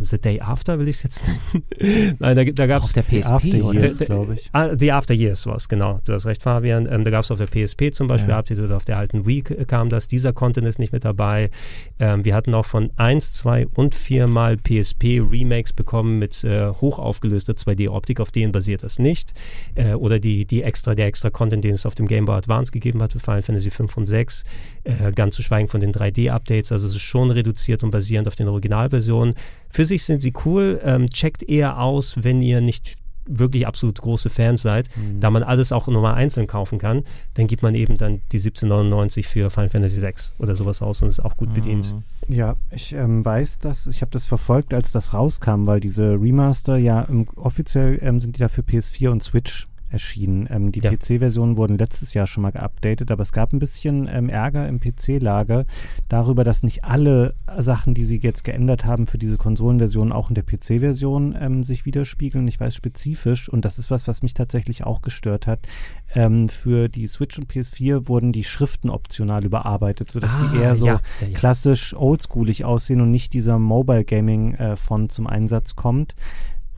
The Day After will ich es jetzt nennen. (laughs) Nein, da, da gab es. Auf der PSP, After Years, glaube ich. Ah, The After Years war es, genau. Du hast recht, Fabian. Ähm, da gab es auf der PSP zum Beispiel ja. Update oder auf der alten Wii kam das. Dieser Content ist nicht mit dabei. Ähm, wir hatten auch von 1, 2 und 4 mal PSP Remakes bekommen mit äh, hochaufgelöster 2D-Optik. Auf denen basiert das nicht. Äh, oder die, die extra, der extra Content, den es auf dem Game Boy Advance gegeben hat für Final Fantasy 5 und 6. Äh, ganz zu schweigen von den 3D-Updates. Also es ist schon reduziert und basierend auf den Originalversionen. Für sich sind sie cool. Ähm, checkt eher aus, wenn ihr nicht wirklich absolut große Fans seid, mhm. da man alles auch nochmal einzeln kaufen kann, dann gibt man eben dann die 1799 für Final Fantasy VI oder sowas aus und ist auch gut mhm. bedient. Ja, ich ähm, weiß das, ich habe das verfolgt, als das rauskam, weil diese Remaster ja ähm, offiziell ähm, sind die da für PS4 und Switch erschienen. Ähm, die ja. PC-Versionen wurden letztes Jahr schon mal geupdatet, aber es gab ein bisschen ähm, Ärger im PC-Lager darüber, dass nicht alle Sachen, die sie jetzt geändert haben für diese Konsolenversion, auch in der PC-Version ähm, sich widerspiegeln. Ich weiß spezifisch, und das ist was, was mich tatsächlich auch gestört hat, ähm, für die Switch und PS4 wurden die Schriften optional überarbeitet, sodass ah, die eher so ja, ja, klassisch oldschoolig aussehen und nicht dieser Mobile Gaming-Font äh, zum Einsatz kommt.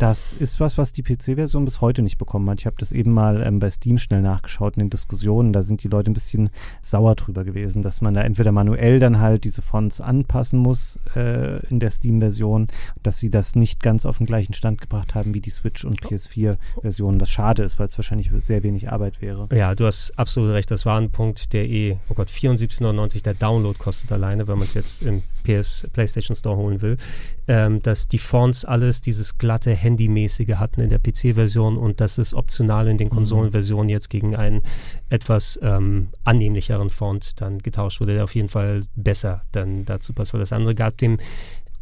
Das ist was, was die PC-Version bis heute nicht bekommen hat. Ich habe das eben mal ähm, bei Steam schnell nachgeschaut in den Diskussionen. Da sind die Leute ein bisschen sauer drüber gewesen, dass man da entweder manuell dann halt diese Fonts anpassen muss äh, in der Steam-Version, dass sie das nicht ganz auf den gleichen Stand gebracht haben wie die Switch- und PS4-Version, was schade ist, weil es wahrscheinlich sehr wenig Arbeit wäre. Ja, du hast absolut recht. Das war ein Punkt, der eh, oh Gott, 74,99 der Download kostet alleine, wenn man es jetzt im PS PlayStation Store holen will, ähm, dass die Fonts alles dieses glatte Handy Handymäßige hatten in der PC-Version und das ist optional in den mhm. Konsolenversionen jetzt gegen einen etwas ähm, annehmlicheren Font dann getauscht wurde, der auf jeden Fall besser dann dazu passt, weil das andere gab dem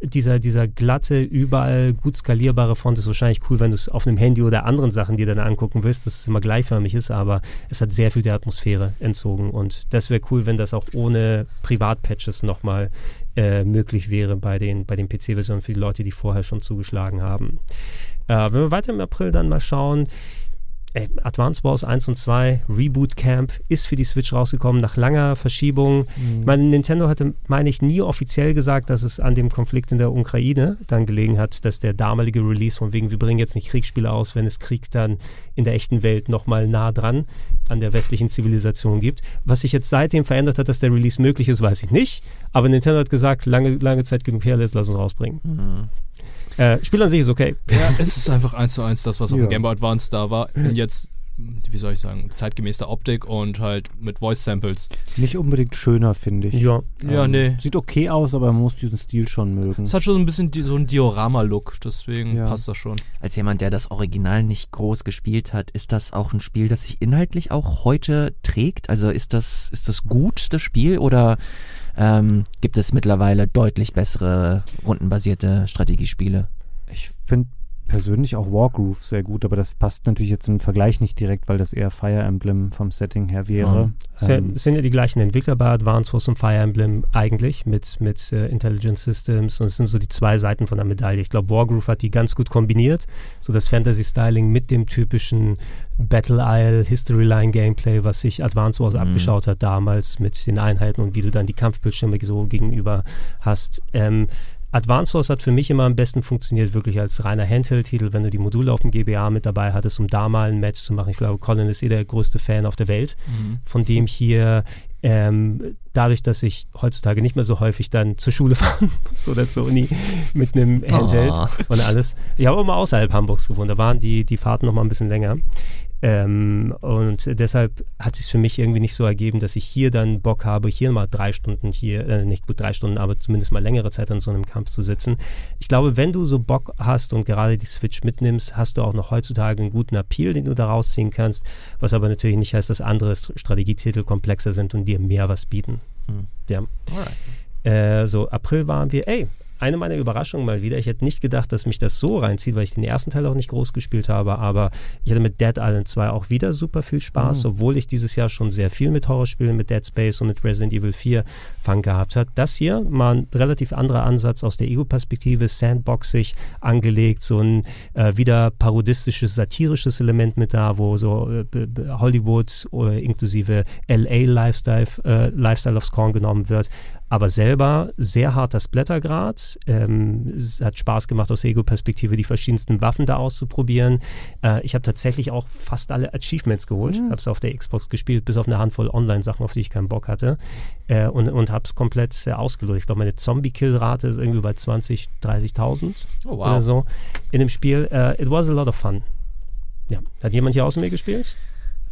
dieser, dieser glatte, überall gut skalierbare Font ist wahrscheinlich cool, wenn du es auf einem Handy oder anderen Sachen dir dann angucken willst, dass es immer gleichförmig ist, aber es hat sehr viel der Atmosphäre entzogen und das wäre cool, wenn das auch ohne Privatpatches nochmal äh, möglich wäre bei den, bei den PC-Versionen für die Leute, die vorher schon zugeschlagen haben. Äh, wenn wir weiter im April dann mal schauen, äh, Advance Wars 1 und 2, Reboot Camp ist für die Switch rausgekommen nach langer Verschiebung. Mhm. Meine, Nintendo hatte, meine ich, nie offiziell gesagt, dass es an dem Konflikt in der Ukraine dann gelegen hat, dass der damalige Release von wegen, wir bringen jetzt nicht Kriegsspiele aus, wenn es Krieg dann in der echten Welt nochmal nah dran an der westlichen Zivilisation gibt. Was sich jetzt seitdem verändert hat, dass der Release möglich ist, weiß ich nicht. Aber Nintendo hat gesagt, lange, lange Zeit genug her, lass uns rausbringen. Mhm. Äh, Spiel an sich ist okay. Ja, es ist einfach eins zu eins das, was auf ja. dem Game Boy Advance da war. Und jetzt wie soll ich sagen, zeitgemäß der Optik und halt mit Voice Samples. Nicht unbedingt schöner, finde ich. Ja. Ja, ähm, nee. Sieht okay aus, aber man muss diesen Stil schon mögen. Es hat schon ein bisschen so einen Diorama-Look, deswegen ja. passt das schon. Als jemand, der das Original nicht groß gespielt hat, ist das auch ein Spiel, das sich inhaltlich auch heute trägt? Also ist das, ist das gut, das Spiel, oder ähm, gibt es mittlerweile deutlich bessere rundenbasierte Strategiespiele. Ich finde persönlich auch Wargroove sehr gut, aber das passt natürlich jetzt im Vergleich nicht direkt, weil das eher Fire Emblem vom Setting her wäre. Ja. Ähm, sind ja die gleichen Entwickler bei Advance Wars und Fire Emblem eigentlich mit, mit uh, Intelligent Systems und es sind so die zwei Seiten von der Medaille. Ich glaube, Wargroove hat die ganz gut kombiniert, so das Fantasy-Styling mit dem typischen Battle Isle History Line Gameplay, was sich Advance Wars mhm. abgeschaut hat damals mit den Einheiten und wie du dann die Kampfbildschirme so gegenüber hast. Ähm, Advance Wars hat für mich immer am besten funktioniert, wirklich als reiner Handheld-Titel, wenn du die Module auf dem GBA mit dabei hattest, um da mal ein Match zu machen. Ich glaube, Colin ist eh der größte Fan auf der Welt, mhm. von dem hier ähm, dadurch, dass ich heutzutage nicht mehr so häufig dann zur Schule (laughs) fahren muss oder zur Uni mit einem Handheld oh. und alles. Ich habe auch mal außerhalb Hamburgs gewohnt, da waren die, die Fahrten noch mal ein bisschen länger. Ähm, und deshalb hat es sich für mich irgendwie nicht so ergeben, dass ich hier dann Bock habe, hier mal drei Stunden hier, äh, nicht gut drei Stunden, aber zumindest mal längere Zeit an so einem Kampf zu sitzen. Ich glaube, wenn du so Bock hast und gerade die Switch mitnimmst, hast du auch noch heutzutage einen guten Appeal, den du da rausziehen kannst, was aber natürlich nicht heißt, dass andere Strategietitel komplexer sind und dir mehr was bieten. Hm. Ja. Äh, so, April waren wir, ey, eine meiner Überraschungen mal wieder. Ich hätte nicht gedacht, dass mich das so reinzieht, weil ich den ersten Teil auch nicht groß gespielt habe, aber ich hatte mit Dead Island 2 auch wieder super viel Spaß, mhm. obwohl ich dieses Jahr schon sehr viel mit Horrorspielen, mit Dead Space und mit Resident Evil 4 Fang gehabt habe. Das hier mal ein relativ anderer Ansatz aus der Ego-Perspektive, sandboxig angelegt, so ein äh, wieder parodistisches, satirisches Element mit da, wo so äh, Hollywood äh, inklusive LA Lifestyle, äh, Lifestyle aufs Korn genommen wird aber selber sehr harter Splattergrad. Ähm, es hat Spaß gemacht, aus Ego-Perspektive die verschiedensten Waffen da auszuprobieren. Äh, ich habe tatsächlich auch fast alle Achievements geholt. Mhm. Habe es auf der Xbox gespielt, bis auf eine Handvoll Online-Sachen, auf die ich keinen Bock hatte. Äh, und und habe es komplett äh, ausgelotet. Ich glaube, meine Zombie-Kill-Rate ist irgendwie bei 20.000, 30.000 oh, wow. oder so in dem Spiel. Uh, it was a lot of fun. Ja. Hat jemand hier außen mir gespielt?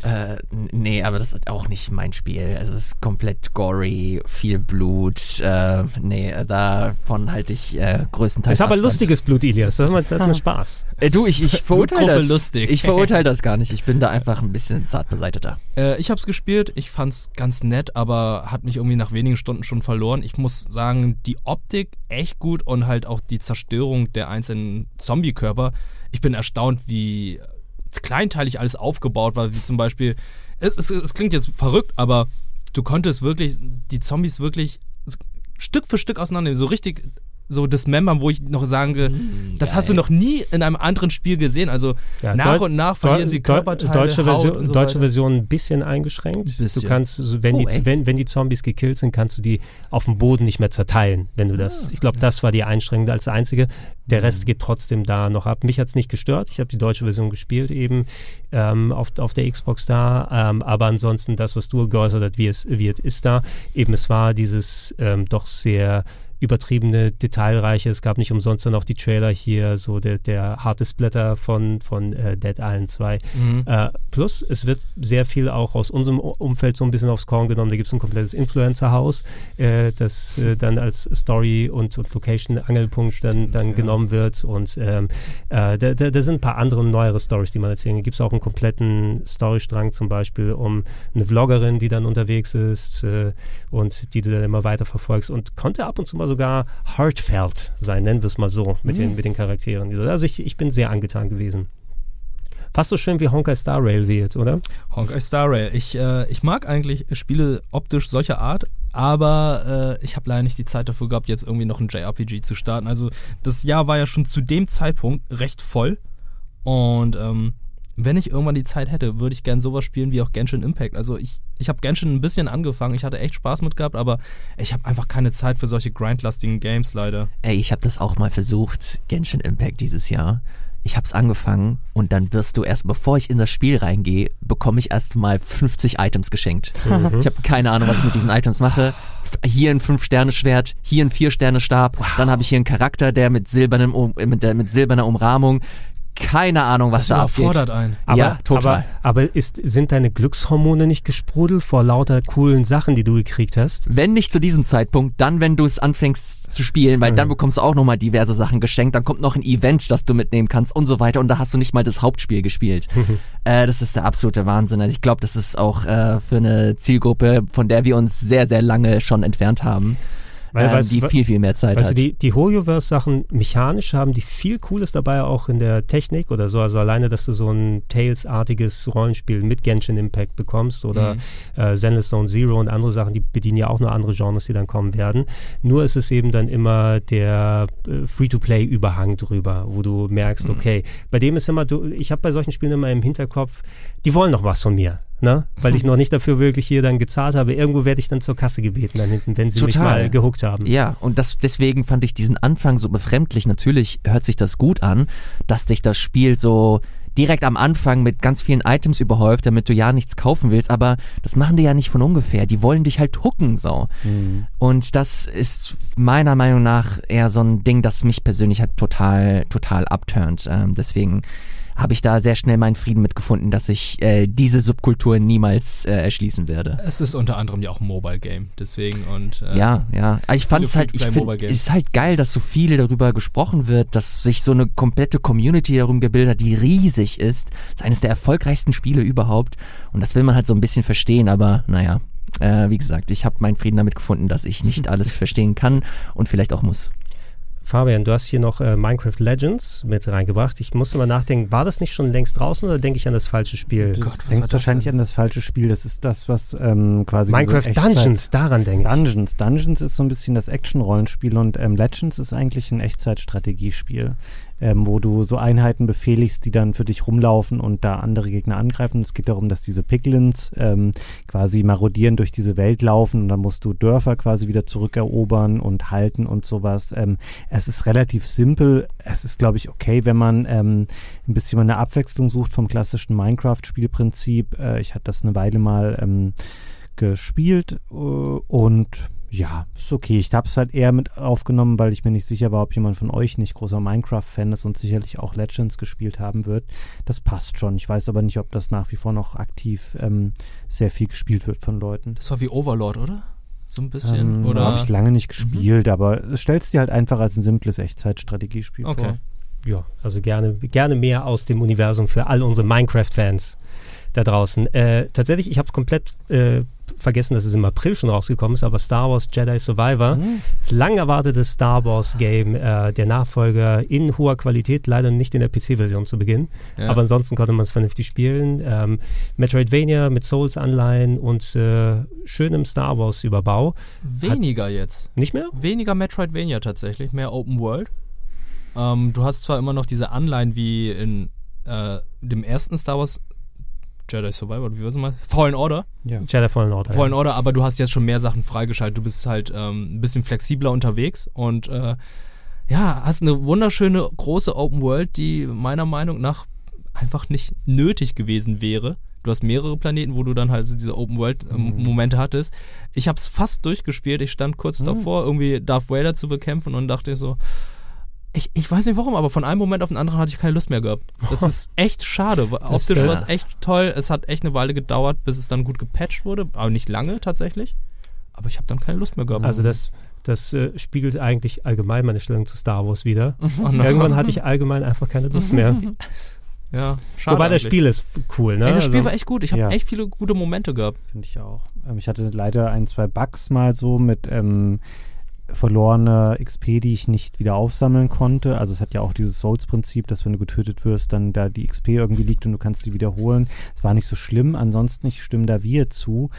Äh, nee, aber das ist auch nicht mein Spiel. Es ist komplett gory, viel Blut. Äh, nee, davon halte ich äh, größtenteils. Es ist aber Abstand. lustiges Blut, Ilias. Das hat mir Spaß. Äh, du, ich, ich verurteile das. Lustig. Ich verurteile das gar nicht. Ich bin da einfach ein bisschen zart beseiteter. Äh, ich hab's gespielt. Ich fand's ganz nett, aber hat mich irgendwie nach wenigen Stunden schon verloren. Ich muss sagen, die Optik echt gut und halt auch die Zerstörung der einzelnen Zombie-Körper. Ich bin erstaunt, wie kleinteilig alles aufgebaut war, wie zum Beispiel, es, es, es klingt jetzt verrückt, aber du konntest wirklich die Zombies wirklich Stück für Stück auseinandernehmen, so richtig so dismembern, wo ich noch sage, mm, das hast du noch nie in einem anderen Spiel gesehen. Also ja, nach und nach verlieren sie Körperteile, deutsche Version, so deutsche Version ein bisschen eingeschränkt. Bisschen. Du kannst, wenn, oh, die, wenn, wenn die Zombies gekillt sind, kannst du die auf dem Boden nicht mehr zerteilen, wenn du das. Ah, ich glaube, das war die Einschränkung als einzige. Der Rest mhm. geht trotzdem da noch ab. Mich hat es nicht gestört. Ich habe die deutsche Version gespielt eben ähm, auf, auf der Xbox da. Ähm, aber ansonsten das, was du geäußert hast, wie es wird, ist da. Eben es war dieses ähm, doch sehr übertriebene, detailreiche. Es gab nicht umsonst dann auch die Trailer hier, so der, der harte Splatter von, von äh, Dead Island 2. Mhm. Äh, plus, es wird sehr viel auch aus unserem Umfeld so ein bisschen aufs Korn genommen. Da gibt es ein komplettes Influencer-Haus, äh, das äh, dann als Story- und, und Location-Angelpunkt dann, dann ja. genommen wird. Und ähm, äh, da, da, da, sind ein paar andere neuere Stories, die man erzählen kann. Gibt es auch einen kompletten Storystrang zum Beispiel um eine Vloggerin, die dann unterwegs ist äh, und die du dann immer weiter verfolgst und konnte ab und zu mal sogar heartfelt sein, nennen wir es mal so, mit, mhm. den, mit den Charakteren. Also ich, ich bin sehr angetan gewesen. Fast so schön wie Honkai Star Rail wird, oder? Honkai Star Rail. Ich, äh, ich mag eigentlich Spiele optisch solcher Art, aber äh, ich habe leider nicht die Zeit dafür gehabt, jetzt irgendwie noch ein JRPG zu starten. Also das Jahr war ja schon zu dem Zeitpunkt recht voll und ähm, wenn ich irgendwann die Zeit hätte, würde ich gerne sowas spielen wie auch Genshin Impact. Also ich, ich habe Genshin ein bisschen angefangen, ich hatte echt Spaß mit gehabt, aber ich habe einfach keine Zeit für solche grindlastigen Games leider. Ey, ich habe das auch mal versucht, Genshin Impact dieses Jahr. Ich habe es angefangen und dann wirst du erst, bevor ich in das Spiel reingehe, bekomme ich erst mal 50 Items geschenkt. Mhm. Ich habe keine Ahnung, was ich mit diesen Items mache. Hier ein 5-Sterne-Schwert, hier ein 4-Sterne-Stab, wow. dann habe ich hier einen Charakter, der mit, silbernem, mit, der, mit silberner Umrahmung, keine Ahnung, was das da abgeht. überfordert einen. Aber, ja, total. Aber, aber ist, sind deine Glückshormone nicht gesprudelt vor lauter coolen Sachen, die du gekriegt hast? Wenn nicht zu diesem Zeitpunkt, dann wenn du es anfängst zu spielen, weil mhm. dann bekommst du auch nochmal diverse Sachen geschenkt, dann kommt noch ein Event, das du mitnehmen kannst und so weiter und da hast du nicht mal das Hauptspiel gespielt. äh, das ist der absolute Wahnsinn. Also ich glaube, das ist auch äh, für eine Zielgruppe, von der wir uns sehr, sehr lange schon entfernt haben Weil, ähm, die viel, viel mehr Zeit weißt hat. Du, die, die HoYoverse-Sachen mechanisch haben die viel Cooles dabei, auch in der Technik oder so. Also alleine, dass du so ein Tales-artiges Rollenspiel mit Genshin Impact bekommst oder Mhm. äh, Zenless Zone Zero und andere Sachen, die bedienen ja auch nur andere Genres, die dann kommen werden. Nur ist es eben dann immer der äh, Free-to-Play-Überhang drüber, wo du merkst, Mhm. okay, bei dem ist immer, du, ich habe bei solchen Spielen immer im Hinterkopf, die wollen noch was von mir. Ne? Weil ich noch nicht dafür wirklich hier dann gezahlt habe. Irgendwo werde ich dann zur Kasse gebeten dann hinten, wenn sie mich Total. mal gehuckt haben. Ja, und das, deswegen fand ich diesen Anfang so befremdlich. Natürlich hört sich das gut an, dass dich das Spiel so direkt am Anfang mit ganz vielen Items überhäuft, damit du ja nichts kaufen willst, aber das machen die ja nicht von ungefähr. Die wollen dich halt hooken so. Und das ist meiner Meinung nach eher so ein Ding, das mich persönlich halt total, total abturnt. Ähm, deswegen habe ich da sehr schnell meinen Frieden mitgefunden, dass ich äh, diese Subkultur niemals äh, erschließen werde. Es ist unter anderem ja auch ein Mobile Game, deswegen und äh, Ja, ja. Aber Ich fand es halt, ich finde, ist halt geil, dass so viel darüber gesprochen wird, dass sich so eine komplette Community darum gebildet hat, die riesig ist. Das ist eines der erfolgreichsten Spiele überhaupt. Und das will man halt so ein bisschen verstehen, aber naja. Äh, wie gesagt, ich habe meinen Frieden damit gefunden, dass ich nicht (laughs) alles verstehen kann und vielleicht auch muss. Fabian, du hast hier noch äh, Minecraft Legends mit reingebracht. Ich musste mal nachdenken, war das nicht schon längst draußen oder denke ich an das falsche Spiel? Du Gott, was war denkst das wahrscheinlich denn? an das falsche Spiel. Das ist das, was ähm, quasi. Minecraft so Dungeons, daran denke ich. Dungeons. Dungeons ist so ein bisschen das Action-Rollenspiel und ähm, Legends ist eigentlich ein Echtzeitstrategiespiel, ähm, wo du so Einheiten befehligst, die dann für dich rumlaufen und da andere Gegner angreifen. Es geht darum, dass diese Piglins ähm, quasi marodieren durch diese Welt laufen und dann musst du Dörfer quasi wieder zurückerobern und halten und sowas. Ähm, es ist relativ simpel. Es ist, glaube ich, okay, wenn man ähm, ein bisschen mal eine Abwechslung sucht vom klassischen Minecraft-Spielprinzip. Äh, ich hatte das eine Weile mal ähm, gespielt äh, und ja, ist okay. Ich habe es halt eher mit aufgenommen, weil ich mir nicht sicher war, ob jemand von euch nicht großer Minecraft-Fan ist und sicherlich auch Legends gespielt haben wird. Das passt schon. Ich weiß aber nicht, ob das nach wie vor noch aktiv ähm, sehr viel gespielt wird von Leuten. Das war wie Overlord, oder? So ein bisschen? Ähm, oder? Habe ich lange nicht gespielt, aber es stellt dir halt einfach als ein simples Echtzeitstrategiespiel Okay. vor. Ja, also gerne, gerne mehr aus dem Universum für all unsere Minecraft-Fans da draußen. Äh, tatsächlich, ich habe komplett äh, vergessen, dass es im April schon rausgekommen ist, aber Star Wars Jedi Survivor, Hm. das lang erwartete Star Wars Game, äh, der Nachfolger in hoher Qualität, leider nicht in der PC-Version zu Beginn, Ja. aber ansonsten konnte man es vernünftig spielen. Ähm, Metroidvania mit Souls-Anleihen und äh, schönem Star Wars-Überbau. Weniger jetzt. Nicht mehr? Weniger Metroidvania tatsächlich, mehr Open World. Ähm, du hast zwar immer noch diese Anleihen wie in äh, dem ersten Star Wars Jedi Survivor, wie war es mal? Fallen Order. Ja. Jedi Fallen Order. Fallen Order, aber du hast jetzt schon mehr Sachen freigeschaltet. Du bist halt ähm, ein bisschen flexibler unterwegs und äh, ja, hast eine wunderschöne große Open World, die meiner Meinung nach einfach nicht nötig gewesen wäre. Du hast mehrere Planeten, wo du dann halt so diese Open World ähm, Momente hattest. Ich habe es fast durchgespielt. Ich stand kurz davor, irgendwie Darth Vader zu bekämpfen und dachte so, ich, ich weiß nicht warum, aber von einem Moment auf den anderen hatte ich keine Lust mehr gehabt. Das ist (laughs) echt schade. Optisch war es echt toll. Es hat echt eine Weile gedauert, bis es dann gut gepatcht wurde. Aber nicht lange tatsächlich. Aber ich habe dann keine Lust mehr gehabt. Also das, das äh, spiegelt eigentlich allgemein meine Stellung zu Star Wars wieder. (laughs) Oh no. Irgendwann hatte ich allgemein einfach keine Lust mehr. (laughs) ja, schade. Wobei das. Spiel ist cool, ne? Ey, das Spiel Also- war echt gut. Ich habe Ja. echt viele gute Momente gehabt. Finde ich auch. Ähm, ich hatte leider ein, zwei Bugs mal so mit ähm, verlorener XP, die ich nicht wieder aufsammeln konnte. Also es hat ja auch dieses Souls-Prinzip, dass wenn du getötet wirst, dann da die XP irgendwie liegt und du kannst sie wiederholen. Es war nicht so schlimm. Ansonsten, ich stimme da wir zu.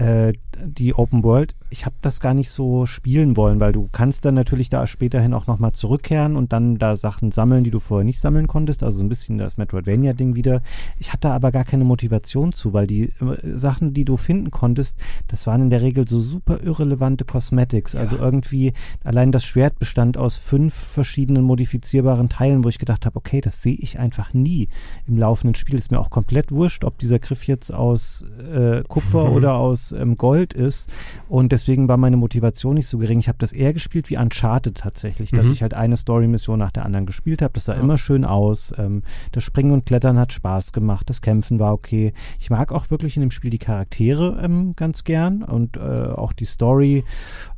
Äh, die Open World, ich habe das gar nicht so spielen wollen, weil du kannst dann natürlich da späterhin auch nochmal zurückkehren und dann da Sachen sammeln, die du vorher nicht sammeln konntest. Also so ein bisschen das Metroidvania-Ding wieder. Ich hatte aber gar keine Motivation zu, weil die äh, Sachen, die du finden konntest, das waren in der Regel so super irrelevante Cosmetics. Also irgendwie allein das Schwert bestand aus fünf verschiedenen modifizierbaren Teilen, wo ich gedacht habe, okay, das sehe ich einfach nie im laufenden Spiel. Ist mir auch komplett wurscht, ob dieser Griff jetzt aus äh, Kupfer oder aus ähm, Gold ist. Und deswegen war meine Motivation nicht so gering. Ich habe das eher gespielt wie Uncharted tatsächlich, dass Mhm. ich halt eine Story-Mission nach der anderen gespielt habe. Das sah immer schön aus. Ähm, das Springen und Klettern hat Spaß gemacht. Das Kämpfen war okay. Ich mag auch wirklich in dem Spiel die Charaktere ähm, ganz gern und äh, auch die Story.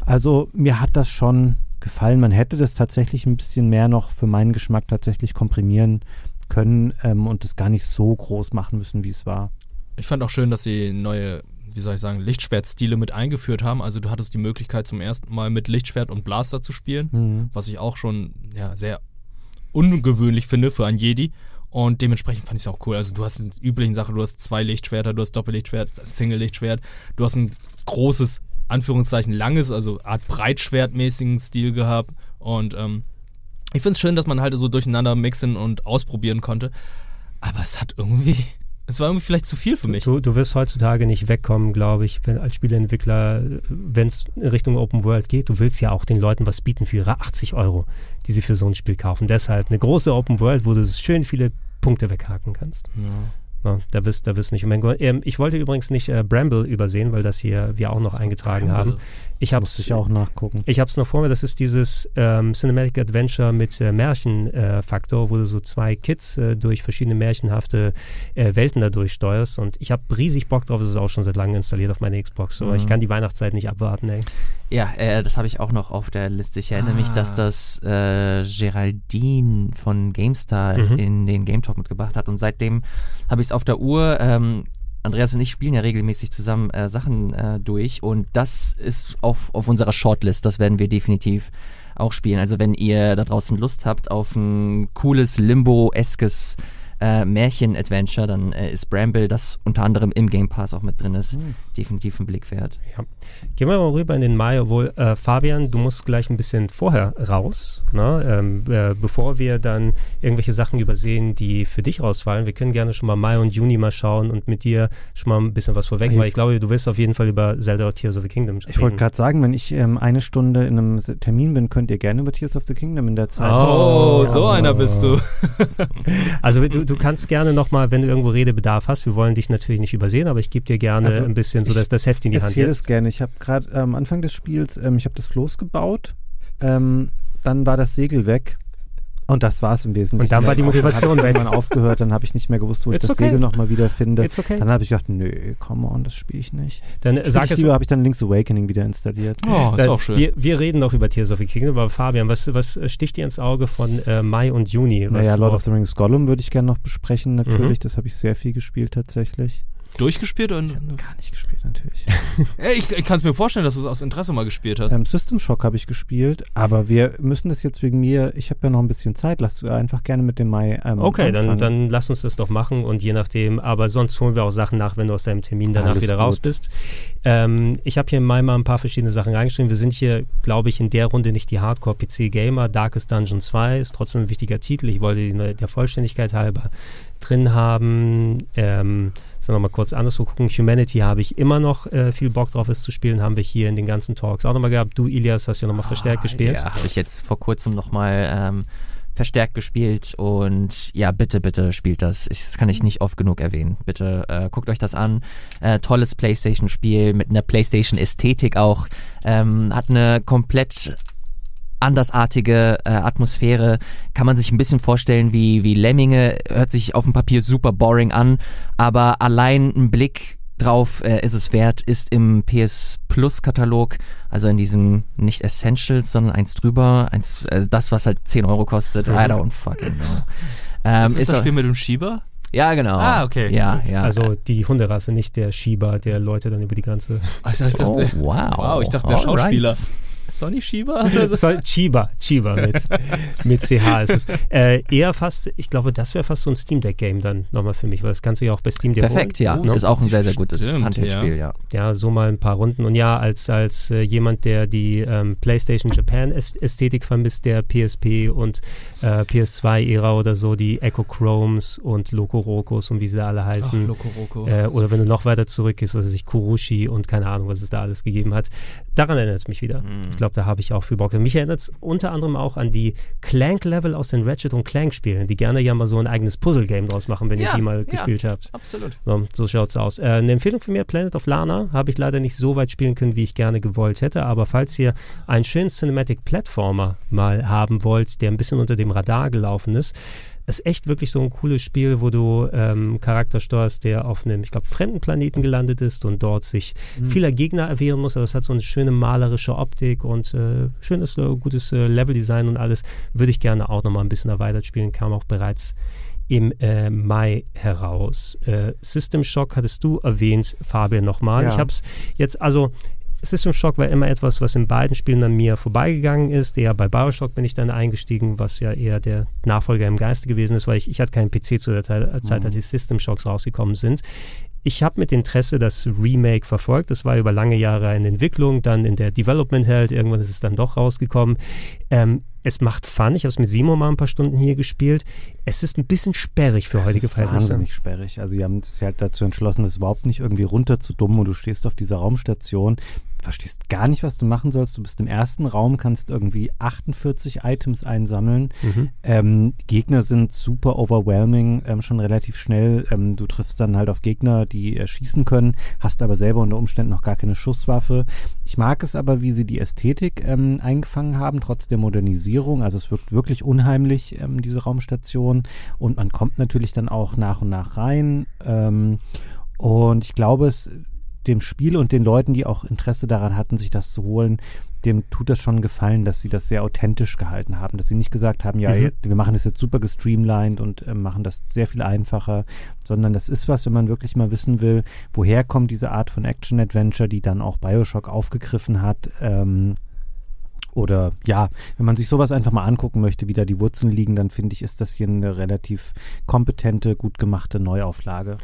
Also mir hat das schon gefallen. Man hätte das tatsächlich ein bisschen mehr noch für meinen Geschmack tatsächlich komprimieren können ähm, und es gar nicht so groß machen müssen, wie es war. Ich fand auch schön, dass sie neue wie soll ich sagen, Lichtschwertstile mit eingeführt haben. Also du hattest die Möglichkeit zum ersten Mal mit Lichtschwert und Blaster zu spielen, Mhm. was ich auch schon ja, sehr ungewöhnlich finde für ein Jedi. Und dementsprechend fand ich es auch cool. Also du hast die üblichen Sachen, du hast zwei Lichtschwerter, du hast Doppellichtschwert, Single-Lichtschwert, du hast ein großes, Anführungszeichen langes, also Art Breitschwertmäßigen Stil gehabt. Und ähm, ich finde es schön, dass man halt so durcheinander mixen und ausprobieren konnte. Aber es hat irgendwie, es war irgendwie vielleicht zu viel für mich. Du, du wirst heutzutage nicht wegkommen, glaube ich, wenn, als Spieleentwickler, wenn es in Richtung Open World geht. Du willst ja auch den Leuten was bieten für ihre 80 Euro, die sie für so ein Spiel kaufen. Deshalb eine große Open World, wo du schön viele Punkte weghaken kannst. Ja, da wirst da wirst nicht. Ähm, ich wollte übrigens nicht äh, Bramble übersehen, weil das hier wir auch noch eingetragen Bramble? haben. Ich habe Muss ich auch nachgucken. ich habe es noch vor mir, das ist dieses ähm, Cinematic Adventure mit äh, Märchenfaktor, wo du so zwei Kids äh, durch verschiedene märchenhafte äh, Welten da durchsteuerst. Und ich habe riesig Bock drauf, es ist auch schon seit langem installiert auf meiner Xbox. So, Mhm. ich kann die Weihnachtszeit nicht abwarten, ey. Ja, äh, das habe ich auch noch auf der Liste. Ich erinnere mich, dass Ah. das äh, Geraldine von GameStar Mhm. in den Game Talk mitgebracht hat. Und seitdem habe ich es auf der Uhr. Ähm, Andreas und ich spielen ja regelmäßig zusammen äh, Sachen äh, durch. Und das ist auf, auf unserer Shortlist. Das werden wir definitiv auch spielen. Also wenn ihr da draußen Lust habt auf ein cooles Limbo-eskes äh, Märchen-Adventure, dann äh, ist Bramble, das unter anderem im Game Pass auch mit drin ist, definitiv ein Blick wert. Ja. Gehen wir mal rüber in den Mai, obwohl äh, Fabian, du musst gleich ein bisschen vorher raus, ne? ähm, äh, bevor wir dann irgendwelche Sachen übersehen, die für dich rausfallen. Wir können gerne schon mal Mai und Juni mal schauen und mit dir schon mal ein bisschen was vorweg, Ich- weil ich glaube, du willst auf jeden Fall über Zelda oder Tears of the Kingdom sprechen. Ich wollte gerade sagen, wenn ich ähm, eine Stunde in einem Termin bin, könnt ihr gerne über Tears of the Kingdom in der Zeit. Oh, Oh. so einer bist du. (laughs) Also du, du kannst gerne nochmal, wenn du irgendwo Redebedarf hast, wir wollen dich natürlich nicht übersehen, aber ich gebe dir gerne Also, ein bisschen so ich das, das Heft in die Hand Erzähl jetzt. es gerne. Ich habe gerade am Anfang des Spiels, ähm, ich habe das Floß gebaut, ähm, dann war das Segel weg und das war es im Wesentlichen. Und dann war die Motivation Dann weg. ich irgendwann aufgehört, dann habe ich nicht mehr gewusst, wo ich It's das okay. Segel nochmal wiederfinde. It's okay. Dann habe ich gedacht, nö, come on, das spiele ich nicht. Dann äh, Spiel sag ich es lieber, habe ich dann Link's Awakening wieder installiert. Oh, ist auch schön. Wir, wir reden noch über Tears of the Kingdom, aber Fabian, was, was sticht dir ins Auge von äh, Mai und Juni? Was, Naja, Lord of the Rings Gollum würde ich gerne noch besprechen, Mhm. natürlich. Das habe ich sehr viel gespielt tatsächlich. Durchgespielt und. Gar nicht gespielt, natürlich. (laughs) Ey, ich ich kann es mir vorstellen, dass du es aus Interesse mal gespielt hast. ähm, System Shock habe ich gespielt, aber wir müssen das jetzt wegen mir, ich habe ja noch ein bisschen Zeit, lass einfach gerne mit dem Mai ähm, Okay, dann, anfangen. dann lass uns das doch machen und je nachdem, aber sonst holen wir auch Sachen nach, wenn du aus deinem Termin danach Alles wieder raus gut. bist. Ähm, ich habe hier im Mai mal ein paar verschiedene Sachen reingeschrieben. Wir sind hier, glaube ich, in der Runde nicht die Hardcore-PC-Gamer. Darkest Dungeon 2 ist trotzdem ein wichtiger Titel. Ich wollte ihn der Vollständigkeit halber drin haben. Ähm, Sollen wir mal kurz anderswo gucken. Humanity habe ich immer noch äh, viel Bock drauf, es zu spielen. Haben wir hier in den ganzen Talks auch nochmal gehabt. Du, Ilias, hast ja nochmal verstärkt gespielt. Ja, habe ich jetzt vor kurzem nochmal ähm, verstärkt gespielt und ja, bitte, bitte spielt das. Ich, das kann ich nicht oft genug erwähnen. Bitte äh, guckt euch das an. Äh, tolles PlayStation-Spiel mit einer PlayStation-Ästhetik auch. Ähm, hat eine komplett andersartige äh, Atmosphäre. Kann man sich ein bisschen vorstellen wie, wie Lemminge. Hört sich auf dem Papier super boring an, aber allein ein Blick drauf äh, ist es wert, ist im PS Plus Katalog, also in diesem nicht Essentials, sondern eins drüber, eins, äh, das, was halt 10 Euro kostet. I don't fucking know. (laughs) Ähm, ist das das auch- Spiel mit dem Schieber? ja, genau. Ah, okay. Ja, ja. Also die Hunderasse, nicht der Schieber, der Leute dann über die Grenze. Also ich oh, dachte, wow. wow, ich dachte, der Alright. Schauspieler. Sonny Schieber? (laughs) Das ist- Soll Chiba, Chiba mit, (laughs) mit CH ist es. Äh, eher fast, ich glaube, das wäre fast so ein Steam Deck Game dann nochmal für mich, weil das kannst du ja auch bei Steam Deck Perfekt, ja. holen, Das ne? ist auch ein sehr, sehr gutes Handheldspiel, ja. Ja, so mal ein paar Runden. Und ja, als, als äh, jemand, der die ähm, PlayStation Japan Äst- Ästhetik vermisst, der PSP und äh, PS2-Ära oder so, die Echo Chromes und Loco Rocos und wie sie da alle Ach, heißen. Loco Roco. Äh, oder wenn du noch weiter zurückgehst, was weiß ich, Kurushi und keine Ahnung, was es da alles gegeben hat. Daran erinnert es mich wieder. Mhm. Ich glaube, da habe ich auch viel Bock. Mich erinnert es unter anderem auch an die Clank-Level aus den Ratchet und Clank-Spielen, die gerne ja mal so ein eigenes Puzzle-Game draus machen, wenn ihr Ja, die mal ja. gespielt habt. Absolut. So, so schaut's aus. Äh, eine Empfehlung von mir, Planet of Lana, habe ich leider nicht so weit spielen können, wie ich gerne gewollt hätte, aber falls ihr einen schönen Cinematic Platformer mal haben wollt, der ein bisschen unter dem Radar gelaufen ist, ist echt wirklich so ein cooles Spiel, wo du ähm, Charakter steuerst, der auf einem, ich glaube, fremden Planeten gelandet ist und dort sich vieler Gegner erwehren muss, aber es hat so eine schöne malerische Optik und äh, schönes, äh, gutes äh, Leveldesign und alles. Würde ich gerne auch nochmal ein bisschen erweitert spielen, kam auch bereits im äh, Mai heraus. Äh, System Shock hattest du erwähnt, Fabian, nochmal. Ja. Ich habe es jetzt, also System Shock war immer etwas, was in beiden Spielen an mir vorbeigegangen ist. Der bei Bioshock bin ich dann eingestiegen, was ja eher der Nachfolger im Geiste gewesen ist, weil ich, ich hatte keinen PC zu der Zeit, Mhm. als die System Shocks rausgekommen sind. Ich habe mit Interesse das Remake verfolgt. Das war über lange Jahre in Entwicklung, dann in der Development Held. Irgendwann ist es dann doch rausgekommen. Ähm, es macht Fun. Ich habe es mit Simon mal ein paar Stunden hier gespielt. Es ist ein bisschen sperrig für heutige das ist Verhältnisse. wahnsinnig sperrig. Also die haben sich halt dazu entschlossen, das überhaupt nicht irgendwie runterzudummen und du stehst auf dieser Raumstation, verstehst gar nicht, was du machen sollst. Du bist im ersten Raum, kannst irgendwie 48 Items einsammeln. Mhm. Ähm, die Gegner sind super overwhelming, ähm, schon relativ schnell. Ähm, du triffst dann halt auf Gegner, die äh, schießen können, hast aber selber unter Umständen noch gar keine Schusswaffe. Ich mag es aber, wie sie die Ästhetik ähm, eingefangen haben, trotz der Modernisierung. Also es wirkt wirklich unheimlich, ähm, diese Raumstation. Und man kommt natürlich dann auch nach und nach rein. Ähm, und ich glaube, es dem Spiel und den Leuten, die auch Interesse daran hatten, sich das zu holen, dem tut das schon gefallen, dass sie das sehr authentisch gehalten haben, dass sie nicht gesagt haben, ja, Mhm. jetzt- wir machen das jetzt super gestreamlined und äh, machen das sehr viel einfacher, sondern das ist was, wenn man wirklich mal wissen will, woher kommt diese Art von Action-Adventure, die dann auch Bioshock aufgegriffen hat. Ähm, oder ja, wenn man sich sowas einfach mal angucken möchte, wie da die Wurzeln liegen, dann finde ich, ist das hier eine relativ kompetente, gut gemachte Neuauflage.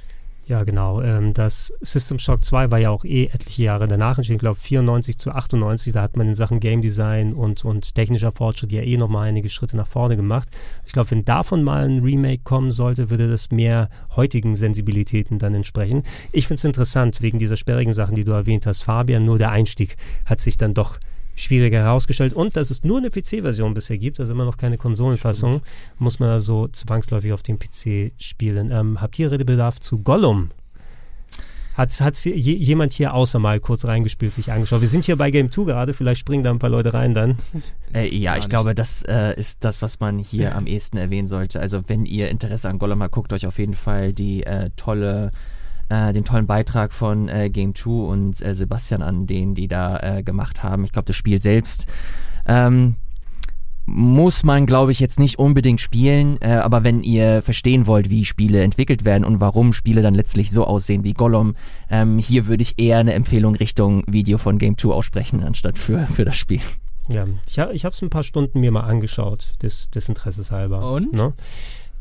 Ja, genau. Ähm, das System Shock 2 war ja auch eh etliche Jahre danach entschieden. Ich glaube 94 zu 98. Da hat man in Sachen Game Design und, und technischer Fortschritt ja eh nochmal einige Schritte nach vorne gemacht. Ich glaube, wenn davon mal ein Remake kommen sollte, würde das mehr heutigen Sensibilitäten dann entsprechen. Ich finde es interessant, wegen dieser sperrigen Sachen, die du erwähnt hast, Fabian. Nur der Einstieg hat sich dann doch schwieriger herausgestellt. Und dass es nur eine PC-Version bisher gibt, also immer noch keine Konsolenfassung, muss man also zwangsläufig auf dem PC spielen. Ähm, habt ihr Redebedarf zu Gollum? Hat, hat je, jemand hier außer mal kurz reingespielt, sich angeschaut? Wir sind hier bei Game 2 gerade, vielleicht springen da ein paar Leute rein dann. Äh, ja, ich nicht. glaube, das äh, ist das, was man hier am ehesten erwähnen sollte. Also wenn ihr Interesse an Gollum habt, guckt euch auf jeden Fall die äh, tolle, äh, den tollen Beitrag von äh, Game 2 und äh, Sebastian an, den die da äh, gemacht haben. Ich glaube, das Spiel selbst ähm, muss man, glaube ich, jetzt nicht unbedingt spielen, äh, aber wenn ihr verstehen wollt, wie Spiele entwickelt werden und warum Spiele dann letztlich so aussehen wie Gollum, ähm, hier würde ich eher eine Empfehlung Richtung Video von Game 2 aussprechen, anstatt für, für das Spiel. Ja, ich, ich habe es ein paar Stunden mir mal angeschaut, des, des Interesses halber. Und? Ne?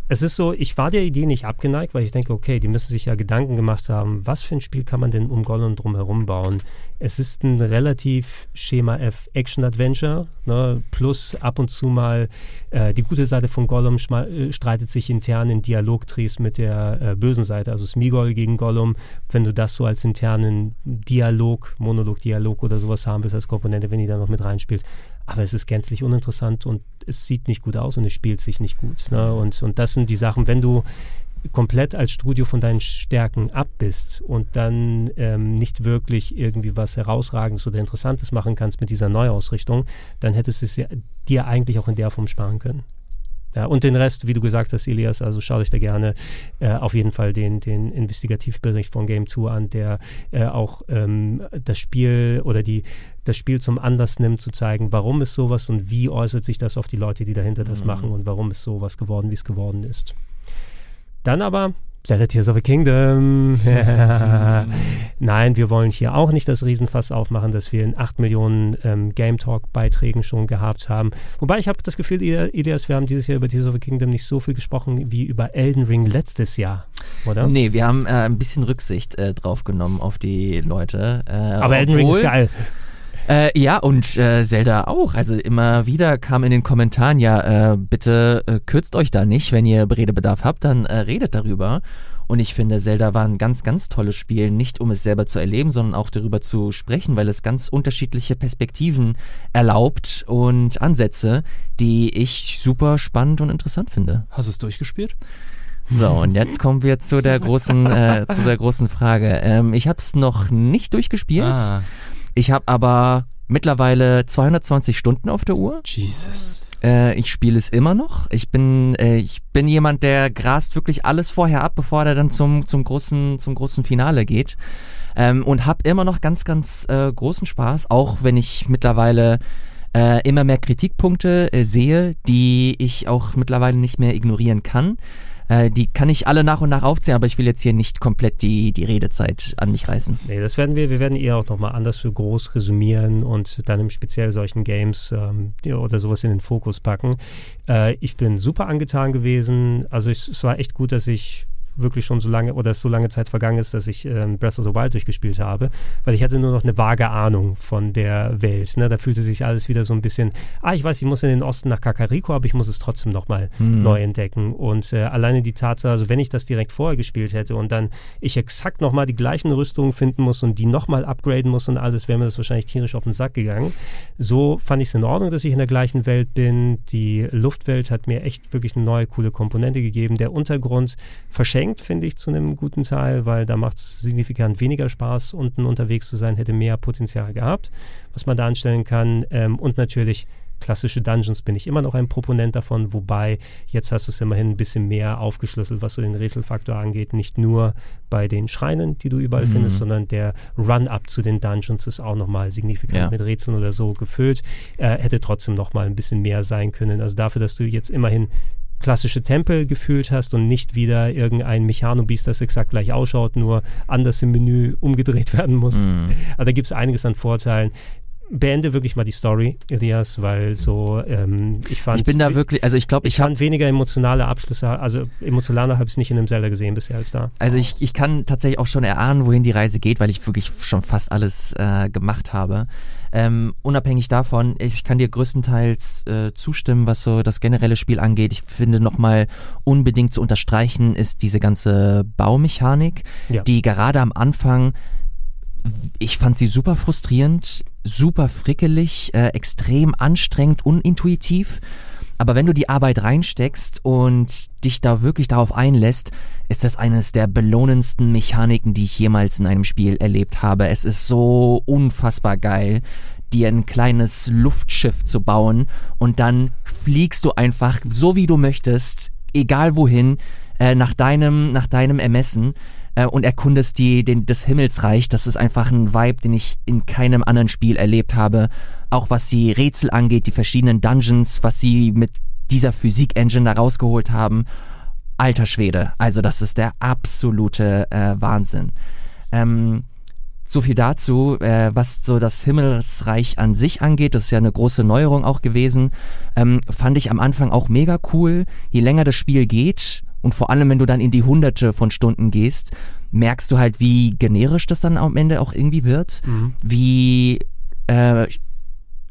Es ist so, ich war der Idee nicht abgeneigt, weil ich denke, okay, die müssen sich ja Gedanken gemacht haben, was für ein Spiel kann man denn um Gollum drumherum bauen. Es ist ein relativ Schema F Action-Adventure, ne, plus ab und zu mal äh, die gute Seite von Gollum äh, streitet sich intern in Dialogtries mit der äh, bösen Seite, also Smigol gegen Gollum. Wenn du das so als internen Dialog, Monolog-Dialog oder sowas haben willst als Komponente, wenn die da noch mit reinspielt. Aber es ist gänzlich uninteressant und es sieht nicht gut aus und es spielt sich nicht gut. Ne? Und, und das sind die Sachen, wenn du komplett als Studio von deinen Stärken ab bist und dann ähm, nicht wirklich irgendwie was Herausragendes oder Interessantes machen kannst mit dieser Neuausrichtung, dann hättest du es ja, dir eigentlich auch in der Form sparen können. Ja, und den Rest, wie du gesagt hast, Elias, also schaut euch da gerne äh, auf jeden Fall den, den Investigativbericht von Game 2 an, der äh, auch ähm, das Spiel oder die, das Spiel zum Anlass nimmt, zu zeigen, warum ist sowas und wie äußert sich das auf die Leute, die dahinter das Mhm. machen und warum ist sowas geworden, wie es geworden ist. Dann aber Tears of the Kingdom. (laughs) Nein, wir wollen hier auch nicht das Riesenfass aufmachen, das wir in 8 Millionen ähm, Game Talk-Beiträgen schon gehabt haben. Wobei ich habe das Gefühl, Elias, wir haben dieses Jahr über Tears of the Kingdom nicht so viel gesprochen wie über Elden Ring letztes Jahr, oder? Nee, wir haben äh, ein bisschen Rücksicht äh, drauf genommen auf die Leute. Äh, Aber Elden Ring ist obwohl- geil. Äh, ja, und äh, Zelda auch. Also immer wieder kam in den Kommentaren, ja, äh, bitte äh, kürzt euch da nicht. Wenn ihr Redebedarf habt, dann äh, redet darüber. Und ich finde, Zelda war ein ganz, ganz tolles Spiel, nicht um es selber zu erleben, sondern auch darüber zu sprechen, weil es ganz unterschiedliche Perspektiven erlaubt und Ansätze, die ich super spannend und interessant finde. Hast du es durchgespielt? So, und jetzt kommen wir zu der großen, äh, zu der großen Frage. Ähm, ich habe es noch nicht durchgespielt. Ah, Ich habe aber mittlerweile 220 Stunden auf der Uhr. Jesus. Äh, ich spiele es immer noch. Ich bin, äh, ich bin jemand, der grast wirklich alles vorher ab, bevor er dann zum, zum, großen, zum großen Finale geht. Ähm, und habe immer noch ganz, ganz äh, großen Spaß, auch wenn ich mittlerweile äh, immer mehr Kritikpunkte äh, sehe, die ich auch mittlerweile nicht mehr ignorieren kann. Äh, die kann ich alle nach und nach aufzählen, aber ich will jetzt hier nicht komplett die, die Redezeit an mich reißen. Nee, das werden wir, wir werden eher auch nochmal anders für groß resümieren und dann im speziell solchen Games ähm, oder sowas in den Fokus packen. Äh, ich bin super angetan gewesen. Also ich, es war echt gut, dass ich wirklich schon so lange oder so lange Zeit vergangen ist, dass ich ähm, Breath of the Wild durchgespielt habe, weil ich hatte nur noch eine vage Ahnung von der Welt. Ne? Da fühlte sich alles wieder so ein bisschen, ah, ich weiß, ich muss in den Osten nach Kakariko, aber ich muss es trotzdem nochmal mhm. neu entdecken. Und äh, alleine die Tatsache, also wenn ich das direkt vorher gespielt hätte und dann ich exakt nochmal die gleichen Rüstungen finden muss und die nochmal upgraden muss und alles, wäre mir das wahrscheinlich tierisch auf den Sack gegangen. So fand ich es in Ordnung, dass ich in der gleichen Welt bin. Die Luftwelt hat mir echt wirklich eine neue, coole Komponente gegeben. Der Untergrund verschenkt beschränkt, finde ich, zu einem guten Teil, weil da macht es signifikant weniger Spaß, unten unterwegs zu sein, hätte mehr Potenzial gehabt, was man da anstellen kann. Ähm, und natürlich klassische Dungeons bin ich immer noch ein Proponent davon, wobei jetzt hast du es immerhin ein bisschen mehr aufgeschlüsselt, was so den Rätselfaktor angeht. Nicht nur bei den Schreinen, die du überall mhm. findest, sondern der Run-up zu den Dungeons ist auch nochmal signifikant ja. mit Rätseln oder so gefüllt. Äh, hätte trotzdem nochmal ein bisschen mehr sein können. Also dafür, dass du jetzt immerhin klassische Tempel gefühlt hast und nicht wieder irgendein Mechanobiest, das exakt gleich ausschaut, nur anders im Menü umgedreht (laughs) werden muss. Mm. Also da gibt es einiges an Vorteilen beende wirklich mal die Story, Elias, weil so ähm, ich fand. Ich bin da wirklich, also ich glaube, ich, ich fand weniger emotionale Abschlüsse, also emotionaler habe ich es nicht in einem Zelda gesehen bisher als da. Also ich, ich kann tatsächlich auch schon erahnen, wohin die Reise geht, weil ich wirklich schon fast alles äh, gemacht habe. Ähm, unabhängig davon, ich kann dir größtenteils äh, zustimmen, was so das generelle Spiel angeht. Ich finde nochmal unbedingt zu unterstreichen ist diese ganze Baumechanik, ja. die gerade am Anfang ich fand sie super frustrierend, super frickelig, äh, extrem anstrengend, unintuitiv. Aber wenn du die Arbeit reinsteckst und dich da wirklich darauf einlässt, ist das eines der belohnendsten Mechaniken, die ich jemals in einem Spiel erlebt habe. Es ist so unfassbar geil, dir ein kleines Luftschiff zu bauen und dann fliegst du einfach so wie du möchtest, egal wohin, äh, nach deinem, nach deinem Ermessen äh, und erkundest die, den, das Himmelsreich. Das ist einfach ein Vibe, den ich in keinem anderen Spiel erlebt habe. Auch was die Rätsel angeht, die verschiedenen Dungeons, was sie mit dieser Physik-Engine da rausgeholt haben. Alter Schwede. Also das ist der absolute äh, Wahnsinn. Ähm, so viel dazu, äh, was so das Himmelsreich an sich angeht. Das ist ja eine große Neuerung auch gewesen. Ähm, fand ich am Anfang auch mega cool. Je länger das Spiel geht, und vor allem, wenn du dann in die hunderte von Stunden gehst, merkst du halt, wie generisch das dann am Ende auch irgendwie wird, mhm. wie äh,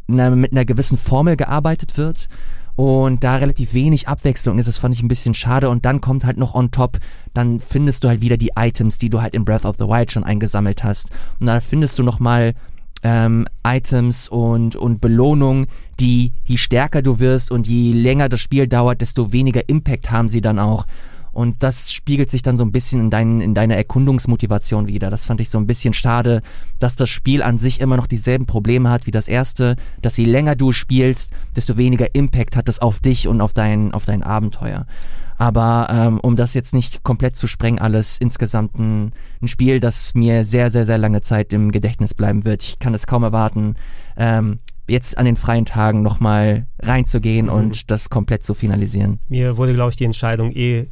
na, mit einer gewissen Formel gearbeitet wird und da relativ wenig Abwechslung ist. Das fand ich ein bisschen schade und dann kommt halt noch on top, dann findest du halt wieder die Items, die du halt in Breath of the Wild schon eingesammelt hast und dann findest du nochmal ähm, Items und, und Belohnungen, die je stärker du wirst und je länger das Spiel dauert, desto weniger Impact haben sie dann auch. Und das spiegelt sich dann so ein bisschen in, dein, in deiner Erkundungsmotivation wieder. Das fand ich so ein bisschen schade, dass das Spiel an sich immer noch dieselben Probleme hat wie das erste, dass je länger du spielst, desto weniger Impact hat es auf dich und auf dein, auf dein Abenteuer. Aber ähm, um das jetzt nicht komplett zu sprengen, alles insgesamt ein, ein, Spiel, das mir sehr, sehr, sehr lange Zeit im Gedächtnis bleiben wird. Ich kann es kaum erwarten, ähm, jetzt an den freien Tagen nochmal reinzugehen mhm. und das komplett zu finalisieren. Mir wurde, glaube ich, die Entscheidung eh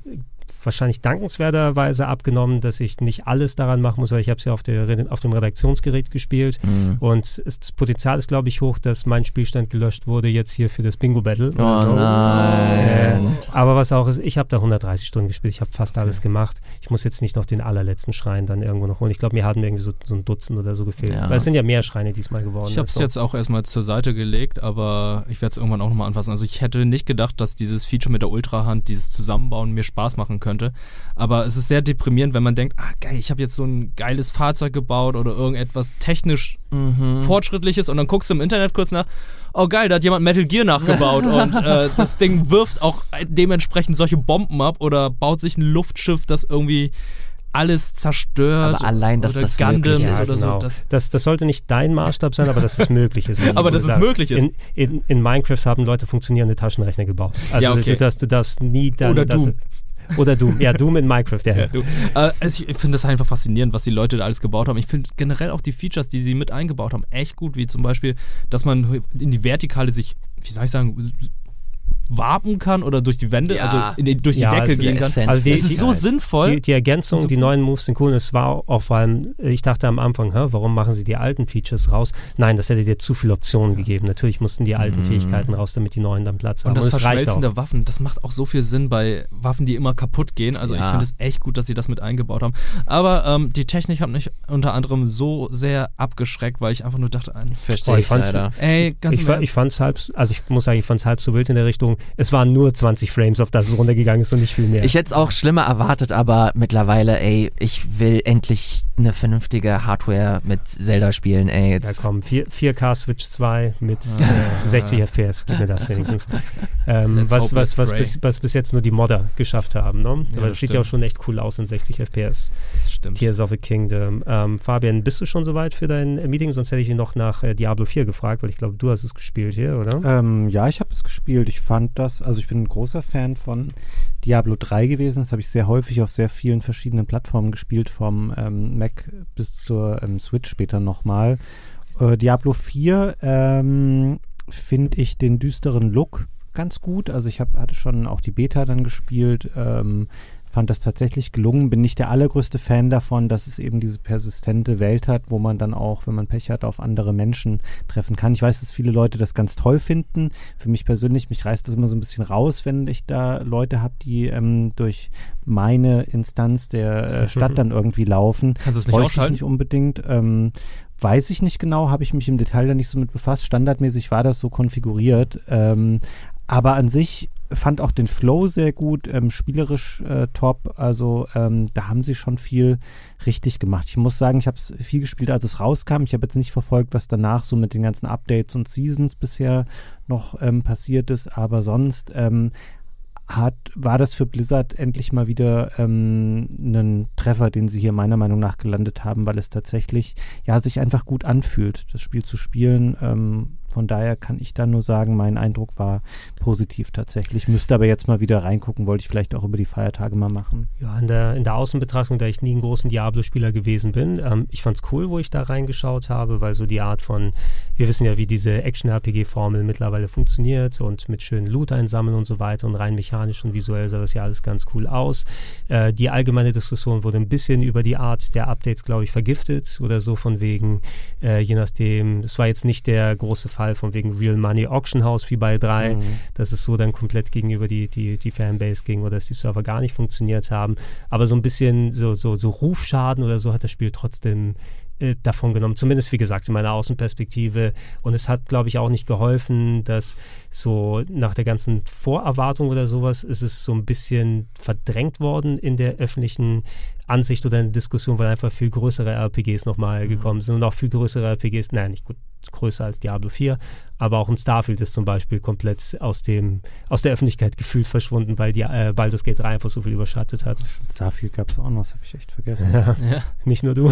wahrscheinlich dankenswerterweise abgenommen, dass ich nicht alles daran machen muss, weil ich habe es ja auf, der, auf dem Redaktionsgerät gespielt mhm. und das Potenzial ist, glaube ich, hoch, dass mein Spielstand gelöscht wurde jetzt hier für das Bingo Battle. Oh also, nein. Äh, aber was auch ist, ich habe da 130 Stunden gespielt, ich habe fast alles gemacht. Ich muss jetzt nicht noch den allerletzten Schrein dann irgendwo noch holen. Ich glaube, mir haben irgendwie so, so, ein Dutzend oder so gefehlt. Ja. Weil es sind ja mehr Schreine diesmal geworden. Ich habe es jetzt auch erstmal zur Seite gelegt, aber ich werde es irgendwann auch nochmal anfassen. Also ich hätte nicht gedacht, dass dieses Feature mit der Ultrahand, dieses Zusammenbauen mir Spaß machen könnte könnte. Aber es ist sehr deprimierend, wenn man denkt, ah geil, ich habe jetzt so ein geiles Fahrzeug gebaut oder irgendetwas technisch mhm. fortschrittliches und dann guckst du im Internet kurz nach, oh geil, da hat jemand Metal Gear nachgebaut (laughs) und äh, das Ding wirft auch dementsprechend solche Bomben ab oder baut sich ein Luftschiff, das irgendwie alles zerstört. Aber allein, dass das Gundams möglich ist. Oder genau. so, das, das, das, sollte nicht dein Maßstab sein, aber dass es möglich ist. aber dass es möglich ist. In, in, in, Minecraft haben Leute funktionierende Taschenrechner gebaut. Also ja, okay. du, darfst, du darfst nie dann... Oder Doom. Oder Doom. Ja, Doom in Minecraft, ja. ja äh, also ich finde das einfach faszinierend, was die Leute da alles gebaut haben. Ich finde generell auch die Features, die sie mit eingebaut haben, echt gut, wie zum Beispiel, dass man in die Vertikale sich, wie soll ich sagen, warpen kann oder durch die Wände, Ja. also in die, durch die Ja, Decke gehen kann. essential. Also die- Es ist so die- sinnvoll. Die, die Ergänzung, So die cool. neuen Moves sind cool. Und es war auch vor allem, ich dachte am Anfang, hä, warum machen sie die alten Features raus? Nein, das hätte dir zu viele Optionen gegeben. Natürlich mussten die alten Fähigkeiten raus, damit die neuen dann Platz haben. Und das es reicht Verschmelzen der Waffen, das macht auch so viel Sinn bei Waffen, die immer kaputt gehen. Also ich Ja. finde es echt gut, dass sie das mit eingebaut haben. Aber ähm, die Technik hat mich unter anderem so sehr abgeschreckt, weil ich einfach nur dachte, ein- Verstehe Oh, ich, ich fand- leider. ey, ganz Ich, ich fand es halb, also ich muss sagen, ich fand es halb so wild in der Richtung. Es waren nur 20 Frames, auf das es runtergegangen ist und nicht viel mehr. Ich hätte es auch schlimmer erwartet, aber mittlerweile, ey, ich will endlich eine vernünftige Hardware mit Zelda spielen, ey. ja Jetzt, komm, 4, 4K Switch 2 mit äh, 60 FPS, gib mir das wenigstens. (laughs) Ähm, was, was, was, bis, was bis jetzt nur die Modder geschafft haben. Ne? Ja, Aber das es sieht ja auch schon echt cool aus in 60 FPS. das stimmt. Tears of the Kingdom. Ähm, Fabian, bist du schon soweit für dein äh, Meeting? Sonst hätte ich ihn noch nach äh, Diablo 4 gefragt, weil ich glaube, du hast es gespielt hier, oder? Ähm, ja, ich habe es gespielt. Ich fand das, also ich bin ein großer Fan von Diablo 3 gewesen. Das habe ich sehr häufig auf sehr vielen verschiedenen Plattformen gespielt, vom ähm, Mac bis zur ähm, Switch später nochmal. Äh, Diablo 4 ähm, finde ich den düsteren Look ganz gut. Also ich hab, hatte schon auch die Beta dann gespielt. Ähm, fand das tatsächlich gelungen. Bin nicht der allergrößte Fan davon, dass es eben diese persistente Welt hat, wo man dann auch, wenn man Pech hat, auf andere Menschen treffen kann. Ich weiß, dass viele Leute das ganz toll finden. Für mich persönlich, mich reißt das immer so ein bisschen raus, wenn ich da Leute habe, die ähm, durch meine Instanz der äh, (laughs) Stadt dann irgendwie laufen. Kannst du es nicht ich ausschalten? nicht unbedingt. Ähm, weiß ich nicht genau, habe ich mich im Detail da nicht so mit befasst. Standardmäßig war das so konfiguriert. Ähm, aber an sich fand auch den Flow sehr gut, ähm, spielerisch äh, top. Also ähm, da haben sie schon viel richtig gemacht. Ich muss sagen, ich habe es viel gespielt, als es rauskam. Ich habe jetzt nicht verfolgt, was danach so mit den ganzen Updates und Seasons bisher noch ähm, passiert ist. Aber sonst ähm, hat, war das für Blizzard endlich mal wieder ähm, ein Treffer, den sie hier meiner Meinung nach gelandet haben, weil es tatsächlich ja sich einfach gut anfühlt, das Spiel zu spielen. Ähm, von daher kann ich da nur sagen, mein Eindruck war positiv tatsächlich. Müsste aber jetzt mal wieder reingucken, wollte ich vielleicht auch über die Feiertage mal machen. Ja, in der, in der Außenbetrachtung, da ich nie ein großer Diablo-Spieler gewesen bin, ähm, ich fand's cool, wo ich da reingeschaut habe, weil so die Art von, wir wissen ja, wie diese Action-RPG-Formel mittlerweile funktioniert und mit schönen Loot einsammeln und so weiter und rein mechanisch und visuell sah das ja alles ganz cool aus. Äh, die allgemeine Diskussion wurde ein bisschen über die Art der Updates, glaube ich, vergiftet oder so von wegen, äh, je nachdem, es war jetzt nicht der große Fall von wegen Real Money Auction House wie bei 3, Mhm. dass es so dann komplett gegenüber die, die, die Fanbase ging oder dass die Server gar nicht funktioniert haben. Aber so ein bisschen so, so, so Rufschaden oder so hat das Spiel trotzdem äh, davon genommen. Zumindest, wie gesagt, in meiner Außenperspektive. Und es hat, glaube ich, auch nicht geholfen, dass so nach der ganzen Vorerwartung oder sowas ist es so ein bisschen verdrängt worden in der öffentlichen Ansicht oder in der Diskussion, weil einfach viel größere RPGs nochmal gekommen sind und auch viel größere RPGs, nein, nicht gut, größer als Diablo 4, aber auch ein Starfield ist zum Beispiel komplett aus dem aus der Öffentlichkeit gefühlt verschwunden, weil die äh, Baldur's Gate 3 einfach so viel überschattet hat. Starfield gab es auch noch, das habe ich echt vergessen. Ja, Ja, nicht nur du.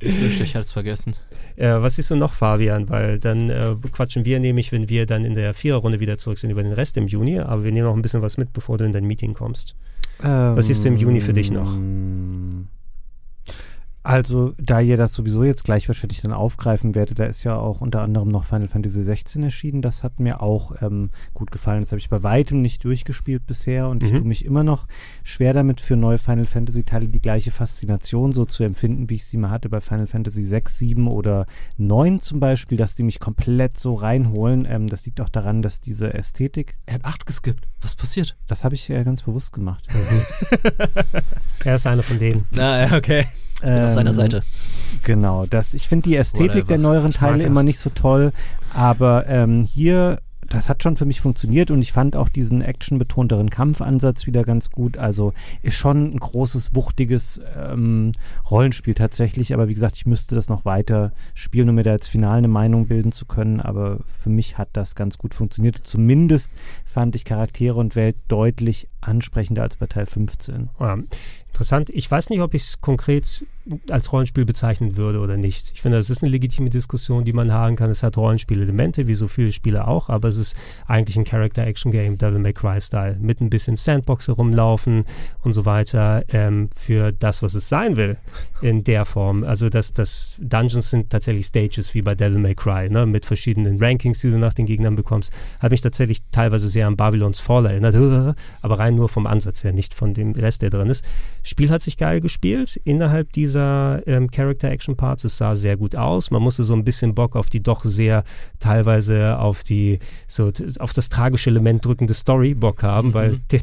ich wünschte, ich hätte es vergessen. Äh, was siehst du noch, Fabian? Weil dann äh, quatschen wir nämlich, wenn wir dann in der Viererrunde wieder zurück sind, über den Rest im Juni, aber wir nehmen noch ein bisschen was mit, bevor du in dein Meeting kommst. Was siehst du im Juni für dich noch? Also, da ihr das sowieso jetzt gleich wahrscheinlich dann aufgreifen werdet, da ist ja auch unter anderem noch Final Fantasy 16 erschienen. Das hat mir auch ähm, gut gefallen. Das habe ich bei weitem nicht durchgespielt bisher und ich Mhm. tue mich immer noch schwer damit, für neue Final Fantasy Teile die gleiche Faszination so zu empfinden, wie ich sie mal hatte bei Final Fantasy 6, 7 oder 9 zum Beispiel, dass die mich komplett so reinholen. Ähm, das liegt auch daran, dass diese Ästhetik, Er hat 8 geskippt. Was passiert? das habe ich ja ganz bewusst gemacht. (laughs) Er ist einer von denen. Na, ja, okay. Ich bin auf seiner Ähm, Seite. Genau, das, ich finde die Ästhetik Whatever. der neueren Teile immer nicht so toll, aber ähm, hier, das hat schon für mich funktioniert und ich fand auch diesen actionbetonteren Kampfansatz wieder ganz gut. Also ist schon ein großes, wuchtiges ähm, Rollenspiel tatsächlich, aber wie gesagt, ich müsste das noch weiter spielen, um mir da jetzt final eine Meinung bilden zu können, aber für mich hat das ganz gut funktioniert. Zumindest fand ich Charaktere und Welt deutlich ansprechender als bei Teil 15. Ähm, interessant. Ich weiß nicht, ob ich es konkret als Rollenspiel bezeichnen würde oder nicht. Ich finde, das ist eine legitime Diskussion, die man haben kann. Es hat Rollenspielelemente, wie so viele Spiele auch, aber es ist eigentlich ein Character-Action-Game, Devil May Cry-Style, mit ein bisschen Sandbox herumlaufen und so weiter, ähm, für das, was es sein will, in der Form. Also, das, das Dungeons sind tatsächlich Stages, wie bei Devil May Cry, ne, mit verschiedenen Rankings, die du nach den Gegnern bekommst. Hat mich tatsächlich teilweise sehr an Babylons Fall erinnert, (laughs) aber rein nur vom Ansatz her, nicht von dem Rest, der drin ist. Spiel hat sich geil gespielt innerhalb dieser ähm, Character-Action-Parts. Es sah sehr gut aus. Man musste so ein bisschen Bock auf die doch sehr teilweise auf die so auf das tragische Element drückende Story Bock haben, mhm. weil der,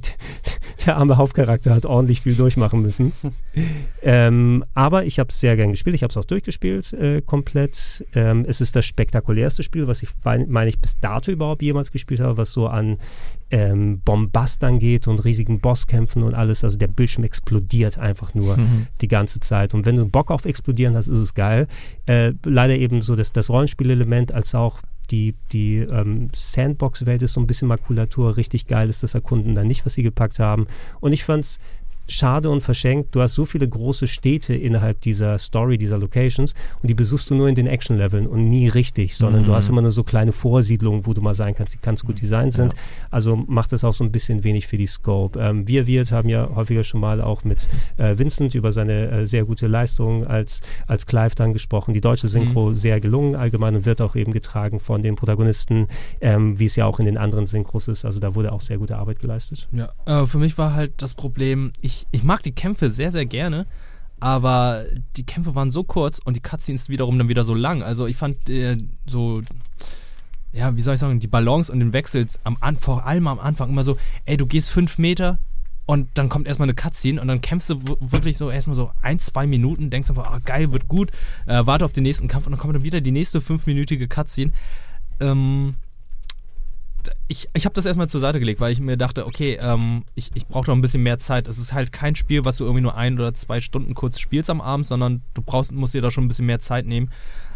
der, arme Hauptcharakter hat ordentlich viel durchmachen müssen. (laughs) ähm, aber ich habe es sehr gern gespielt. Ich habe es auch durchgespielt äh, komplett. Ähm, es ist das spektakulärste Spiel, was ich meine ich bis dato überhaupt jemals gespielt habe, was so an ähm, Bombast angeht und riesigen Bosskämpfen und alles. Also der Bildschirm explodiert einfach nur mhm. die ganze Zeit. Und wenn du Bock auf Explodieren hast, ist es geil. Äh, leider eben so dass das Rollenspielelement als auch die, die ähm, Sandbox-Welt ist so ein bisschen Makulatur. Richtig geil ist das Erkunden dann nicht, was sie gepackt haben. Und ich fand es schade und verschenkt. Du hast so viele große Städte innerhalb dieser Story, dieser Locations und die besuchst du nur in den Action-Leveln und nie richtig, sondern mhm. du hast immer nur so kleine Vorsiedlungen, wo du mal sagen kannst, die ganz gut designt sind. Ja. Also macht das auch so ein bisschen wenig für die Scope. Ähm, wir Wirt haben ja häufiger schon mal auch mit äh, Vincent über seine äh, sehr gute Leistung als, als Clive dann gesprochen. Die deutsche Synchro mhm. sehr gelungen allgemein und wird auch eben getragen von den Protagonisten, ähm, wie es ja auch in den anderen Synchros ist. Also da wurde auch sehr gute Arbeit geleistet. Ja, äh, für mich war halt das Problem, ich ich, ich mag die Kämpfe sehr, sehr gerne, aber die Kämpfe waren so kurz und die Cutscenes wiederum dann wieder so lang. Also ich fand äh, so, ja, wie soll ich sagen, die Balance und den Wechsel am, vor allem am Anfang immer so, ey, du gehst fünf Meter und dann kommt erstmal eine Cutscene und dann kämpfst du wirklich so erstmal so ein, zwei Minuten, denkst einfach, ah, geil, wird gut, äh, warte auf den nächsten Kampf und dann kommt dann wieder die nächste fünfminütige Cutscene. Ähm, ich, ich habe das erstmal zur Seite gelegt, weil ich mir dachte, okay, ähm, ich, ich brauche noch ein bisschen mehr Zeit. Es ist halt kein Spiel, was du irgendwie nur ein oder zwei Stunden kurz spielst am Abend, sondern du brauchst, musst dir da schon ein bisschen mehr Zeit nehmen.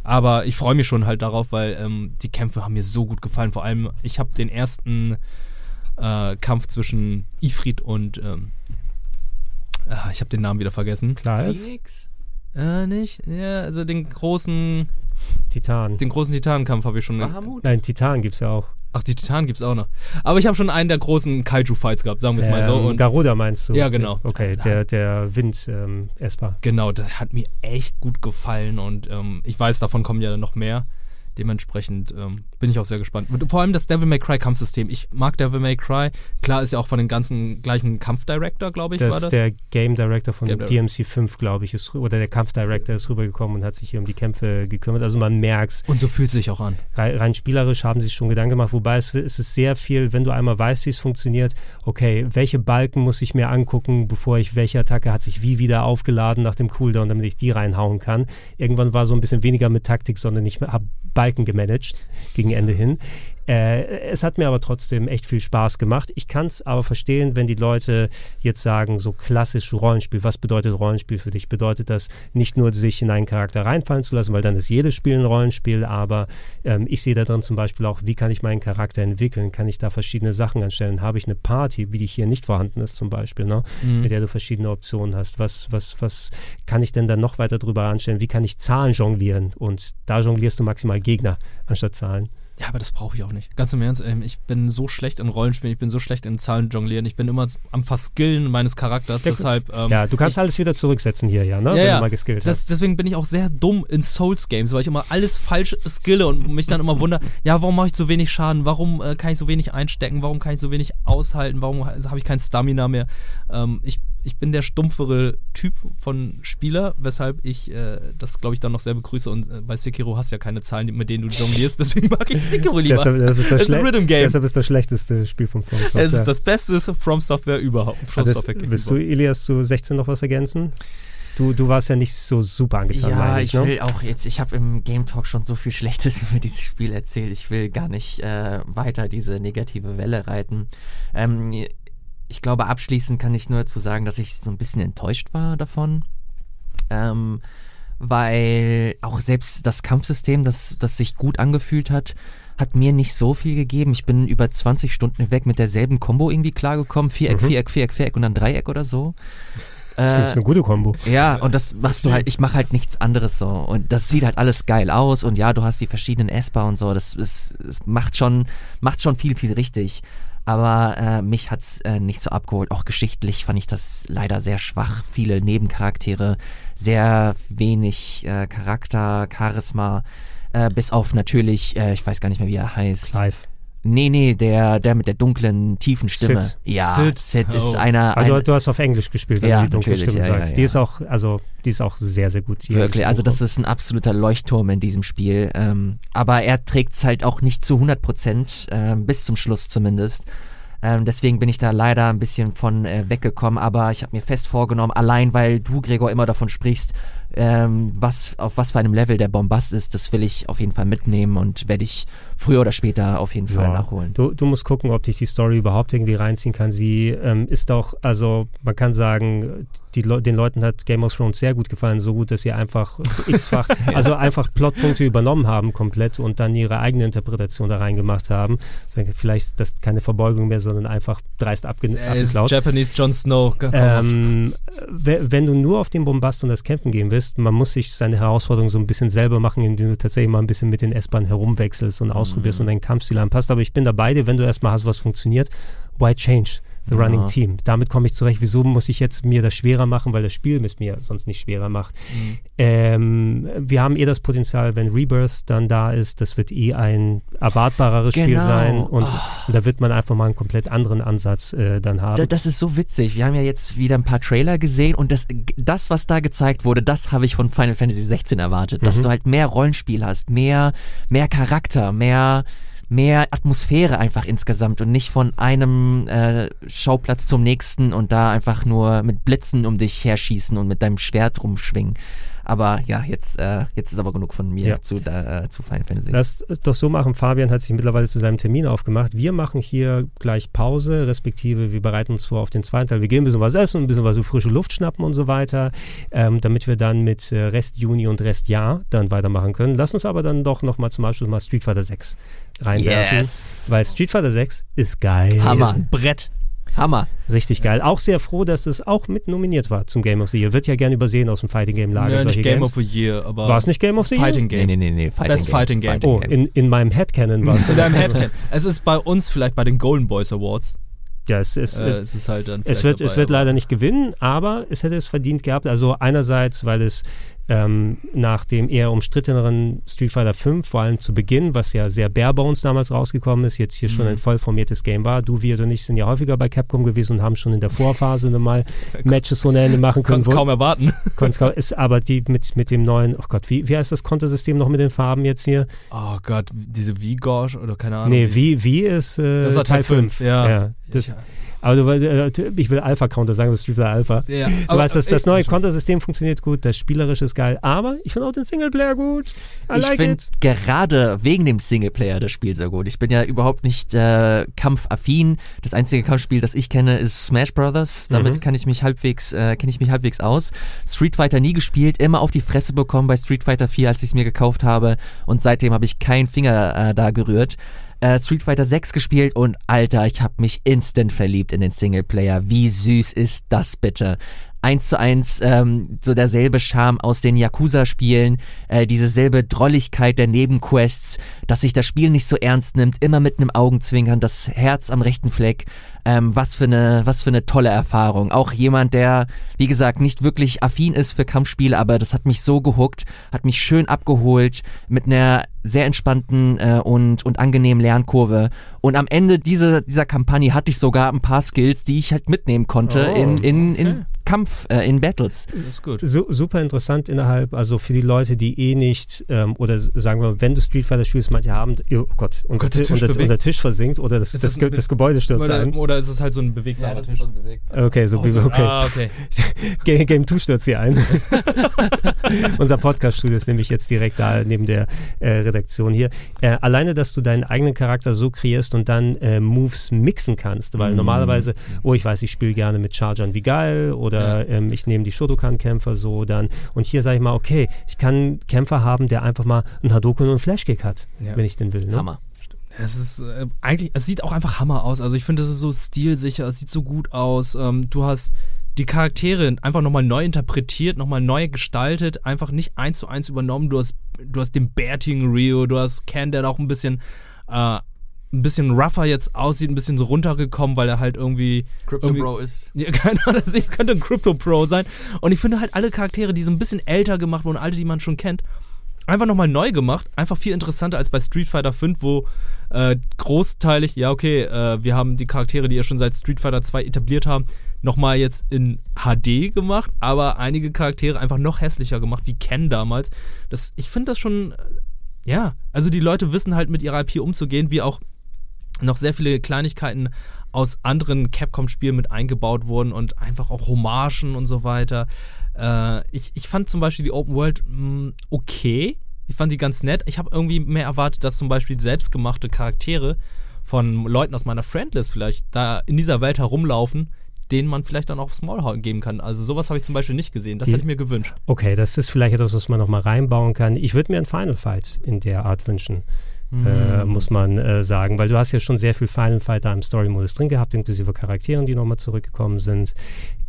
Aber ich freue mich schon halt darauf, weil ähm, die Kämpfe haben mir so gut gefallen. Vor allem, ich habe den ersten äh, Kampf zwischen Ifrit und ähm, äh, ich habe den Namen wieder vergessen. Clive? Phoenix? Äh, nicht? Ja, also den großen Titan. Den großen Titanenkampf habe ich schon. Bahamut? Nein, Titan gibt es ja auch. Ach, die Titanen gibt es auch noch. Aber ich habe schon einen der großen Kaiju-Fights gehabt, sagen wir es ähm, mal so. Und Garuda meinst du? Ja, genau. Okay, der, der Wind-Esper. Ähm, genau, das hat mir echt gut gefallen und ähm, ich weiß, davon kommen ja noch mehr. Dementsprechend ähm, bin ich auch sehr gespannt. Vor allem das Devil May Cry Kampfsystem. Ich mag Devil May Cry. Klar ist ja auch von den ganzen gleichen Kampfdirector, glaube ich, das war das. Der Game Director von Game DMC 5, glaube ich, ist oder der Kampfdirector ist rübergekommen und hat sich hier um die Kämpfe gekümmert. Also man merkt es. Und so fühlt es sich auch an. Rein, rein, spielerisch haben sie schon Gedanken gemacht, wobei es, es ist sehr viel, wenn du einmal weißt, wie es funktioniert, okay, welche Balken muss ich mir angucken, bevor ich welche Attacke hat sich wie wieder aufgeladen nach dem Cooldown, damit ich die reinhauen kann. Irgendwann war so ein bisschen weniger mit Taktik, sondern ich habe Balken gemanagt gegen Ende hin. Äh, es hat mir aber trotzdem echt viel Spaß gemacht. Ich kann es aber verstehen, wenn die Leute jetzt sagen, so klassisch Rollenspiel, was bedeutet Rollenspiel für dich? Bedeutet das nicht nur, sich in einen Charakter reinfallen zu lassen, weil dann ist jedes Spiel ein Rollenspiel, aber ähm, ich sehe da drin zum Beispiel auch, wie kann ich meinen Charakter entwickeln? Kann ich da verschiedene Sachen anstellen? Habe ich eine Party, wie die hier nicht vorhanden ist zum Beispiel, ne? Mhm. mit der du verschiedene Optionen hast? Was, was, was kann ich denn dann noch weiter drüber anstellen? Wie kann ich Zahlen jonglieren? Und da jonglierst du maximal Gegner anstatt Zahlen. Ja, aber das brauche ich auch nicht. Ganz im Ernst, ähm, ich bin so schlecht in Rollenspielen, ich bin so schlecht in Zahlen jonglieren, ich bin immer am Verskillen meines Charakters, ja, deshalb... Ähm, ja, du kannst ich, alles wieder zurücksetzen hier, ja, ne? Ja, wenn ja, du mal geskillt das, hast. Deswegen bin ich auch sehr dumm in Souls-Games, weil ich immer alles falsch skille und mich dann immer wundere, ja, warum mache ich so wenig Schaden, warum äh, kann ich so wenig einstecken, warum kann ich so wenig aushalten, warum habe ich kein Stamina mehr. Ähm, ich ich bin der stumpfere Typ von Spieler, weshalb ich äh, das, glaube ich, dann noch sehr begrüße. Und äh, bei Sekiro hast du ja keine Zahlen, mit denen du jonglierst, deswegen mag ich Sekiro lieber. deshalb, das ist das, ist ein Rhythm Game. deshalb ist das schlechteste Spiel von From Software. Es ist das beste From Software überhaupt. From also Software willst du, Elias, zu 16 noch was ergänzen? Du, du warst ja nicht so super angetan. Ja, ich, ich ne? will auch jetzt, ich habe im Game Talk schon so viel Schlechtes (laughs) über dieses Spiel erzählt. Ich will gar nicht äh, weiter diese negative Welle reiten. Ähm, ich glaube, abschließend kann ich nur dazu sagen, dass ich so ein bisschen enttäuscht war davon. Ähm, weil auch selbst das Kampfsystem, das, das sich gut angefühlt hat, hat mir nicht so viel gegeben. Ich bin über 20 Stunden weg mit derselben Combo irgendwie klargekommen. Viereck, mhm. Viereck, Viereck, Viereck und dann Dreieck oder so. Das ist Äh, eine gute Kombo. ja, und das machst du halt, ich mache halt nichts anderes so. Und das sieht halt alles geil aus. Und ja, du hast die verschiedenen Esper und so. Das, ist, das macht, schon, macht schon viel, viel richtig. Aber äh, mich hat's äh, nicht so abgeholt. Auch geschichtlich fand ich das leider sehr schwach. Viele Nebencharaktere, sehr wenig äh, Charakter, Charisma. Äh, bis auf natürlich, äh, ich weiß gar nicht mehr, wie er heißt. Live. Nee, nee, der, der mit der dunklen, tiefen Stimme. Sid. Ja, Sid, Sid. ist Oh. einer. Also ein, du hast auf Englisch gespielt, wenn Ja, du die dunkle Stimme ja, sagst. ja. Die ist auch, also die ist auch sehr, sehr gut. die Wirklich, also das ist ein absoluter Leuchtturm in diesem Spiel. Ähm, aber er trägt es halt auch nicht zu 100 Prozent, äh, bis zum Schluss zumindest. Ähm, deswegen bin ich da leider ein bisschen von äh, weggekommen, aber ich habe mir fest vorgenommen, allein weil du, Gregor, immer davon sprichst, ähm, was, auf was für einem Level der Bombast ist, das will ich auf jeden Fall mitnehmen und werde ich früher oder später auf jeden Fall Ja. nachholen. Du, du musst gucken, ob dich die Story überhaupt irgendwie reinziehen kann. Sie ähm, ist auch, also man kann sagen, die Le den Leuten hat Game of Thrones sehr gut gefallen, so gut, dass sie einfach (laughs) x-fach, also einfach Plotpunkte übernommen haben komplett und dann ihre eigene Interpretation da reingemacht haben. Sagen, Vielleicht ist das keine Verbeugung mehr, sondern einfach dreist abge Er ist abgeklaut. Japanese Jon Snow. Ähm, we- wenn du nur auf den Bombast und das Kämpfen gehen willst, man muss sich seine Herausforderung so ein bisschen selber machen, indem du tatsächlich mal ein bisschen mit den S-Bahn herumwechselst und ausprobierst und deinen Kampfstil anpasst. Aber ich bin dabei dir, wenn du erstmal hast, was funktioniert. Why change? The Ja. Running Team. Damit komme ich zurecht. Wieso muss ich jetzt mir das schwerer machen, weil das Spiel es mir sonst nicht schwerer macht? Ähm, wir haben eh das Potenzial, wenn Rebirth dann da ist, das wird eh ein erwartbareres Spiel Genau. sein und, Oh. und da wird man einfach mal einen komplett anderen Ansatz äh, dann haben. Da, das ist so witzig. Wir haben ja jetzt wieder ein paar Trailer gesehen und das, das was da gezeigt wurde, das habe ich von Final Fantasy 16 erwartet. Dass Mhm. du halt mehr Rollenspiel hast, mehr, mehr Charakter, mehr, mehr Atmosphäre einfach insgesamt und nicht von einem äh, Schauplatz zum nächsten und da einfach nur mit Blitzen um dich herschießen und mit deinem Schwert rumschwingen. Aber ja, jetzt, äh, jetzt ist aber genug von mir Ja. zu, äh, zu Final Fantasy. Lass es doch so machen. Fabian hat sich mittlerweile zu seinem Termin aufgemacht. Wir machen hier gleich Pause, respektive wir bereiten uns vor auf den zweiten Teil. Wir gehen ein bisschen was essen, ein bisschen was so frische Luft schnappen und so weiter, ähm, damit wir dann mit äh, Rest Juni und Rest Jahr dann weitermachen können. Lass uns aber dann doch nochmal zum Abschluss mal Street Fighter 6 reinwerfen. Yes. Weil Street Fighter 6 ist geil. Hammer. ist ein Brett. Hammer. Richtig geil. Auch sehr froh, dass es auch mit nominiert war zum Game of the Year. Wird ja gern übersehen aus dem Fighting Game Lager. Ja, nicht Game Games. of the Year, aber. War es nicht Game of the Year? Fighting Nee, Game. nee, nee, nee. Fighting Best Fighting Game. Oh, in, in meinem Headcanon war es. (laughs) In deinem Headcan. Es ist bei uns vielleicht bei den Golden Boys Awards. Ja, es ist, Äh, es, es ist halt dann. Es wird, dabei, es wird leider nicht gewinnen, aber es hätte es verdient gehabt. Also einerseits, weil es ähm, nach dem eher umstritteneren Street Fighter V, vor allem zu Beginn, was ja sehr bare bones damals rausgekommen ist, jetzt hier schon Mhm. ein voll formiertes Game war. Du, wir und ich sind ja häufiger bei Capcom gewesen und haben schon in der Vorphase mal (laughs) Matches ohne Ende machen können. Konnte es wo- kaum erwarten. (laughs) konnt's kaum- ist aber die mit, mit dem neuen, oh Gott, wie, wie heißt das Kontosystem noch mit den Farben jetzt hier? Oh Gott, diese V-Gosh oder keine Ahnung. nee, wie- wie, wie ist äh, Das war Teil 5. fünf, ja. das, Ich- aber du, äh, ich will Alpha-Counter sagen, das ist Street Fighter Alpha. Ja, Du aber- weißt, das, das neue. Kontersystem funktioniert gut, das Spielerische ist geil, aber ich finde auch den Singleplayer gut. I ich like finde it. gerade wegen dem Singleplayer das Spiel sehr gut. Ich bin ja überhaupt nicht äh, kampfaffin. Das einzige Kampfspiel, das ich kenne, ist Smash Brothers. Damit Mhm. kann ich mich halbwegs, äh, kenne ich mich halbwegs aus. Street Fighter nie gespielt, immer auf die Fresse bekommen bei Street Fighter 4, als ich es mir gekauft habe. Und seitdem habe ich keinen Finger äh, da gerührt. Äh, Street Fighter 6 gespielt und Alter, ich habe mich instant verliebt in den Singleplayer. Wie süß ist das bitte? Eins zu eins ähm, so derselbe Charme aus den Yakuza-Spielen, äh, diese selbe Drolligkeit der Nebenquests, dass sich das Spiel nicht so ernst nimmt, immer mit einem Augenzwinkern, das Herz am rechten Fleck. Ähm, was für eine, was für eine tolle Erfahrung. Auch jemand, der, wie gesagt, nicht wirklich affin ist für Kampfspiele, aber das hat mich so gehuckt, hat mich schön abgeholt mit einer sehr entspannten äh, und, und angenehmen Lernkurve. Und am Ende dieser, dieser Kampagne hatte ich sogar ein paar Skills, die ich halt mitnehmen konnte Oh, in, in, okay. in Kampf, äh, in Battles. Das ist gut. Su super interessant innerhalb, also für die Leute, die eh nicht, ähm, oder sagen wir, wenn du Street Fighter spielst, manche haben, oh Gott, unter, Gott, der Ti- Tisch unter, bewegt. unter Tisch versinkt oder das, das, das das Gebäude stürzt Oder, ein. Oder ist es halt so ein bewegbarer Tisch? bewegt. Okay, so, Oh, so. okay. Ah, okay. (laughs) Game, Game 2 stürzt hier ein. (laughs) Unser Podcast-Studio ist nämlich jetzt direkt da neben der äh, Redaktion hier. Äh, alleine, dass du deinen eigenen Charakter so kreierst und dann äh, Moves mixen kannst, weil Mhm. normalerweise, oh, ich weiß, ich spiele gerne mit Chargern wie geil oder ähm, ich nehme die Shotokan-Kämpfer so dann. Und hier sage ich mal, okay, ich kann einen Kämpfer haben, der einfach mal einen Hadouken und einen Flashkick hat, Ja. wenn ich den will. Ne? Hammer. Es ist äh, eigentlich, es sieht auch einfach Hammer aus. Also ich finde, es ist so stilsicher, es sieht so gut aus. Ähm, du hast die Charaktere einfach nochmal neu interpretiert, nochmal neu gestaltet, einfach nicht eins zu eins übernommen. Du hast, du hast den bärtigen Rio, du hast Ken, der auch ein bisschen, äh, ein bisschen rougher jetzt aussieht, ein bisschen so runtergekommen, weil er halt irgendwie. Crypto irgendwie, Bro ist. (laughs) Ja, keine Ahnung, das könnte ein Crypto Pro sein. Und ich finde halt alle Charaktere, die so ein bisschen älter gemacht wurden, alle, die man schon kennt, einfach nochmal neu gemacht. Einfach viel interessanter als bei Street Fighter 5, wo äh, großteilig, ja, okay, äh, wir haben die Charaktere, die ja schon seit Street Fighter 2 etabliert haben, nochmal jetzt in HD gemacht, aber einige Charaktere einfach noch hässlicher gemacht, wie Ken damals. Das, ich finde das schon, äh, ja, also die Leute wissen halt mit ihrer IP umzugehen, wie auch noch sehr viele Kleinigkeiten aus anderen Capcom-Spielen mit eingebaut wurden und einfach auch Hommagen und so weiter. Äh, ich, ich fand zum Beispiel die Open World mh, mm, okay. Ich fand sie ganz nett. Ich habe irgendwie mehr erwartet, dass zum Beispiel selbstgemachte Charaktere von Leuten aus meiner Friendlist vielleicht da in dieser Welt herumlaufen, denen man vielleicht dann auch Smallhorn geben kann. Also sowas habe ich zum Beispiel nicht gesehen. Das die, hätte ich mir gewünscht. Okay, das ist vielleicht etwas, was man nochmal reinbauen kann. Ich würde mir ein Final Fight in der Art wünschen äh, mhm. muss man äh, sagen. Weil du hast ja schon sehr viel Final Fight da im Story-Modus drin gehabt, inklusive Charakteren, die nochmal zurückgekommen sind.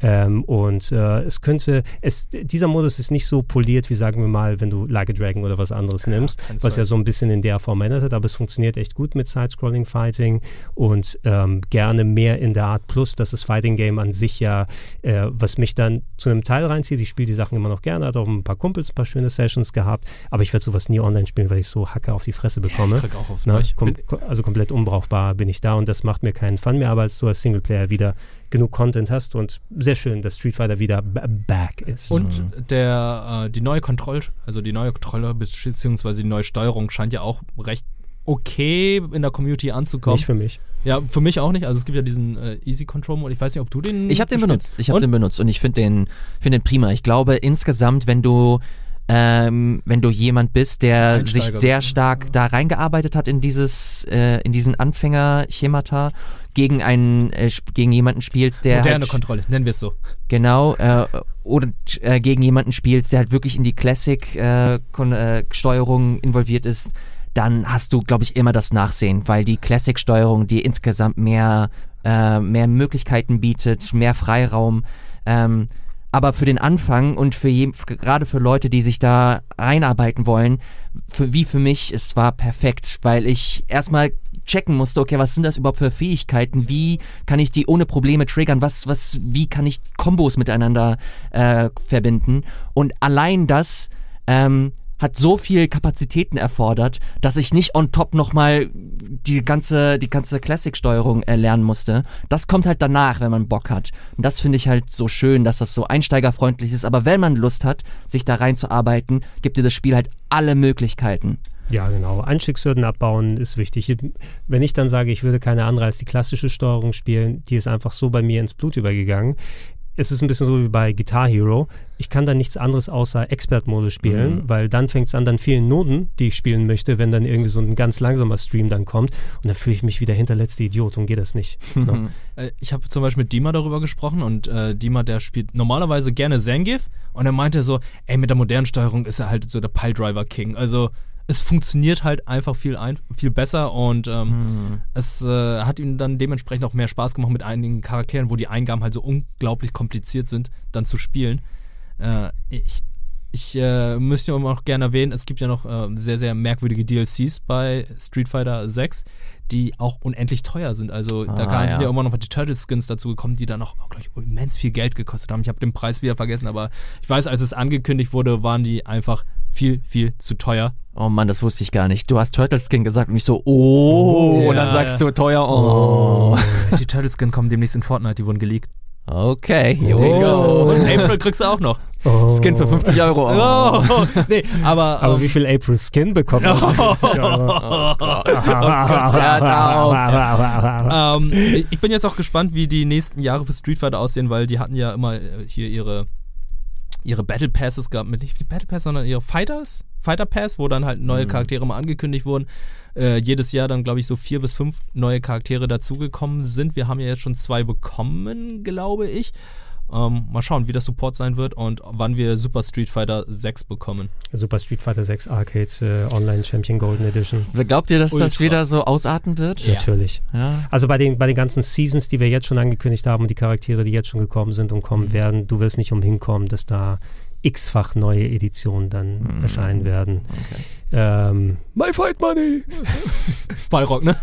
Ähm, und äh, es könnte, es, dieser Modus ist nicht so poliert, wie sagen wir mal, wenn du Like a Dragon oder was anderes ja, nimmst, was ja so ein bisschen in der Form ändert hat, aber es funktioniert echt gut mit Side-Scrolling-Fighting und ähm, gerne mehr in der Art. Plus, dass das Fighting-Game an sich ja, äh, was mich dann zu einem Teil reinzieht, ich spiele die Sachen immer noch gerne, hat auch ein paar Kumpels, ein paar schöne Sessions gehabt, aber ich werde sowas nie online spielen, weil ich so Hacke auf die Fresse bekomme. komme. Ich auch aufs Na, kom also komplett unbrauchbar bin ich da und das macht mir keinen Fun mehr, aber als du als Singleplayer wieder genug Content hast und sehr schön, dass Street Fighter wieder back ist. Und mhm. der, äh, die neue Kontrolle, also die neue Kontrolle bzw. die neue Steuerung scheint ja auch recht okay in der Community anzukommen. Nicht für mich. Ja, für mich auch nicht. Also es gibt ja diesen äh, Easy Control Mode. Ich weiß nicht, ob du den. Ich habe den benutzt. Ich habe den benutzt und ich finde den, find den prima. Ich glaube insgesamt, wenn du ähm, wenn du jemand bist, der sich sehr ne? stark da reingearbeitet hat in dieses, äh, in diesen Anfänger-Schemata, gegen einen, äh, gegen jemanden spielst, der moderne halt, Kontrolle, nennen wir es so. Genau, äh, oder äh, gegen jemanden spielst, der halt wirklich in die Classic-Steuerung äh, äh, involviert ist, dann hast du, glaube ich, immer das Nachsehen, weil die Classic-Steuerung dir insgesamt mehr, äh, mehr Möglichkeiten bietet, mehr Freiraum. Ähm, aber für den Anfang und für je, gerade für Leute, die sich da reinarbeiten wollen, für, wie für mich, es war perfekt, weil ich erstmal checken musste, okay, was sind das überhaupt für Fähigkeiten? Wie kann ich die ohne Probleme triggern? Was, was, wie kann ich Kombos miteinander äh, verbinden? Und allein das ähm, hat so viel Kapazitäten erfordert, dass ich nicht on top nochmal die ganze, die ganze Classic-Steuerung erlernen musste. Das kommt halt danach, wenn man Bock hat. Und das finde ich halt so schön, dass das so einsteigerfreundlich ist. Aber wenn man Lust hat, sich da reinzuarbeiten, gibt dir das Spiel halt alle Möglichkeiten. Ja, genau. Einstiegshürden abbauen ist wichtig. Wenn ich dann sage, ich würde keine andere als die klassische Steuerung spielen, die ist einfach so bei mir ins Blut übergegangen es ist ein bisschen so wie bei Guitar Hero. Ich kann dann nichts anderes außer Expert-Modus spielen, mhm. weil dann fängt es an, dann vielen Noten, die ich spielen möchte, wenn dann irgendwie so ein ganz langsamer Stream dann kommt. Und dann fühle ich mich wie der hinterletzte Idiot und geht das nicht. (laughs) no. Äh, ich habe zum Beispiel mit Dima darüber gesprochen und äh, Dima, der spielt normalerweise gerne Zangief und er meinte so, ey, mit der modernen Steuerung ist er halt so der Piledriver-King. Also es funktioniert halt einfach viel, ein, viel besser und ähm, mhm. es äh, hat ihm dann dementsprechend auch mehr Spaß gemacht mit einigen Charakteren, wo die Eingaben halt so unglaublich kompliziert sind, dann zu spielen. Äh, ich ich äh, müsste auch noch gerne erwähnen, es gibt ja noch äh, sehr, sehr merkwürdige DLCs bei Street Fighter 6, die auch unendlich teuer sind. Also ah, da ja. sind ja immer noch mal die Turtle-Skins dazu gekommen, die dann auch, auch ich, immens viel Geld gekostet haben. Ich habe den Preis wieder vergessen, aber ich weiß, als es angekündigt wurde, waren die einfach viel, viel zu teuer. Oh Mann, das wusste ich gar nicht. Du hast Turtle Skin gesagt und ich so, oh, ja, und dann sagst du teuer, oh. oh. Die Turtle Skin kommen demnächst in Fortnite, die wurden geleakt. Okay. Oh. Und April kriegst du auch noch. Oh. Skin für 50 Euro. Oh. oh. Nee, aber. Aber um, wie viel April Skin bekommt man? (laughs) Oh. 50 Euro? Oh Gott. ähm, ich bin jetzt auch gespannt, wie die nächsten Jahre für Street Fighter aussehen, weil die hatten ja immer hier ihre ihre Battle Passes gab, nicht die Battle Pass, sondern ihre Fighters, Fighter Pass, wo dann halt neue mhm. Charaktere mal angekündigt wurden. Äh, jedes Jahr dann, glaube ich, so vier bis fünf neue Charaktere dazugekommen sind. Wir haben ja jetzt schon zwei bekommen, glaube ich. Ähm, mal schauen, wie der Support sein wird und wann wir Super Street Fighter 6 bekommen. Super Street Fighter 6 Arcade äh, Online Champion Golden Edition. Glaubt ihr, dass Ultra. das wieder so ausarten wird? Ja. Natürlich. Ja. Also bei den, bei den ganzen Seasons, die wir jetzt schon angekündigt haben und die Charaktere, die jetzt schon gekommen sind und kommen Mhm. werden, du wirst nicht umhin kommen, dass da x-fach neue Editionen dann Mhm. erscheinen werden. Okay. Ähm, My Fight Money! (laughs) Balrog, ne?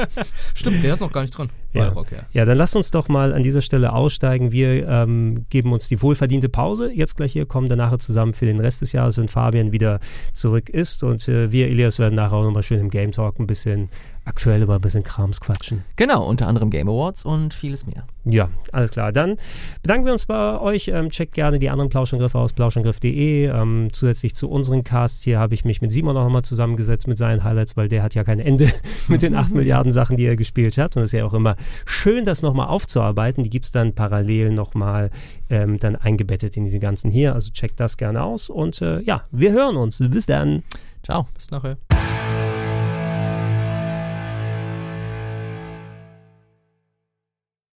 (laughs) Stimmt, der ist noch gar nicht dran. Ja. Balrog, ja. Ja, dann lass uns doch mal an dieser Stelle aussteigen. Wir ähm, geben uns die wohlverdiente Pause. Jetzt gleich hier kommen dann nachher zusammen für den Rest des Jahres, wenn Fabian wieder zurück ist. Und äh, wir, Elias, werden nachher auch nochmal schön im Game Talk ein bisschen aktuell über ein bisschen Krams quatschen. Genau, unter anderem Game Awards und vieles mehr. Ja, alles klar. Dann bedanken wir uns bei euch. Ähm, checkt gerne die anderen Plauschangriffe aus plauschangriff.de. Ähm, zusätzlich zu unseren Casts hier habe ich mich mit Simon auch nochmal zusammengesetzt mit seinen Highlights, weil der hat ja kein Ende (laughs) mit den 8 (laughs) Milliarden Sachen, die er gespielt hat. Und es ist ja auch immer schön, das nochmal aufzuarbeiten. Die gibt es dann parallel nochmal ähm, dann eingebettet in diese ganzen hier. Also checkt das gerne aus. Und äh, ja, wir hören uns. Bis dann. Ciao. Bis nachher.